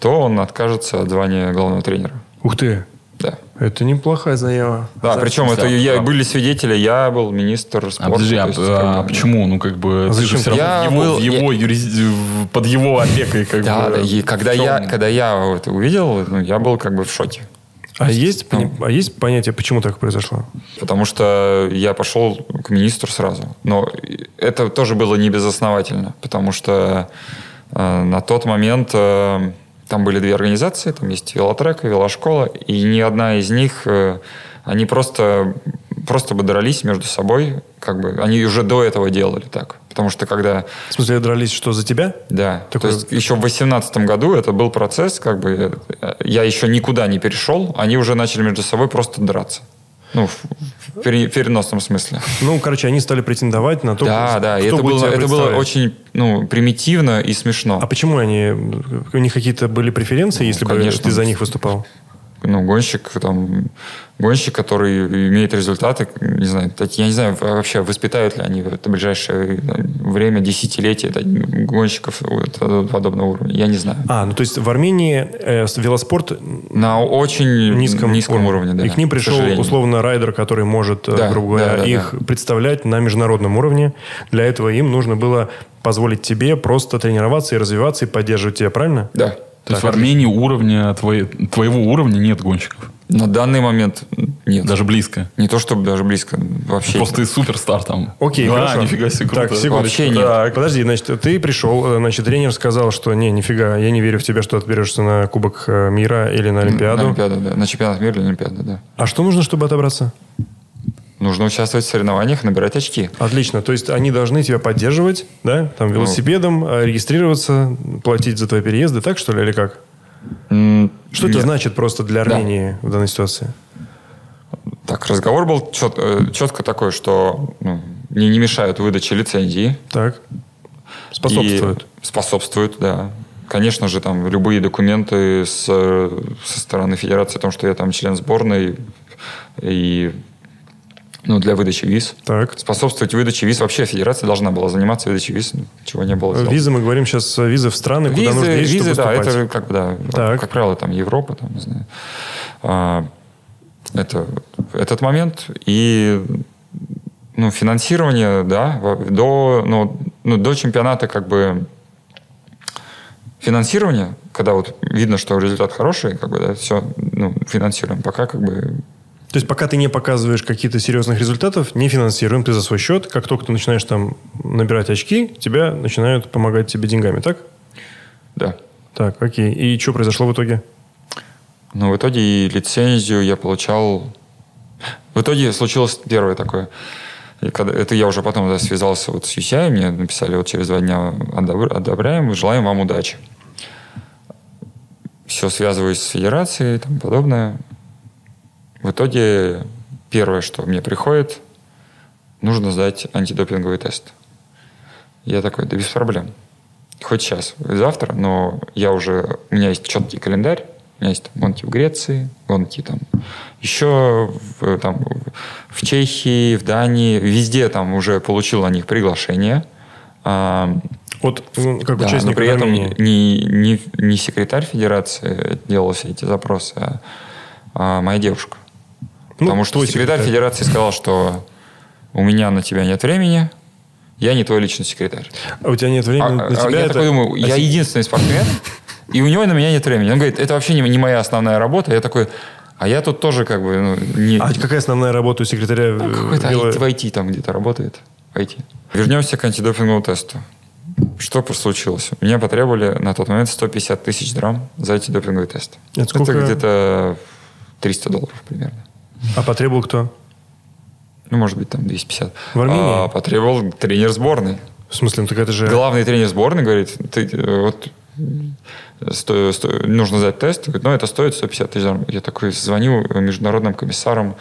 Speaker 4: то он откажется от звания главного тренера.
Speaker 2: Ух ты,
Speaker 4: Да.
Speaker 2: это неплохая заява.
Speaker 4: Да, причем это я,
Speaker 3: да.
Speaker 4: были свидетели, я был министр спорта.
Speaker 3: А подожди, а,
Speaker 4: есть,
Speaker 3: а
Speaker 4: как бы,
Speaker 3: почему? Ну, как бы,
Speaker 2: А зачем
Speaker 3: все
Speaker 4: Я
Speaker 3: в его,
Speaker 4: был-
Speaker 3: в его юрис- в- под его опекой, как
Speaker 4: Да,
Speaker 3: бы.
Speaker 4: да, и когда я, когда я это увидел, ну, я был как бы в шоке.
Speaker 2: А есть,
Speaker 4: Ну.
Speaker 2: а есть понятие, почему так произошло?
Speaker 4: Потому что я пошел к министру сразу. Но это тоже было не безосновательно, потому что э, на тот момент э, там были две организации, там есть велотрек и велошкола, и ни одна из них, э, они просто, просто бы дрались между собой, как бы, они уже до этого делали так. Потому что когда
Speaker 2: В смысле, дрались что, за тебя?
Speaker 4: да.
Speaker 2: Такой-
Speaker 4: То есть еще в 2018 году это был процесс, как бы э, я еще никуда не перешел, они уже начали между собой просто драться. Ну, в, в пере- переносном смысле.
Speaker 2: Ну, короче, они стали претендовать на то,
Speaker 4: да, да. и
Speaker 2: кто
Speaker 4: это было, это было очень ну, примитивно и смешно.
Speaker 2: А почему они... У них какие-то были преференции, если бы
Speaker 4: Ну, конечно.
Speaker 2: ты за них выступал?
Speaker 4: Ну, гонщик, там, гонщик, который имеет результаты, не знаю, я не знаю вообще, воспитают ли они в это ближайшее время, десятилетия это, гонщиков вот, подобного уровня, я не знаю.
Speaker 2: А, ну то есть в Армении э, велоспорт
Speaker 4: На очень
Speaker 2: низком,
Speaker 4: низком, уровне, да.
Speaker 2: И к ним пришел
Speaker 4: сожалению.
Speaker 2: условно райдер, который может, э,
Speaker 4: Да,
Speaker 2: грубо говоря,
Speaker 4: да, да,
Speaker 2: их представлять на международном уровне. Для этого им нужно было позволить тебе просто тренироваться и развиваться и поддерживать тебя, правильно?
Speaker 4: Да.
Speaker 3: То есть в Армении уровня, твоей- твоего уровня нет гонщиков.
Speaker 4: На данный момент нет.
Speaker 3: Даже близко.
Speaker 4: Не то, чтобы даже близко. Вообще.
Speaker 3: Просто ты суперстар там.
Speaker 2: Окей,
Speaker 3: да,
Speaker 2: хорошо.
Speaker 3: нифига себе, круто.
Speaker 2: Так, секундочку.
Speaker 4: Вообще нет.
Speaker 2: Так, подожди, значит, ты пришел, э, значит, тренер сказал, что не, нифига, я не верю в тебя, что ты отберешься на Кубок э, мира или на Олимпиаду.
Speaker 4: На Олимпиаду, да. На чемпионат мира или Олимпиаду, да.
Speaker 2: А что нужно, чтобы отобраться?
Speaker 4: Нужно участвовать в соревнованиях, набирать очки.
Speaker 2: Отлично. То есть они должны тебя поддерживать, да, там, велосипедом, э, регистрироваться, платить за твои переезды, так что ли, или как?
Speaker 4: М,
Speaker 2: Что это
Speaker 4: нет.
Speaker 2: значит просто для Армении в данной ситуации?
Speaker 4: Так, разговор был чет- э, четко такой, что ну, мне не мешают выдаче лицензии.
Speaker 2: Так. Способствует.
Speaker 4: И способствует, да. Конечно же, там любые документы с, э, со стороны федерации о том, что я там член сборной и ну, для выдачи виз.
Speaker 2: Так.
Speaker 4: Способствовать выдаче виз. Вообще федерация должна была заниматься выдачей виз, чего не было. сделано.
Speaker 2: Визы, мы говорим сейчас, визы в страны, куда нужно
Speaker 4: Визы,
Speaker 2: ездить,
Speaker 4: визы,
Speaker 2: чтобы
Speaker 4: да, это как бы, да,
Speaker 2: Так.
Speaker 4: как правило, там Европа, там, не знаю. А, это этот момент. И Ну, финансирование, да. До, ну, ну, до чемпионата как бы финансирование, когда вот видно, что результат хороший, как бы, да, все, ну, финансируем. Пока как бы
Speaker 2: То есть пока ты не показываешь каких-то серьезных результатов, не финансируем, ты за свой счет. Как только ты начинаешь там набирать очки, тебя начинают помогать тебе деньгами, так?
Speaker 4: да.
Speaker 2: Так, окей. И что произошло в итоге?
Speaker 4: Ну, в итоге лицензию я получал... В итоге случилось первое такое. И когда, это я уже потом да, связался вот с UCI, мне написали вот через два дня «Одобр- одобряем, желаем вам удачи. Все связываюсь с федерацией и тому подобное. В итоге первое, что мне приходит, нужно сдать антидопинговый тест. Я такой, да без проблем. Хоть сейчас, завтра, но я уже, у меня есть четкий календарь, у меня есть гонки в Греции, гонки там еще в, там, в Чехии, в Дании, везде там уже получил на них приглашение. А,
Speaker 2: Вот м, как
Speaker 4: да,
Speaker 2: участник
Speaker 4: но при этом не, не, не секретарь федерации делал все эти запросы, а, а моя девушка.
Speaker 2: Ну,
Speaker 4: Потому что
Speaker 2: твой
Speaker 4: секретарь,
Speaker 2: секретарь.
Speaker 4: федерации сказал, что у меня на тебя нет времени, я не твой личный секретарь.
Speaker 2: А у тебя нет времени
Speaker 4: А-
Speaker 2: на
Speaker 4: а
Speaker 2: тебя?
Speaker 4: я
Speaker 2: это-
Speaker 4: такой думаю, я
Speaker 2: а-
Speaker 4: единственный спортсмен, и у него на меня нет времени. Он говорит, это вообще не, не моя основная работа. Я такой, а я тут тоже как бы ну, не...
Speaker 2: А какая основная работа у секретаря?
Speaker 4: Ну,
Speaker 2: э,
Speaker 4: какой-то IT в IT там где-то работает. В IT. Вернемся к антидопинговому тесту. Что случилось? Меня потребовали на тот момент 150 тысяч драм за антидопинговый тест.
Speaker 2: Это сколько?
Speaker 4: где-то 300 долларов примерно.
Speaker 2: А потребовал кто?
Speaker 4: Ну, может быть, там 250.
Speaker 2: В Армении?
Speaker 4: А, потребовал тренер сборной.
Speaker 2: В смысле, ну так это же...
Speaker 4: Главный тренер сборной говорит, ты э, вот сто- сто- нужно сдать тест. Говорит, ну, это стоит 150 тысяч. драм». Я такой звоню международным комиссарам,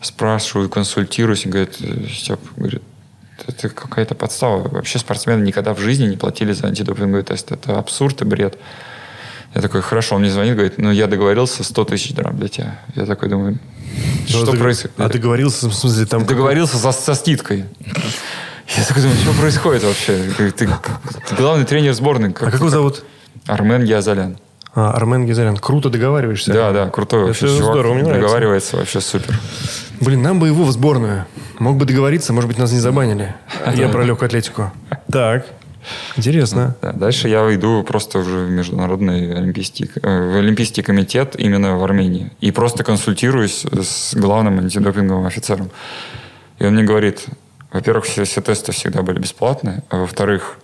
Speaker 4: спрашиваю, консультируюсь. И говорит, Степ, говорит, это какая-то подстава. Вообще спортсмены никогда в жизни не платили за антидопинговый тест. Это абсурд и бред. Я такой, хорошо, он мне звонит, говорит, ну, я договорился 100 тысяч драм для тебя. Я такой думаю, что
Speaker 2: Ну, дог-
Speaker 4: происходит?
Speaker 2: А договорился, в смысле, там...
Speaker 4: Договорился со, со скидкой. Я такой думаю, что происходит вообще? Ты, ты- ты главный тренер сборной.
Speaker 2: А как его зовут?
Speaker 4: Армен Геозалян.
Speaker 2: А, Армен Гизарян. Круто договариваешься.
Speaker 4: Да, да, крутой
Speaker 2: Это
Speaker 4: вообще чувак.
Speaker 2: здорово, мне нравится.
Speaker 4: Договаривается вообще супер.
Speaker 2: Блин, нам бы его в сборную. Мог бы договориться, может быть, нас не забанили. Я про легкую атлетику. Так, интересно.
Speaker 4: Да, дальше я иду просто уже в международный олимпийский, э, в олимпийский комитет именно в Армении. И просто консультируюсь с главным антидопинговым офицером. И он мне говорит, во-первых, все, все тесты всегда были бесплатные, а во-вторых,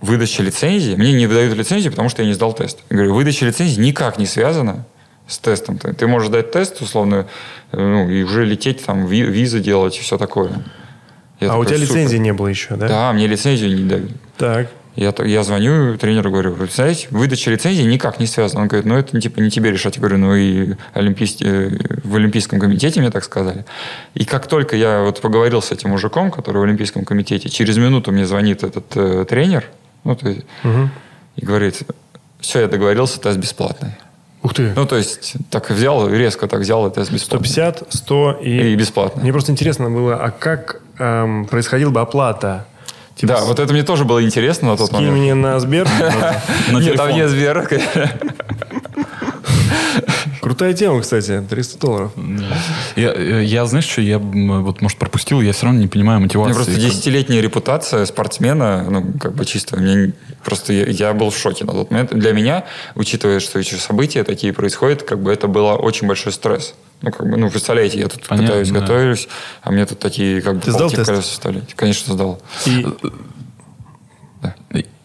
Speaker 4: выдача лицензии, мне не выдают лицензию, потому что я не сдал тест. Я говорю, выдача лицензии никак не связана с тестом. Ты, ты можешь дать тест, условно, э, ну, и уже лететь, там, ви- визы делать и все такое. Я
Speaker 2: а у
Speaker 4: такой,
Speaker 2: тебя
Speaker 4: «Супер».
Speaker 2: лицензии не было еще, да?
Speaker 4: Да, мне лицензию не дают.
Speaker 2: Так.
Speaker 4: Я, я звоню тренеру, говорю, вы представляете, выдача лицензии никак не связана. Он говорит, ну это типа не тебе решать. Я говорю, ну и олимпийс- э, в Олимпийском комитете мне так сказали. И как только я вот поговорил с этим мужиком, который в Олимпийском комитете, через минуту мне звонит этот э, тренер, ну, то есть,
Speaker 2: Мгм.
Speaker 4: и говорит, все, я договорился, тест бесплатный.
Speaker 2: Ух ты.
Speaker 4: Ну, то есть, так взял, резко так взял, и тест бесплатный.
Speaker 2: 150, 100 и...
Speaker 4: И бесплатно.
Speaker 2: Мне просто интересно было, а как эм, происходила бы оплата? Типа,
Speaker 4: Да, вот это мне тоже было интересно на тот
Speaker 2: скинь
Speaker 4: момент.
Speaker 2: мне на Сбер.
Speaker 3: На
Speaker 4: Нет, там
Speaker 3: телефон.
Speaker 4: не Сбер.
Speaker 2: Крутая тема, кстати. 300 долларов.
Speaker 3: Я, э, я, знаешь, что я вот, может, пропустил, я все равно не понимаю
Speaker 4: У
Speaker 3: мотивации.
Speaker 4: меня просто десятилетняя репутация спортсмена, ну, как бы чисто. Мне не- просто я, я был в шоке на тот момент. Для меня, учитывая, что эти события такие происходят, как бы это было очень большой стресс. Ну, как бы, ну, представляете, я тут
Speaker 3: Понятно,
Speaker 4: пытаюсь,
Speaker 3: да.
Speaker 4: готовлюсь, а мне тут такие, как бы,
Speaker 2: Ты сдал тест?
Speaker 4: Конечно, сдал.
Speaker 2: И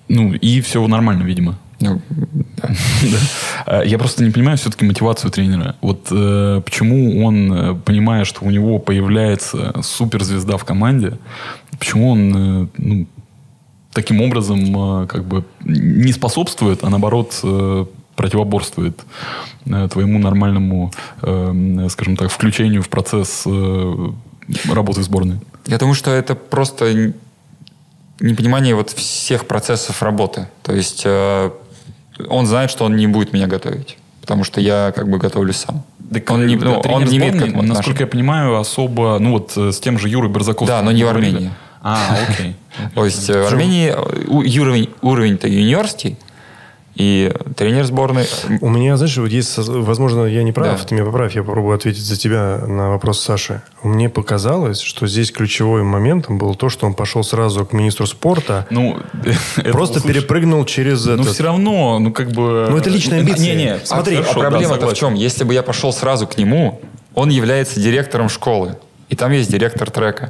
Speaker 3: Ну, и все нормально, видимо.
Speaker 4: Ну, да.
Speaker 3: Да. Э, Я просто не понимаю все-таки мотивацию тренера. Вот э, почему он, э, понимая, что у него появляется суперзвезда в команде, почему он э, ну, таким образом э, как бы не способствует, а наоборот э, противоборствует э, твоему нормальному, э, скажем так, включению в процесс э, работы в сборной.
Speaker 4: Я думаю, что это просто непонимание вот всех процессов работы. То есть э, он знает, что он не будет меня готовить. Потому что я как бы готовлюсь сам. он не, ну, он не имеет к этому
Speaker 3: насколько я понимаю, особо, ну вот с тем же Юрой Барзаковским.
Speaker 4: Да, но не в. Армении.
Speaker 3: А, окей.
Speaker 4: То есть в Армении уровень-то юниорский, И тренер сборной...
Speaker 2: У меня, знаешь, вот есть, возможно, я не прав,
Speaker 4: Да.
Speaker 2: ты меня поправь, я попробую ответить за тебя на вопрос Саши. Мне показалось, что здесь ключевым моментом было то, что он пошел сразу к министру спорта,
Speaker 3: Ну, это,
Speaker 2: просто
Speaker 3: слушай,
Speaker 2: перепрыгнул через
Speaker 3: Ну,
Speaker 2: этот...
Speaker 3: все равно, ну, как бы...
Speaker 2: Ну, это личные амбиции.
Speaker 3: Не-не,
Speaker 2: Смотри,
Speaker 4: а
Speaker 3: хорошо, да,
Speaker 4: проблема-то в
Speaker 3: согласен.
Speaker 4: чем? Если бы я пошел сразу к нему, он является директором школы. И там есть директор трека.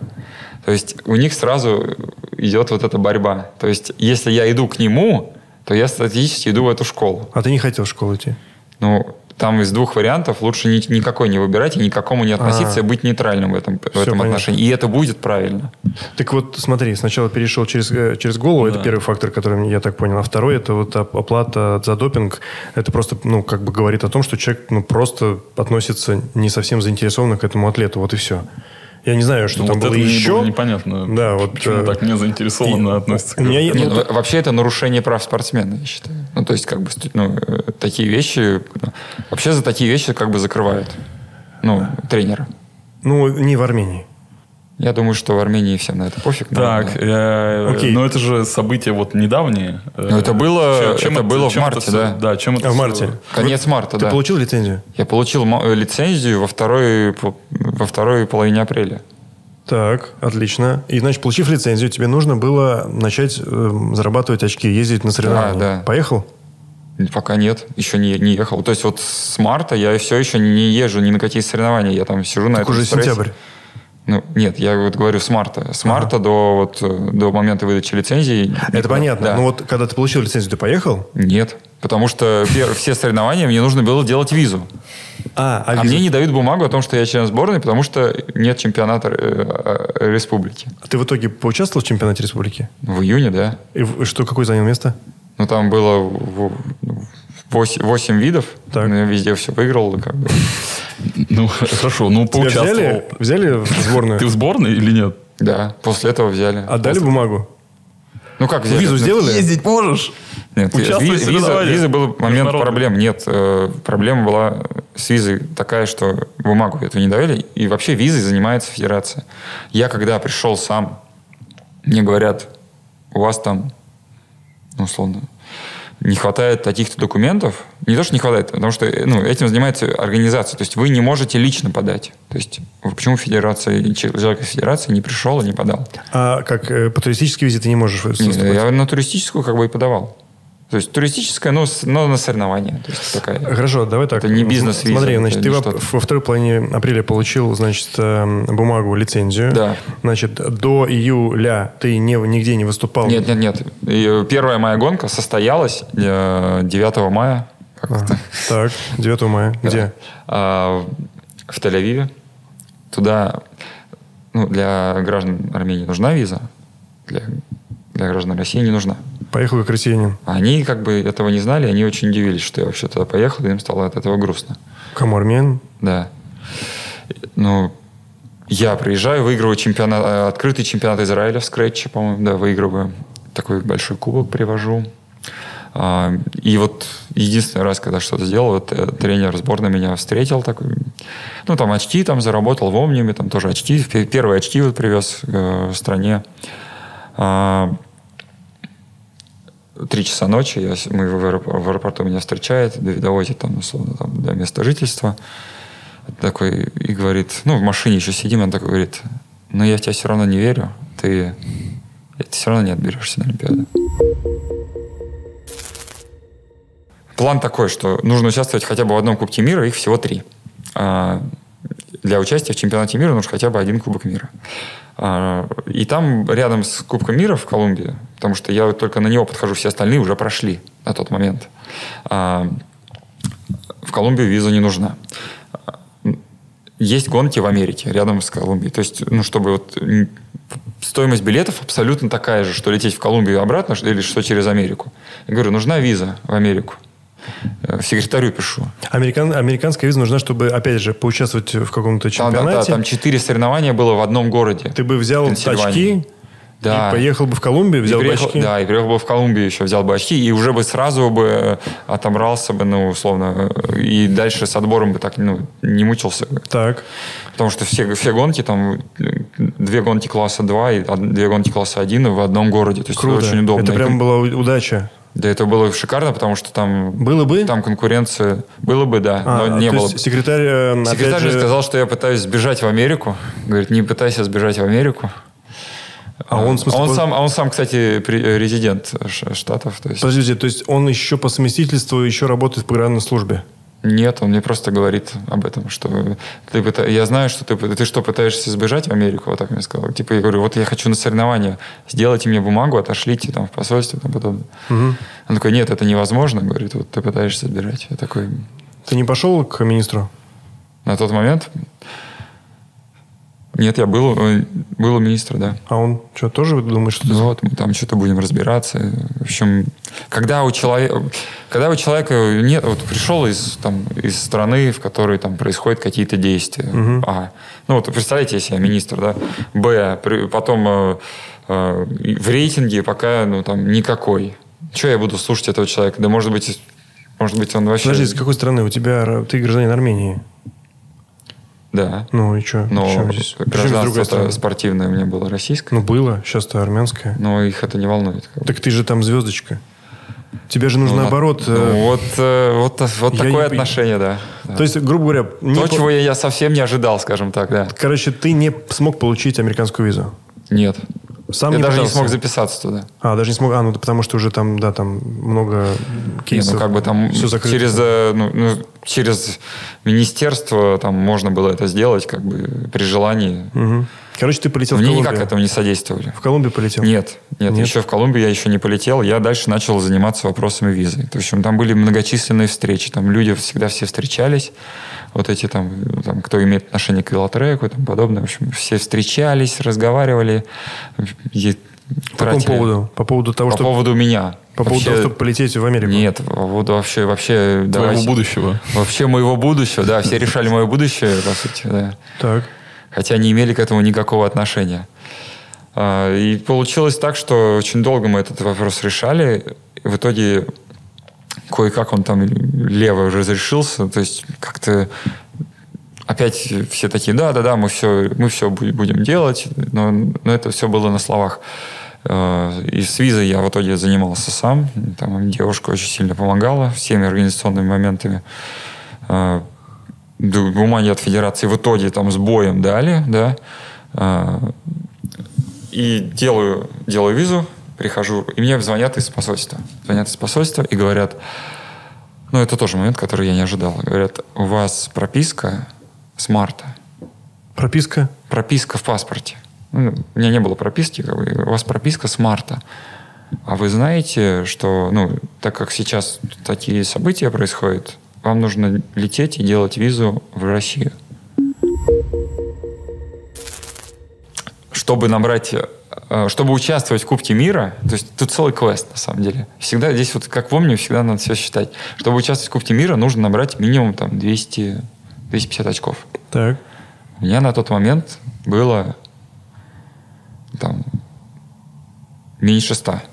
Speaker 4: То есть у них сразу идет вот эта борьба. То есть если я иду к нему, то я статистически иду в эту школу.
Speaker 2: А ты не хотел в школу идти?
Speaker 4: Ну, там из двух вариантов лучше ни- никакой не выбирать и ни к какому не относиться,
Speaker 2: А.
Speaker 4: и быть нейтральным в этом, в этом
Speaker 2: понятно.
Speaker 4: отношении. И это будет правильно.
Speaker 2: Так вот, смотри, сначала перешел через, э, через голову, это
Speaker 3: Да.
Speaker 2: первый фактор, который я так понял. А второй, это вот оп- оплата за допинг. Это просто, ну, как бы говорит о том, что человек, ну, просто относится не совсем заинтересованно к этому атлету. Вот и все. Я не знаю, что
Speaker 3: Ну,
Speaker 2: там
Speaker 3: вот
Speaker 2: было
Speaker 3: это
Speaker 2: еще.
Speaker 3: было непонятно.
Speaker 2: Да, вот,
Speaker 3: Почему
Speaker 2: э,
Speaker 3: так не заинтересованно
Speaker 2: и-
Speaker 3: относится к
Speaker 2: меня
Speaker 4: Нет,
Speaker 2: ну,
Speaker 4: во- вообще это нарушение прав спортсмена, я считаю. Ну, то есть, как бы, ну, э, такие вещи... ну, вообще за такие вещи как бы закрывают. Ну, тренера.
Speaker 2: Ну, не в Армении.
Speaker 4: Я думаю, что в Армении всем на это пофиг.
Speaker 3: Так, э,
Speaker 2: Окей.
Speaker 3: но это же события вот недавние.
Speaker 4: Ну, это было- это было в
Speaker 3: чем
Speaker 4: марте,
Speaker 3: всё-
Speaker 4: да.
Speaker 3: Да, чем это
Speaker 2: А в марте?
Speaker 4: Конец марта,
Speaker 2: Ты
Speaker 4: да.
Speaker 2: получил лицензию?
Speaker 4: Я получил э, лицензию во второй, во второй половине апреля.
Speaker 2: Так, отлично. И, значит, получив лицензию, тебе нужно было начать эм, зарабатывать очки, ездить на соревнования.
Speaker 4: да.
Speaker 2: Поехал?
Speaker 4: Пока нет, еще не, не ехал. То есть вот с марта я все еще не езжу ни на какие соревнования. Я там сижу на
Speaker 2: Так
Speaker 4: этом
Speaker 2: уже
Speaker 4: стрессе.
Speaker 2: сентябрь.
Speaker 4: Ну, нет, я вот говорю с марта. С марта до, вот, э, до момента выдачи лицензии.
Speaker 2: Это понятно.
Speaker 4: Да.
Speaker 2: Но вот когда ты получил лицензию, ты поехал?
Speaker 4: Нет, потому что все соревнования мне нужно было делать визу.
Speaker 2: А,
Speaker 4: А, мне не дают бумагу о том, что я член сборной, потому что нет чемпионата э, э, республики.
Speaker 2: Ты в итоге поучаствовал в чемпионате республики?
Speaker 4: В июне, да.
Speaker 2: И в- что, какое занял место?
Speaker 4: Ну, там было 8, видов.
Speaker 2: Так.
Speaker 4: но я везде все выиграл. Как бы.
Speaker 3: Ну, хорошо, ну,
Speaker 2: Тебя
Speaker 3: поучаствовал.
Speaker 2: взяли, взяли в сборную?
Speaker 3: Ты в сборной или нет?
Speaker 4: Да, после этого взяли.
Speaker 2: Отдали бумагу?
Speaker 4: Ну, как взяли?
Speaker 2: Визу
Speaker 4: Ну,
Speaker 2: сделали?
Speaker 3: можешь?
Speaker 4: Нет, виза, виза был момент проблем. Нет, э, проблема была с визой такая, что бумагу эту не давали. И вообще визой занимается федерация. Я когда пришел сам, мне говорят, у вас там, ну, условно, не хватает таких-то документов. Не то, что не хватает, потому что ну, этим занимается организация. То есть вы не можете лично подать. То есть почему федерация, человек из федерации не пришел и не подал?
Speaker 2: А как э, по туристической визе ты не можешь
Speaker 4: Не,
Speaker 2: выступать?
Speaker 4: я на туристическую как бы и подавал. То есть туристическая, но, но на соревнования. То есть такая.
Speaker 2: Хорошо, давай так.
Speaker 4: Это не бизнес-виза,
Speaker 2: Смотри,
Speaker 4: это
Speaker 2: значит, ты во, во второй половине апреля получил, значит, эм, бумагу, лицензию.
Speaker 4: Да.
Speaker 2: Значит, до июля ты не, нигде не выступал.
Speaker 4: Нет, нет, нет. И первая моя гонка состоялась э, 9 мая. Как
Speaker 2: А? Так, 9 мая. Где?
Speaker 4: А, в Тель-Авиве. Туда ну, для граждан Армении нужна виза. Для, для граждан России не нужна.
Speaker 2: Поехал как россиянин.
Speaker 4: Они как бы этого не знали, они очень удивились, что я вообще туда поехал, и им стало от этого грустно.
Speaker 2: Кому армян?
Speaker 4: Да. Ну, я приезжаю, выигрываю чемпионат, э, открытый чемпионат Израиля в скретче, по-моему, да, выигрываю. Такой большой кубок привожу. А, И вот единственный раз, когда что-то сделал, вот э, тренер сборной меня встретил такой. Ну, там очки там заработал в Омниуме, там тоже очки. Пе- Первые очки вот привез э, в стране. Три часа ночи, я, мы в, аэропор- в аэропорту меня встречает, довозит там, условно, там, до места жительства. Такой, и говорит, ну, в машине еще сидим, он такой говорит, но я в тебя все равно не верю, ты, ты все равно не отберешься на Олимпиаду. План такой, что нужно участвовать хотя бы в одном Кубке мира, их всего три. А, Для участия в чемпионате мира нужно хотя бы один Кубок мира. А, И там рядом с Кубком мира в Колумбии, потому что я только на него подхожу, все остальные уже прошли на тот момент. А, В Колумбию виза не нужна. Есть гонки в Америке рядом с Колумбией. То есть, ну, чтобы вот стоимость билетов абсолютно такая же, что лететь в Колумбию обратно, или что через Америку. Я говорю, нужна виза в Америку. Э, Секретарю пишу.
Speaker 2: Американ, американская виза нужна, чтобы, опять же, поучаствовать в каком-то
Speaker 4: Там, да,
Speaker 2: чемпионате.
Speaker 4: да, там четыре соревнования было в одном городе.
Speaker 2: Ты бы взял очки
Speaker 4: Да.
Speaker 2: и поехал бы в Колумбию,
Speaker 4: И
Speaker 2: взял бы
Speaker 4: приехал,
Speaker 2: очки.
Speaker 4: да, и приехал бы в Колумбию еще, взял бы очки, и уже бы сразу бы э, отобрался бы, ну, условно, э, и дальше с отбором бы так, ну, не мучился бы.
Speaker 2: Так.
Speaker 4: Потому что все, все гонки, там, две гонки класса 2 и две гонки класса 1 в одном городе. То есть
Speaker 2: Круто.
Speaker 4: это очень удобно.
Speaker 2: Это
Speaker 4: И
Speaker 2: прям была удача.
Speaker 4: Да, это было шикарно, потому что там...
Speaker 2: Было бы?
Speaker 4: Там конкуренция... Было бы, да,
Speaker 2: А,
Speaker 4: но не было
Speaker 2: есть секретарь, э,
Speaker 4: Секретарь
Speaker 2: же-
Speaker 4: сказал, что я пытаюсь сбежать в Америку. Говорит, не пытайся сбежать в Америку.
Speaker 2: А он, в смысле,
Speaker 4: а он сам, а он сам, кстати, э, резидент штатов. То есть...
Speaker 2: Подождите, то есть он еще по совместительству еще работает в пограничной службе?
Speaker 4: Нет, он мне просто говорит об этом, что ты пыта- я знаю, что ты, ты что, пытаешься сбежать в Америку, вот так мне сказал. Типа, я говорю, вот я хочу на соревнования, сделайте мне бумагу, отошлите там в посольство, там подобное. Он такой, нет, это невозможно, говорит, вот ты пытаешься сбежать. Я такой,
Speaker 2: Ты не пошел к министру?
Speaker 4: на тот момент, нет, я был, э, был у министра, да.
Speaker 2: А он что, тоже думает, что.
Speaker 4: Ну вот, мы там что-то будем разбираться. В общем, когда у человека, когда у человека нет, вот пришел из, там, из страны, в которой там происходят какие-то действия. А, ну вот представляете себе министр, да? Б, при- потом э, э, в рейтинге пока ну, там никакой. Что я буду слушать этого человека? Да может быть, может быть он вообще...
Speaker 2: Подожди, из какой страны? У тебя... Ты гражданин Армении.
Speaker 4: Да.
Speaker 2: Ну и что?
Speaker 4: Но
Speaker 2: здесь?
Speaker 4: Гражданство спортивное у меня было российское.
Speaker 2: Ну было, сейчас-то армянское.
Speaker 4: Но их это не волнует.
Speaker 2: Так ты же там звездочка. Тебе же нужно
Speaker 4: Ну,
Speaker 2: наоборот...
Speaker 4: ну,
Speaker 2: э,
Speaker 4: вот, э, вот, вот
Speaker 2: я
Speaker 4: такое
Speaker 2: не
Speaker 4: отношение, да.
Speaker 2: То есть, грубо говоря, не
Speaker 4: То,
Speaker 2: по-
Speaker 4: чего я, я совсем не ожидал, скажем так, да.
Speaker 2: короче, ты не смог получить американскую визу.
Speaker 4: Нет.
Speaker 2: Сам
Speaker 4: я даже не
Speaker 2: пытался?
Speaker 4: смог записаться туда.
Speaker 2: А, даже не смог. А, ну потому что уже там, да, там много
Speaker 4: Не,
Speaker 2: кейсов.
Speaker 4: ну, как бы там
Speaker 2: все закрыто.
Speaker 4: через, э, ну, ну, через министерство там можно было это сделать, как бы при желании.
Speaker 2: Мгм. Короче, ты полетел в
Speaker 4: Мне
Speaker 2: Колумбию.
Speaker 4: никак этому не содействовали.
Speaker 2: В Колумбию полетел?
Speaker 4: Нет, нет,
Speaker 2: Нет?
Speaker 4: еще в Колумбию я еще не полетел. Я дальше начал заниматься вопросами визы. То есть там были многочисленные встречи. Там люди всегда все встречались. Вот эти там, там кто имеет отношение к велотреку и тому подобное. В общем, все встречались, разговаривали. И
Speaker 2: По какому поводу? По поводу того,
Speaker 4: По
Speaker 2: что...
Speaker 4: поводу меня.
Speaker 2: По поводу
Speaker 4: Вообще-
Speaker 2: того, чтобы полететь в Америку?
Speaker 4: Нет, по поводу вообще, вообще,
Speaker 3: Твоего
Speaker 4: давайте-
Speaker 3: будущего.
Speaker 4: Вообще моего будущего, да, все решали мое будущее, по сути, да.
Speaker 2: Так.
Speaker 4: Хотя не имели к этому никакого отношения. А, И получилось так, что очень долго мы этот вопрос решали. В итоге кое-как он там лево разрешился. То есть как-то опять все такие, да-да-да, мы все, мы все бу- будем делать. Но, но это все было на словах. А, И с визой я в итоге занимался сам. Там девушка очень сильно помогала всеми организационными моментами. А, бумаги от федерации в итоге там с боем дали, да. А, И делаю, делаю визу, прихожу, и мне звонят из посольства. Звонят из посольства и говорят, ну, это тоже момент, который я не ожидал. Говорят, у вас прописка с марта.
Speaker 2: Прописка?
Speaker 4: Прописка в паспорте. Ну, у меня не было прописки, как бы, у вас прописка с марта. А вы знаете, что, ну, так как сейчас такие события происходят, вам нужно лететь и делать визу в Россию. Чтобы набрать, э, чтобы участвовать в Кубке мира, то есть тут целый квест на самом деле. Всегда здесь вот, как помню, всегда надо все считать. Чтобы участвовать в Кубке мира, нужно набрать минимум там 200, 250 очков.
Speaker 2: Так.
Speaker 4: У меня на тот момент было там меньше ста.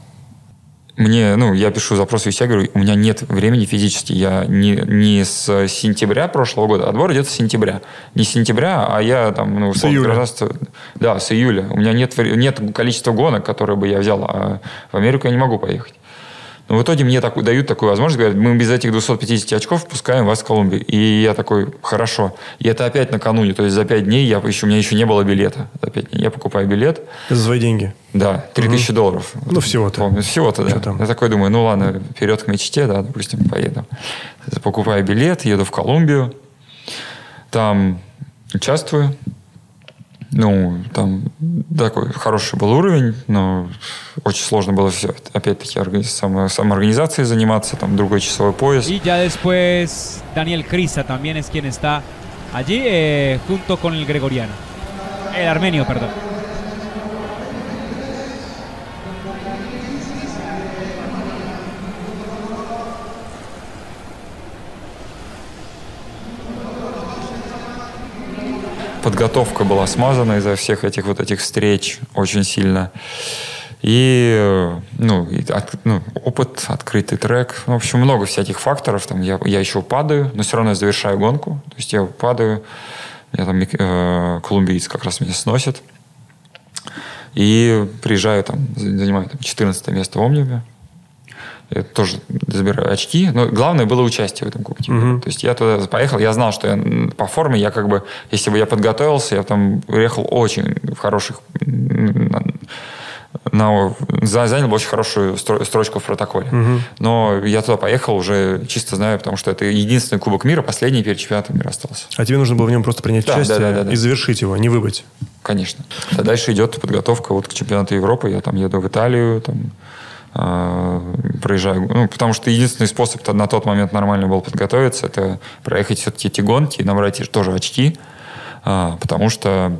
Speaker 4: Мне, ну, я пишу запрос в VC, говорю, у меня нет времени физически. Я не, не с сентября прошлого года, отбор идет с сентября. Не с сентября, а я там, ну, условно,
Speaker 2: июля.
Speaker 4: гражданство- Да, с июля. У меня нет, нет количества гонок, которые бы я взял, а в Америку я не могу поехать. Но в итоге мне так, дают такую возможность, говорят, мы без этих 250 очков пускаем вас в Колумбию. И я такой, хорошо. И это опять накануне, то есть за 5 дней я еще, у меня еще не было билета. За 5 дней я покупаю билет,
Speaker 2: За свои деньги.
Speaker 4: да, 3000 долларов.
Speaker 2: Ну, всего-то.
Speaker 4: Помню, всего-то, да.
Speaker 2: там?
Speaker 4: Я такой думаю, ну ладно, вперед к мечте, да, допустим, поеду. Покупаю билет, еду в Колумбию, там участвую. Ну, там такой хороший был уровень, но очень сложно было все, опять-таки, органи- само- самоорганизацией заниматься, там другой часовой пояс.
Speaker 5: Y ya después Daniel Crisa también es quien está allí eh, junto con el gregoriano. El armenio, perdón.
Speaker 4: Подготовка была смазана из-за всех этих вот этих встреч очень сильно. И, э, ну, и от- ну, опыт, открытый трек. В общем, много всяких факторов. Там я, я еще падаю, но все равно я завершаю гонку. То есть я падаю, меня там э, колумбиец как раз меня сносит. И приезжаю там, за- занимаю там 14 место в Омниуме. Я тоже забираю очки. Но главное было участие в этом кубке. То есть я туда поехал, я знал, что я по форме, я как бы, если бы я подготовился, я там уехал очень в хороших на- на- за- занял бы очень хорошую стро- строчку в протоколе. Но я туда поехал уже чисто знаю, потому что это единственный Кубок мира, последний перед чемпионатом мира остался.
Speaker 2: А тебе нужно было в нем просто принять
Speaker 4: Да,
Speaker 2: участие
Speaker 4: да, да, да, да.
Speaker 2: и завершить его, не выбыть.
Speaker 4: Конечно. А дальше идет подготовка вот к чемпионату Европы. Я там еду в Италию, там проезжаю. Ну, потому что единственный способ на тот момент нормально был подготовиться, это проехать все-таки эти гонки и набрать тоже очки. А, потому что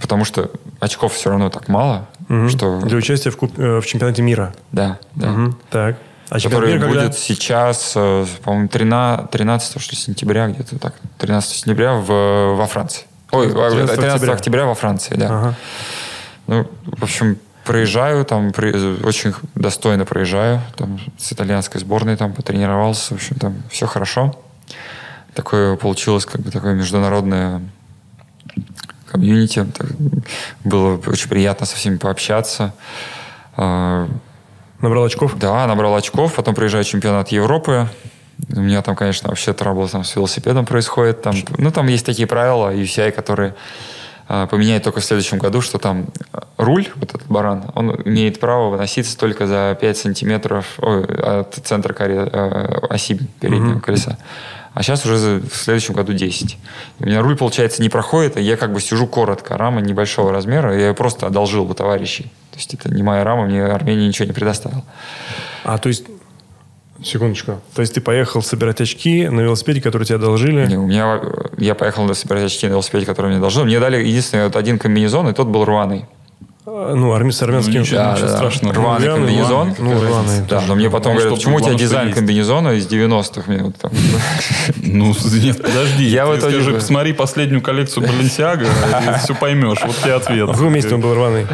Speaker 4: потому что очков все равно так мало,
Speaker 2: Мгм.
Speaker 4: что
Speaker 2: Для участия в, куб- э, в чемпионате мира.
Speaker 4: да, да.
Speaker 2: Мгм. Так. А
Speaker 4: который
Speaker 2: мира когда?
Speaker 4: будет сейчас, э, по-моему, 13, 13 что ли, сентября, где-то так, 13 сентября в, во Франции. Ой,
Speaker 2: 13
Speaker 4: 13,
Speaker 2: октября.
Speaker 4: октября. во Франции, да.
Speaker 2: Ага.
Speaker 4: Ну, в общем, проезжаю, там при- очень достойно проезжаю, там с итальянской сборной там потренировался, в общем, там все хорошо. Такое получилось, как бы такое международное комьюнити. Так, Было очень приятно со всеми пообщаться. А,
Speaker 2: Набрал очков?
Speaker 4: да, набрал очков, потом приезжаю чемпионат Европы. У меня там, конечно, вообще трабл там с велосипедом происходит. Там, ну, там есть такие правила UCI, которые а, поменяют только в следующем году, что там а, руль, вот этот баран, он имеет право выноситься только за 5 сантиметров ой, от центра коре- э, оси переднего колеса. А сейчас уже за- в следующем году 10. И у меня руль, получается, не проходит, а я как бы сижу коротко. Рама небольшого размера, я ее просто одолжил у товарищей. То есть это не моя рама, мне Армения ничего не предоставила.
Speaker 2: А, то есть... Секундочку. То есть ты поехал собирать очки на велосипеде, который тебе одолжили?
Speaker 4: Не, у меня, э, я поехал собирать очки на велосипеде, который мне должны. Мне дали единственный вот один комбинезон, и тот был рваный.
Speaker 2: А, Ну, арми с армянским...
Speaker 3: ничего,
Speaker 4: Да,
Speaker 3: ничего
Speaker 4: да,
Speaker 3: страшного.
Speaker 4: Рваный
Speaker 2: Рваный,
Speaker 4: комбинезон.
Speaker 2: Ну, рваный.
Speaker 4: Да, но мне потом
Speaker 3: Ну,
Speaker 4: говорят, почему у тебя дизайн
Speaker 3: есть.
Speaker 4: комбинезона из 90-х? Мне вот там-
Speaker 3: Ну, нет, подожди.
Speaker 4: Я в
Speaker 3: скажи,
Speaker 4: бы-
Speaker 3: посмотри последнюю коллекцию Balenciaga, и все поймешь. Вот тебе ответ.
Speaker 2: В каком месте он был рваный?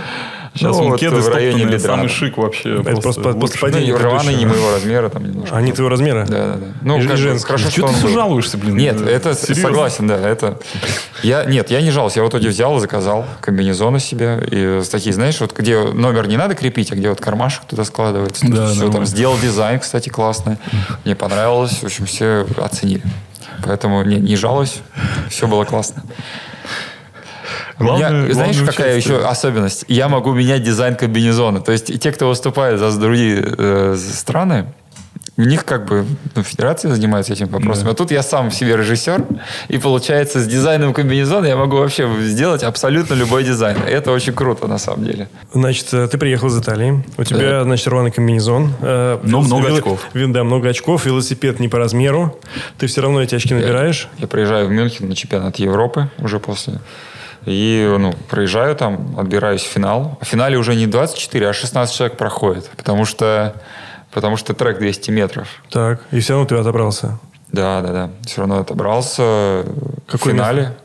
Speaker 3: Сейчас
Speaker 4: Ну,
Speaker 3: кеды
Speaker 4: в районе бедра,
Speaker 3: самый шик вообще.
Speaker 2: Это просто
Speaker 3: лучше.
Speaker 2: после
Speaker 4: Ну, рваный не моего размера, там немножко.
Speaker 2: Они твоего размера?
Speaker 4: Да, да, да. Ну,
Speaker 2: женский.
Speaker 4: хорошо,
Speaker 3: Что ты все жалуешься, блин?
Speaker 4: Нет, это согласен, да, это... Я, нет, я не жалуюсь. Я в итоге взял и заказал комбинезоны себе. И такие, знаешь, вот где номер не надо крепить, а где вот кармашек туда складывается.
Speaker 3: Да,
Speaker 4: все, там сделал дизайн, кстати, классный. Мне понравилось. В общем, все оценили. Поэтому не, не жалуюсь. Все было классно.
Speaker 3: Главное-
Speaker 4: знаешь,
Speaker 3: главное
Speaker 4: какая еще особенность? Я могу менять дизайн комбинезона. То есть те, кто выступает за другие э, страны, у них как бы ну, федерация занимается этим вопросом. А тут я сам себе режиссер, и получается с дизайном комбинезона я могу вообще сделать абсолютно любой дизайн. Это очень круто на самом деле.
Speaker 2: Значит, э, ты приехал из Италии. У тебя, значит, рваный комбинезон. э,
Speaker 3: Но
Speaker 2: велос-
Speaker 3: много
Speaker 2: вело-
Speaker 3: очков.
Speaker 2: вин- Да, много очков. Велосипед не по размеру. Ты все равно эти очки набираешь.
Speaker 4: Я приезжаю в Мюнхен на чемпионат Европы уже после. И ну, проезжаю там, отбираюсь в финал. В финале уже не 24, а 16 человек проходит. Потому что, потому что трек 200 метров.
Speaker 2: Так. И все равно ты отобрался.
Speaker 4: Да, да, да. Все равно отобрался
Speaker 2: Какое
Speaker 4: в финале.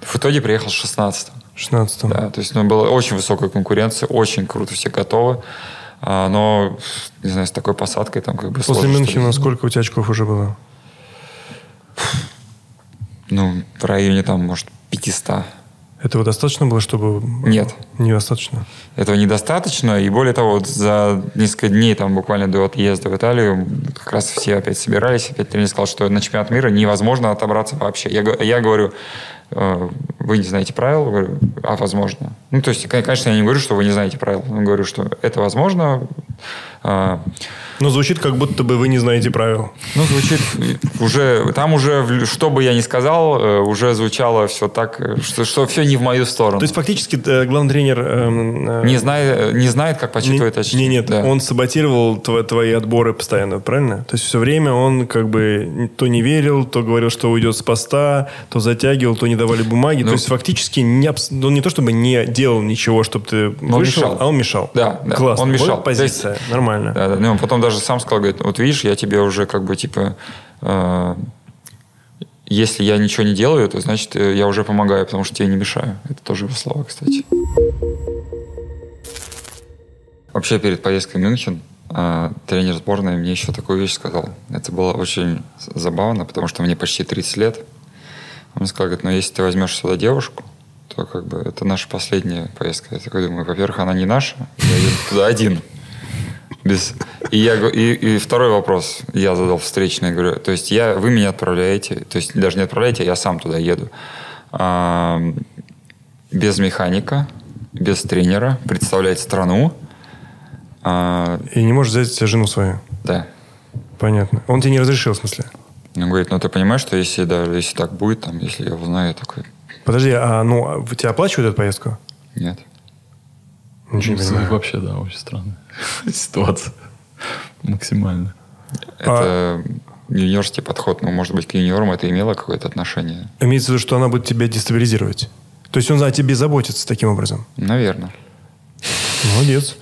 Speaker 4: В итоге приехал 16
Speaker 2: В 16
Speaker 4: Да, то есть ну, была очень высокая конкуренция, очень круто все готовы. А, но, не знаю, с такой посадкой там как бы
Speaker 2: После
Speaker 4: сложно
Speaker 2: Мюнхена сколько у тебя очков уже было?
Speaker 4: Ну, в районе там, может, 500.
Speaker 2: Этого достаточно было, чтобы...
Speaker 4: Нет.
Speaker 2: Недостаточно.
Speaker 4: Этого недостаточно. И более того, вот за несколько дней, там буквально до отъезда в Италию, как раз все опять собирались. Опять тренер сказал, что на чемпионат мира невозможно отобраться вообще. Я, я говорю, э, вы не знаете правил? Говорю, а возможно. Ну, то есть, кон- конечно, я не говорю, что вы не знаете правил. Я говорю, что это возможно. А,
Speaker 2: Но звучит, как будто бы вы не знаете правил.
Speaker 4: ну, звучит уже... Там уже, что бы я ни сказал, э, уже звучало все так, что, что все не в мою сторону.
Speaker 2: То есть, фактически, э, главный тренер... эм, э,
Speaker 4: не, знает, не знает, как
Speaker 2: не,
Speaker 4: подсчитывать очки.
Speaker 2: не, нет,
Speaker 4: Да.
Speaker 2: он саботировал тво- твои отборы постоянно, правильно? То есть все время он как бы то не верил, то говорил, что уйдет с поста, то затягивал, то не давали бумаги.
Speaker 4: Ну,
Speaker 2: есть фактически не, он не то чтобы не делал ничего, чтобы ты
Speaker 4: он
Speaker 2: вышел,
Speaker 4: мешал.
Speaker 2: а он мешал.
Speaker 4: Да, да,
Speaker 2: Классно.
Speaker 4: он мешал.
Speaker 2: Вот позиция. Нормально.
Speaker 4: Да, да. Ну, он потом даже сам сказал, говорит, вот видишь, я тебе уже как бы типа, э, если я ничего не делаю, то значит э, я уже помогаю, потому что тебе не мешаю. Это тоже его слова, кстати. Вообще перед поездкой в Мюнхен э, тренер сборной мне еще такую вещь сказал. Это было очень забавно, потому что мне почти 30 лет. Он сказал, говорит, ну если ты возьмешь сюда девушку, то как бы это наша последняя поездка. Я такой думаю, во-первых, она не наша, я еду туда один. Без... И, я, и, и второй вопрос я задал встречный. Говорю, то есть я, вы меня отправляете, то есть даже не отправляете, я сам туда еду. А, без механика, без тренера, представлять страну. А,
Speaker 2: И не можешь взять жену свою.
Speaker 4: да.
Speaker 2: Понятно. Он тебе не разрешил, в смысле?
Speaker 4: Он говорит, ну ты понимаешь, что если, да, если так будет, там, если я узнаю, я такой,
Speaker 2: Подожди, а ну, а тебя оплачивают эту поездку?
Speaker 4: нет.
Speaker 2: Ничего не
Speaker 3: Ну,
Speaker 2: понимаю.
Speaker 3: Вообще, да, очень странная ситуация. Максимально.
Speaker 4: Это юниорский подход, ну, может быть, к юниорам это имело какое-то отношение.
Speaker 2: Имеется в виду, что она будет тебя дестабилизировать. То есть он о тебе заботится таким образом.
Speaker 4: Наверное.
Speaker 2: Молодец.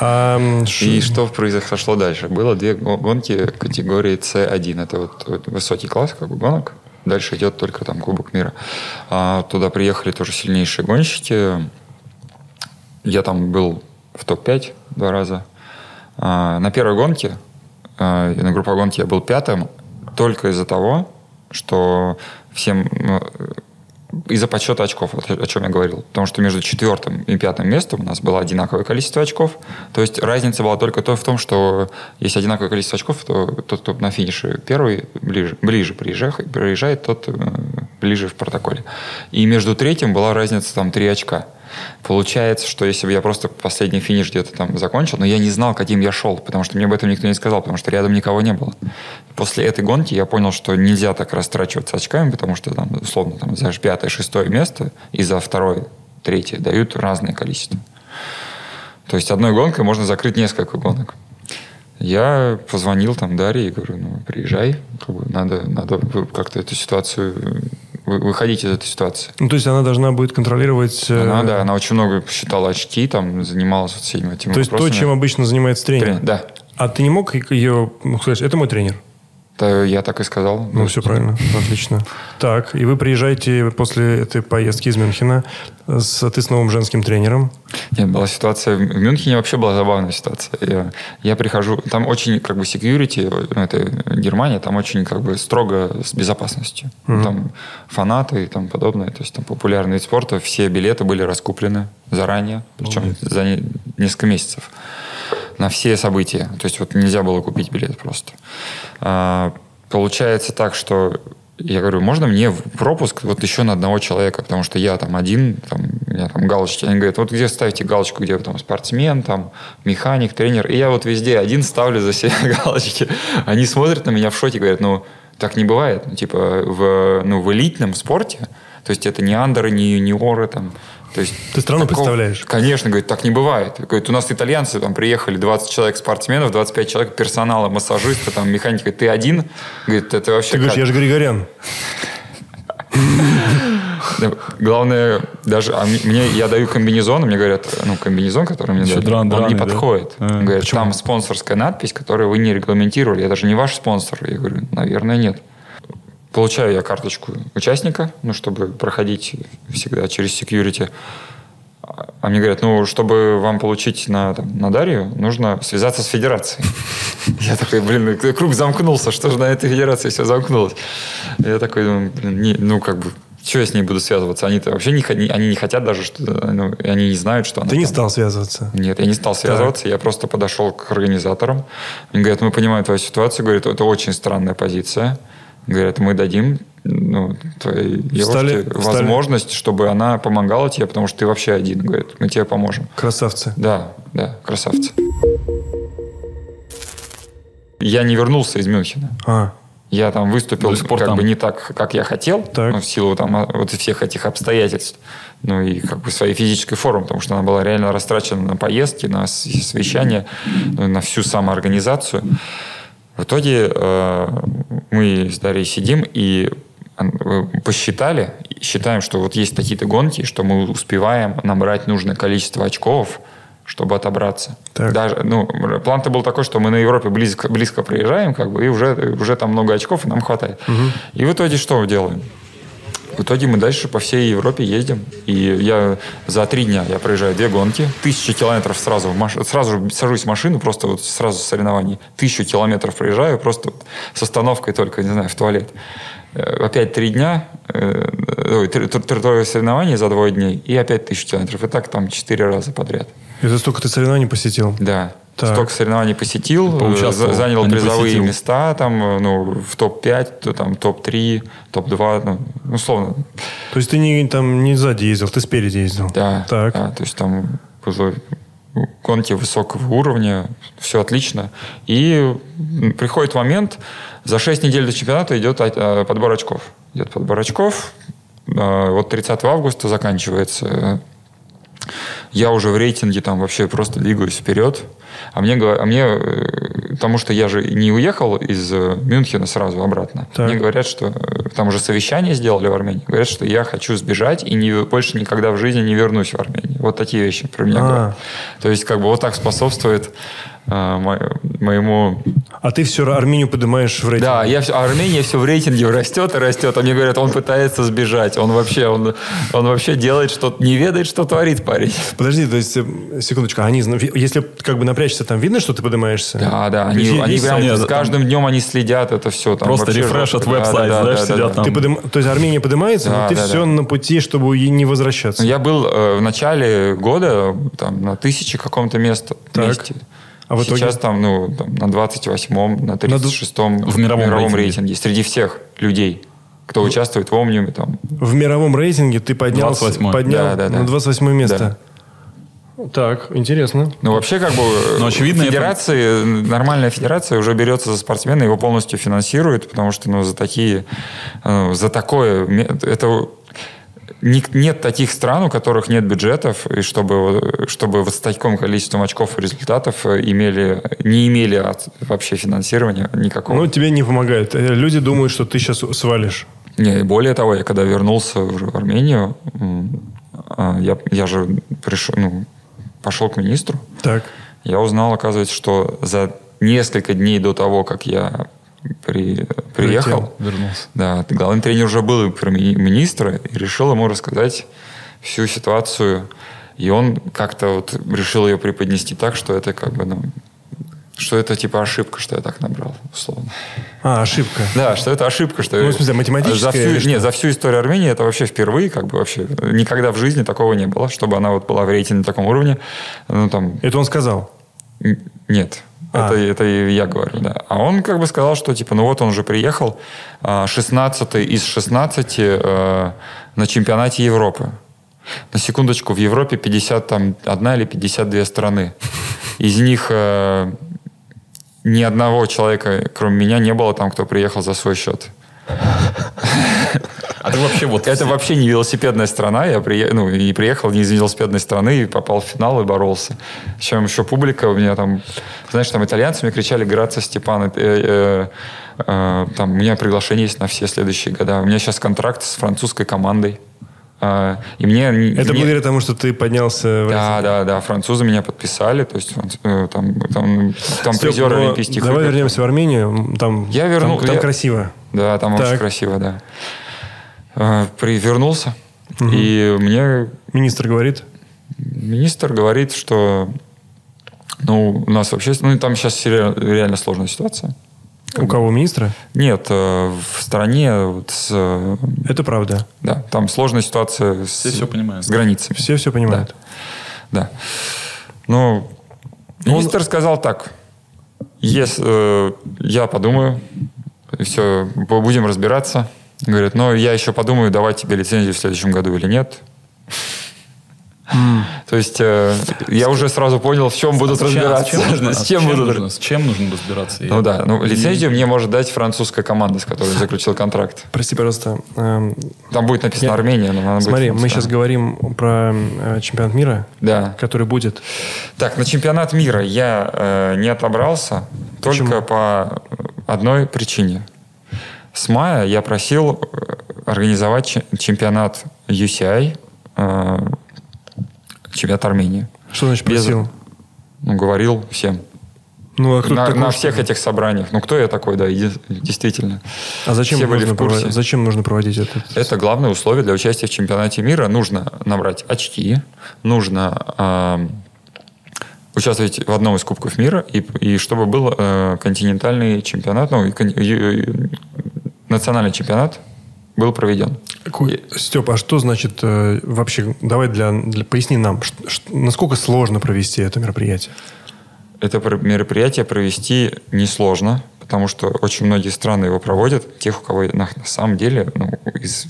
Speaker 2: А,
Speaker 4: И что произошло дальше? Было две го- гонки категории C1. Это вот, вот высокий класс как бы гонок. Дальше идет только там Кубок мира. А туда приехали тоже сильнейшие гонщики. Я там был в топ-5 два раза. А, на первой гонке, а, на групповой гонке я был пятым только из-за того, что всем ну, из-за подсчета очков, вот о чем я говорил. Потому что между четвертым и пятым местом у нас было одинаковое количество очков. То есть разница была только то в том, что если одинаковое количество очков, то тот, кто на финише первый ближе, ближе приезжает, приезжает, тот э, ближе в протоколе. И между третьим была разница там три очка. Получается, что если бы я просто последний финиш где-то там закончил, но я не знал, каким я шел, потому что мне об этом никто не сказал, потому что рядом никого не было. После этой гонки я понял, что нельзя так растрачиваться очками, потому что там, условно, там, за пятое, шестое место и за второе, третье дают разное количество. То есть одной гонкой можно закрыть несколько гонок. Я позвонил там Дарье и говорю, ну, приезжай, надо, надо как-то эту ситуацию, выходить из этой ситуации.
Speaker 2: Ну, то есть она должна будет контролировать... э,
Speaker 4: Она, да, она очень много считала очки, там, занималась вот всеми этими
Speaker 2: То есть то, чем обычно занимается тренер.
Speaker 4: Тренер, Да.
Speaker 2: А ты не мог ее ну, сказать, это мой тренер?
Speaker 4: Да, я так и сказал.
Speaker 2: Ну, все правильно, отлично. Так, и вы приезжаете после этой поездки из Мюнхена с, ты с новым женским тренером.
Speaker 4: Нет, была ситуация... В Мюнхене вообще была забавная ситуация. Я, я прихожу... Там очень, как бы, security, ну, это Германия, там очень, как бы, строго с безопасностью. Там фанаты и тому подобное. То есть там популярный вид спорта. Все билеты были раскуплены заранее. Причем за не- несколько месяцев. На все события. То есть вот нельзя было купить билет просто. А, получается так, что я говорю, можно мне в пропуск вот еще на одного человека, потому что я там один, там, у меня там галочки. Они говорят, вот где ставите галочку, где там спортсмен, там механик, тренер. И я вот везде один ставлю за себя галочки. Они смотрят на меня в шоке, говорят, ну, так не бывает. Ну, типа, в, ну, в элитном спорте, то есть это не андеры, не юниоры, там, то есть
Speaker 2: Ты страну
Speaker 4: такого-
Speaker 2: представляешь?
Speaker 4: Конечно, говорит, так не бывает. Говорит, у нас итальянцы там приехали 20 человек спортсменов, 25 человек персонала, массажиста, там, механика. Ты один? Говорит, это вообще
Speaker 2: Ты говоришь,
Speaker 4: как?
Speaker 2: я же Григорян.
Speaker 4: Да, Главное, даже а мне я даю комбинезон, и мне говорят, ну, комбинезон, который мне дают,
Speaker 3: дран-
Speaker 4: он не
Speaker 3: да?
Speaker 4: подходит.
Speaker 3: А,
Speaker 4: говорят,
Speaker 2: почему?
Speaker 4: там спонсорская надпись, которую вы не регламентировали. Я даже не ваш спонсор. Я говорю, наверное, нет. Получаю я карточку участника, ну, чтобы проходить всегда через security. А мне говорят, ну, чтобы вам получить на, там, на Дарью, нужно связаться с федерацией. Я такой, блин, ну, круг замкнулся, что же на этой федерации все замкнулось? Я такой, блин, не- ну, как бы, что я с ней буду связываться? Они-то вообще не, они не хотят даже, что, ну, они не знают, что она
Speaker 2: Ты не
Speaker 4: там.
Speaker 2: стал связываться.
Speaker 4: Нет, я не стал связываться, я просто подошел к организаторам. Они говорят, мы понимаем твою ситуацию, говорят, это очень странная позиция. Говорят, мы дадим ну, твоей
Speaker 2: встали.
Speaker 4: возможность, чтобы она помогала тебе, потому что ты вообще один. Говорят, мы тебе поможем.
Speaker 2: Красавцы.
Speaker 4: Да, да, красавцы. Я не вернулся из Мюнхена.
Speaker 2: А,
Speaker 4: Я там выступил
Speaker 3: пор
Speaker 4: как
Speaker 3: там.
Speaker 4: бы не так, как я хотел,
Speaker 2: Так.
Speaker 4: ну, в силу там а, вот всех этих обстоятельств, ну и как бы своей физической формы, потому что она была реально растрачена на поездки, на совещания, ну, на всю самоорганизацию. В итоге э, мы с Дарьей сидим и э, посчитали, считаем, что вот есть такие-то гонки, что мы успеваем набрать нужное количество очков, чтобы отобраться.
Speaker 2: Так.
Speaker 4: Даже, ну, план-то был такой, что мы на Европе близко, близко проезжаем, как бы, и уже, уже там много очков, и нам хватает. И в итоге что мы делаем? В итоге мы дальше по всей Европе ездим. И я за три дня я проезжаю две гонки, тысячу километров сразу, сразу сажусь в машину, просто вот сразу соревнований. Тысячу километров проезжаю, просто вот с остановкой только, не знаю, в туалет. Э, Опять три дня, э, ой, три- три- трое соревнований за двое дней, и опять тысячу километров. И так там четыре раза подряд.
Speaker 2: это столько ты соревнований посетил.
Speaker 4: Да.
Speaker 2: Так.
Speaker 4: Столько соревнований посетил, за- занял
Speaker 3: а
Speaker 4: призовые
Speaker 3: посетил.
Speaker 4: места, там, э, ну, в топ-5, то там топ-3, топ-2, ну, условно.
Speaker 2: То есть ты не, там не сзади ездил, ты спереди ездил?
Speaker 4: Да,
Speaker 2: Так.
Speaker 4: да, то есть там было гонки высокого уровня, все отлично. И приходит момент, за 6 недель до чемпионата идет а, подбор очков. Идет подбор очков, а, вот 30 августа заканчивается. Я уже в рейтинге там вообще просто двигаюсь вперед. А мне, а мне э, потому что я же не уехал из э, Мюнхена сразу обратно.
Speaker 2: Так.
Speaker 4: Мне говорят, что э, там уже совещание сделали в Армении. Говорят, что я хочу сбежать и не, больше никогда в жизни не вернусь в Армению. Вот такие вещи про меня
Speaker 2: А.
Speaker 4: говорят. То есть как бы вот так способствует моему...
Speaker 2: А ты все Армению поднимаешь в рейтинг?
Speaker 4: Да, я все, Армения все в рейтинге растет и растет. А мне говорят, он пытается сбежать. Он вообще, он, он вообще делает что-то, не ведает, что творит парень.
Speaker 2: Подожди, то есть, э, секундочку, а они, если как бы напрячься, там видно, что ты поднимаешься?
Speaker 4: Да, да, они,
Speaker 2: есть
Speaker 4: они прям
Speaker 3: нет,
Speaker 4: с
Speaker 3: там-
Speaker 4: каждым днем они следят это все. Там
Speaker 3: Просто рефреш от веб-сайта, знаешь, сидят там.
Speaker 2: Ты подым- То есть Армения поднимается,
Speaker 4: Да,
Speaker 2: но ты
Speaker 4: да,
Speaker 2: все
Speaker 4: да.
Speaker 2: на пути, чтобы ей не возвращаться.
Speaker 4: Ну, Я был э, в начале года там, на тысяче каком-то места,
Speaker 2: Так.
Speaker 4: месте.
Speaker 2: А в итоге?
Speaker 4: Сейчас там, ну, там, на 28-м, на 36-м
Speaker 3: В мировом рейтинге.
Speaker 4: рейтинге. Среди всех людей, кто участвует в Омниуме. Там.
Speaker 2: В мировом рейтинге ты поднялся
Speaker 3: 28-й.
Speaker 2: поднял
Speaker 4: Да, да, да.
Speaker 2: на 28 место. Так, интересно.
Speaker 4: Ну, вообще, как бы,
Speaker 3: Ну, очевидно, это-
Speaker 4: федерации, нормальная федерация уже берется за спортсмена, его полностью финансирует, потому что, ну, за такие, э, за такое, это нет таких стран, у которых нет бюджетов, и чтобы, чтобы вот с таким количеством очков и результатов э, имели, не имели от- вообще финансирования никакого.
Speaker 2: Ну, тебе не помогает. Э, Люди думают, что ты сейчас свалишь.
Speaker 4: Не, и более того, я когда вернулся уже в Армению, а, я, я же пришел, ну, пошел к министру,
Speaker 2: Так.
Speaker 4: я узнал, оказывается, что за несколько дней до того, как я при- приехал,
Speaker 3: Вернулся.
Speaker 4: да, главный тренер уже был ми- министра и решил ему рассказать всю ситуацию. И он как-то вот решил ее преподнести так, что это как бы, ну, что это типа ошибка, что я так набрал, условно.
Speaker 2: А, ошибка.
Speaker 4: Да, что это ошибка, что
Speaker 2: Ну, в смысле, математическая
Speaker 4: за всю,
Speaker 2: что?
Speaker 4: нет, за всю историю Армении это вообще впервые, как бы вообще никогда в жизни такого не было, чтобы она вот была в рейтинге на таком уровне. Ну там
Speaker 2: Это он сказал.
Speaker 4: Нет.
Speaker 2: А.
Speaker 4: Это, это я говорю, да. А он как бы сказал, что типа, ну вот он уже приехал, 16 из 16 э, на чемпионате Европы. На секундочку, в Европе 51 или 52 страны. Из них э, ни одного человека, кроме меня, не было там, кто приехал за свой счет.
Speaker 3: А ты вообще вот...
Speaker 4: Это вообще не велосипедная страна. Я прие... ну, приехал не из велосипедной страны, и попал в финал и боролся. Чем еще публика у меня там... Знаешь, там итальянцы мне кричали «Грация, Степан». Э, э, э, там у меня приглашение есть на все следующие года. У меня сейчас контракт с французской командой. А, и мне...
Speaker 2: Это
Speaker 4: мне-
Speaker 2: благодаря тому, что ты поднялся в
Speaker 4: Да,
Speaker 2: рейтинг.
Speaker 4: да, да. Французы меня подписали. То есть там, там, там
Speaker 2: Степ,
Speaker 4: призеры
Speaker 2: но
Speaker 4: Олимпийских
Speaker 2: Давай
Speaker 4: игр.
Speaker 2: вернемся в Армению. Там,
Speaker 4: Я вернул-
Speaker 2: Там, там
Speaker 4: я-
Speaker 2: красиво.
Speaker 4: Да, там
Speaker 2: Так.
Speaker 4: очень красиво, да. Э, при- вернулся. И мне
Speaker 2: Министр говорит.
Speaker 4: Министр говорит, что ну, у нас вообще... Ну, там сейчас ре- реально сложная ситуация.
Speaker 2: У кого министра?
Speaker 4: Нет, э, в стране вот с, э,
Speaker 2: Это правда.
Speaker 4: да, там сложная ситуация с,
Speaker 3: Все понимают.
Speaker 4: с границами.
Speaker 2: Все все понимают.
Speaker 4: Да. Ну, министр сказал так. Если, э, я подумаю, все, будем разбираться. Говорит, ну, я еще подумаю, давать тебе лицензию в следующем году или нет. То есть э, я уже сразу понял, в чем будут
Speaker 3: А с чем- а
Speaker 4: разбираться.
Speaker 3: с чем нужно-
Speaker 4: С
Speaker 3: а
Speaker 4: чем будут
Speaker 3: нужно- С чем нужно разбираться?
Speaker 4: Ну да, ну лицензию мне может дать французская команда, с которой заключил контракт.
Speaker 2: Прости, пожалуйста. эм,
Speaker 4: Там будет написано
Speaker 2: Я-
Speaker 4: Армения, но она будет
Speaker 2: Смотри, мы сейчас говорим про э, чемпионат мира,
Speaker 4: Да.
Speaker 2: который будет.
Speaker 4: Так, на чемпионат мира я э, не отобрался
Speaker 2: Почему?
Speaker 4: только по одной причине. С мая я просил э, организовать че- чемпионат UCI, э, чемпионат Армении.
Speaker 2: Что значит
Speaker 4: Без-
Speaker 2: просил?
Speaker 4: Ну, говорил всем.
Speaker 2: Ну, а кто
Speaker 4: на
Speaker 2: такой,
Speaker 4: на всех этих собраниях. Ну, кто я такой, да, действительно.
Speaker 2: А зачем
Speaker 4: все были в курсе.
Speaker 2: проводить, зачем нужно проводить этот?
Speaker 4: Это главное условие для участия в чемпионате мира. Нужно набрать очки, нужно э, участвовать в одном из Кубков мира, и, и чтобы был э, континентальный чемпионат, ну, и ю- ю- национальный чемпионат был проведен.
Speaker 2: Степ, а что значит э, вообще? Давай для, для поясни нам, ш- ш- насколько сложно провести это мероприятие?
Speaker 4: это пр- мероприятие провести несложно, потому что очень многие страны его проводят. Тех, у кого на, на самом деле ну, из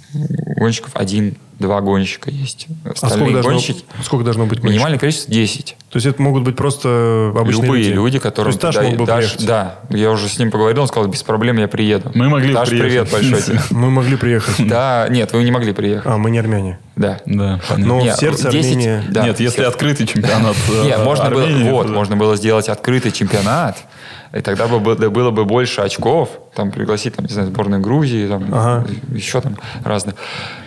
Speaker 4: гонщиков один-два гонщика есть.
Speaker 2: А
Speaker 4: Остальные
Speaker 2: сколько должно,
Speaker 4: гонщики,
Speaker 2: сколько должно быть гонщиков?
Speaker 4: минимальное количество 10.
Speaker 2: То есть это могут быть просто обычные
Speaker 4: Любые
Speaker 2: люди?
Speaker 4: люди, которым
Speaker 2: То есть Таш
Speaker 4: ты
Speaker 2: мог бы приехать?
Speaker 4: Да, я уже с ним поговорил, он сказал, без проблем я приеду.
Speaker 3: Мы могли
Speaker 4: Таш,
Speaker 3: приехать.
Speaker 4: привет большой тебе.
Speaker 2: Мы могли приехать.
Speaker 4: Да, нет, вы не могли приехать.
Speaker 2: А, мы не армяне.
Speaker 4: Да.
Speaker 3: Да, понятно.
Speaker 2: Но
Speaker 4: Нет,
Speaker 2: в сердце
Speaker 4: 10
Speaker 2: Армения...
Speaker 4: Да,
Speaker 3: Нет, если
Speaker 4: все-
Speaker 3: открытый чемпионат э,
Speaker 4: Нет, можно было,
Speaker 3: Армении,
Speaker 4: вот,
Speaker 3: да.
Speaker 4: можно было сделать открытый чемпионат, и тогда бы было, бы больше очков, там пригласить, там, не знаю, сборную Грузии, там,
Speaker 2: Ага.
Speaker 4: еще там разных.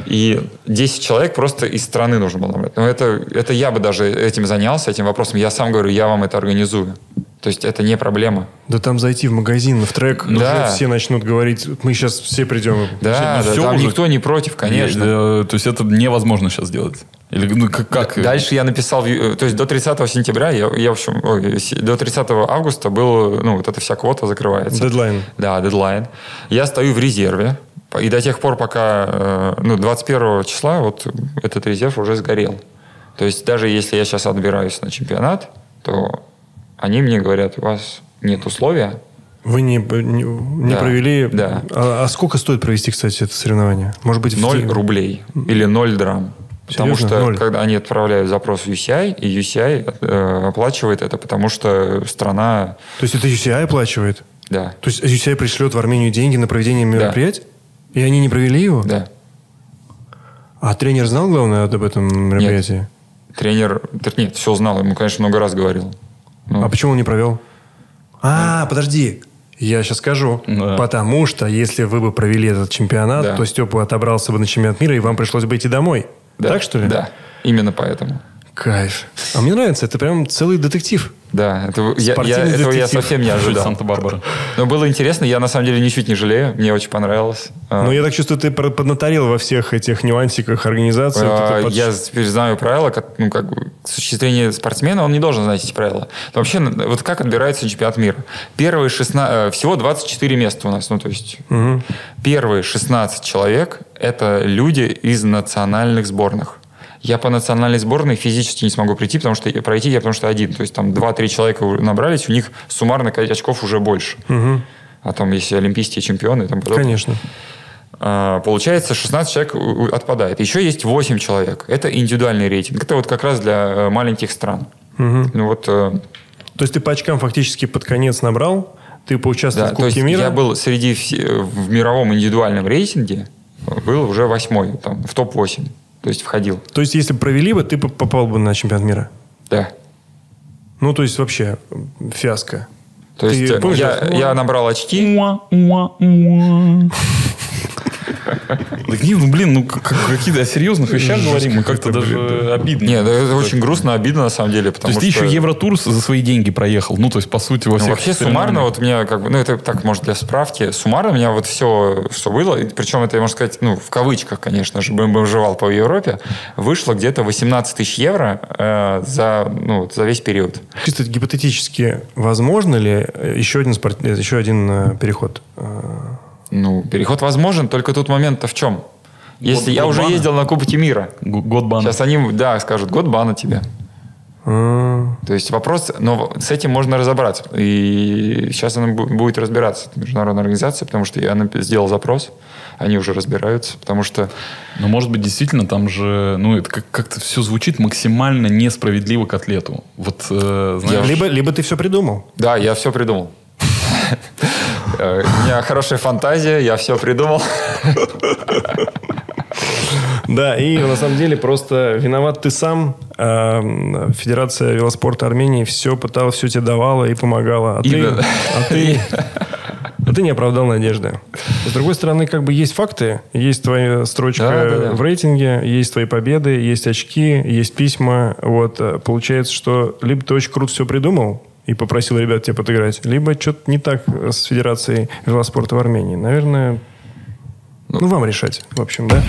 Speaker 4: И 10 человек просто из страны нужно было набрать. Но это, это я бы даже этим занялся, этим вопросом. Я сам говорю, я вам это организую. То есть это не проблема.
Speaker 2: Да там зайти в магазин, в трек,
Speaker 4: Да.
Speaker 2: уже все начнут говорить, мы сейчас все придем.
Speaker 4: Да, да,
Speaker 3: всё
Speaker 4: там
Speaker 3: уже-
Speaker 4: никто не против, конечно.
Speaker 3: Э, То есть это невозможно сейчас сделать. Или ну как? как?
Speaker 4: Дальше я написал, ю- то есть до 30 сентября, я, я, в общем, ой, до 30 августа был, ну, вот эта вся квота закрывается.
Speaker 2: Дедлайн.
Speaker 4: Да, дедлайн. Я стою в резерве, и до тех пор, пока, э, ну, 21 числа вот этот резерв уже сгорел. То есть даже если я сейчас отбираюсь на чемпионат, то они мне говорят, у вас нет условия.
Speaker 2: Вы не, не, не
Speaker 4: Да,
Speaker 2: провели...
Speaker 4: да.
Speaker 2: А, а сколько стоит провести, кстати, это соревнование? Может быть, в
Speaker 4: 0 рублей или 0 драм. Потому
Speaker 2: Серьезно?
Speaker 4: что
Speaker 2: Ноль?
Speaker 4: когда они отправляют запрос в UCI, и UCI э, оплачивает это, потому что страна,
Speaker 2: То есть это UCI оплачивает?
Speaker 4: да,
Speaker 2: То есть UCI пришлет в Армению деньги на проведение мероприятий? И они не провели его?
Speaker 4: да.
Speaker 2: А тренер знал, главное, об этом мероприятии?
Speaker 4: Тренер, тр- нет, все знал, ему, конечно, много раз говорил. Ну,
Speaker 2: А почему он не провел? А, подожди. Я сейчас скажу.
Speaker 3: Да.
Speaker 2: Потому что если вы бы провели этот чемпионат,
Speaker 4: Да.
Speaker 2: то Степа отобрался бы на чемпионат мира, и вам пришлось бы идти домой.
Speaker 4: да,
Speaker 2: Так что ли?
Speaker 4: Да, именно поэтому.
Speaker 2: Кайф. А мне нравится, это прям целый детектив.
Speaker 4: Да, это, я, я- этого я
Speaker 2: детектив.
Speaker 4: совсем не ожидал.
Speaker 3: Санта-Барбара.
Speaker 4: Но было интересно, я на самом деле ничуть не жалею, мне очень понравилось. А,
Speaker 2: Но я так чувствую, ты поднаторел во всех этих нюансиках организации.
Speaker 4: а,
Speaker 2: под-
Speaker 4: Я теперь знаю правила, как, ну, как бы, с точки зрения спортсмена он не должен знать эти правила. Но вообще, вот как отбирается чемпионат мира? Первые 16, э, всего 24 места у нас, ну, то есть первые 16 человек – это люди из национальных сборных. Я по национальной сборной физически не смогу прийти, потому что пройти я потому что один. То есть там 2-3 человека набрались, у них суммарно очков уже больше. А там есть олимпийские чемпионы и тому подобное.
Speaker 2: Конечно.
Speaker 4: А, Получается, 16 человек отпадает. Еще есть 8 человек. Это индивидуальный рейтинг. Это вот как раз для э, маленьких стран. Ну вот, э,
Speaker 2: То есть ты по очкам фактически под конец набрал, ты поучаствовал
Speaker 4: да,
Speaker 2: в
Speaker 4: то
Speaker 2: Кубке
Speaker 4: есть
Speaker 2: мира.
Speaker 4: я был среди все- в мировом индивидуальном рейтинге, э, был уже восьмой, там, в топ-8. То есть входил.
Speaker 2: То есть если бы провели бы, ты попал бы на чемпионат мира.
Speaker 4: Да.
Speaker 2: Ну, то есть вообще фиаско.
Speaker 4: То
Speaker 2: Ты
Speaker 4: есть э,
Speaker 2: помнишь,
Speaker 4: я, я набрал очки.
Speaker 3: Так не, ну блин, ну как- как- какие-то о серьезных вещах говорим, мы как-то даже обидно.
Speaker 4: Нет, это очень грустно, обидно на самом деле,
Speaker 3: То
Speaker 4: потому
Speaker 3: есть ты
Speaker 4: что...
Speaker 3: еще Евротур за свои деньги проехал. Ну, то есть, по сути, во
Speaker 4: Ну,
Speaker 3: всех
Speaker 4: вообще суммарно, вот у меня как бы, ну это так, может, для справки, суммарно у меня вот все, что было, и причем это, можно сказать, ну, в кавычках, конечно же, бомжевал по Европе, вышло где-то 18 тысяч евро э, за, ну, за весь период.
Speaker 2: Чисто гипотетически, возможно ли э, еще один, спорт... э, еще один переход?
Speaker 4: Ну, переход возможен, только тут момент-то в чем? Если я
Speaker 3: год
Speaker 4: уже
Speaker 3: бана?
Speaker 4: ездил на Кубке мира,
Speaker 3: Год бана.
Speaker 4: сейчас они, да, скажут, год бана тебе.
Speaker 2: э,
Speaker 4: То есть вопрос, но с этим можно разобраться. И сейчас она бу- будет разбираться, это международная организация, потому что я сделал запрос, они уже разбираются, потому что
Speaker 3: Но, может быть, действительно, там же, ну, это как- как-то все звучит максимально несправедливо к атлету. Вот, э, знаешь,
Speaker 2: либо, либо ты все придумал.
Speaker 4: Да, я все придумал. Э, У меня хорошая фантазия, я все придумал.
Speaker 2: Да, и на самом деле просто виноват ты сам. А, м, Федерация велоспорта Армении все пыталась, все тебе давала и помогала. А ты, а ты, а ты не оправдал надежды. С другой стороны, как бы есть факты, есть твоя строчка
Speaker 4: Да, да, да.
Speaker 2: в рейтинге, есть твои победы, есть очки, есть письма. Вот э, получается, что либо ты очень круто все придумал и попросил ребят тебе подыграть, либо что-то не так с Федерацией велоспорта в Армении. Наверное, ну, вам решать, в общем, да?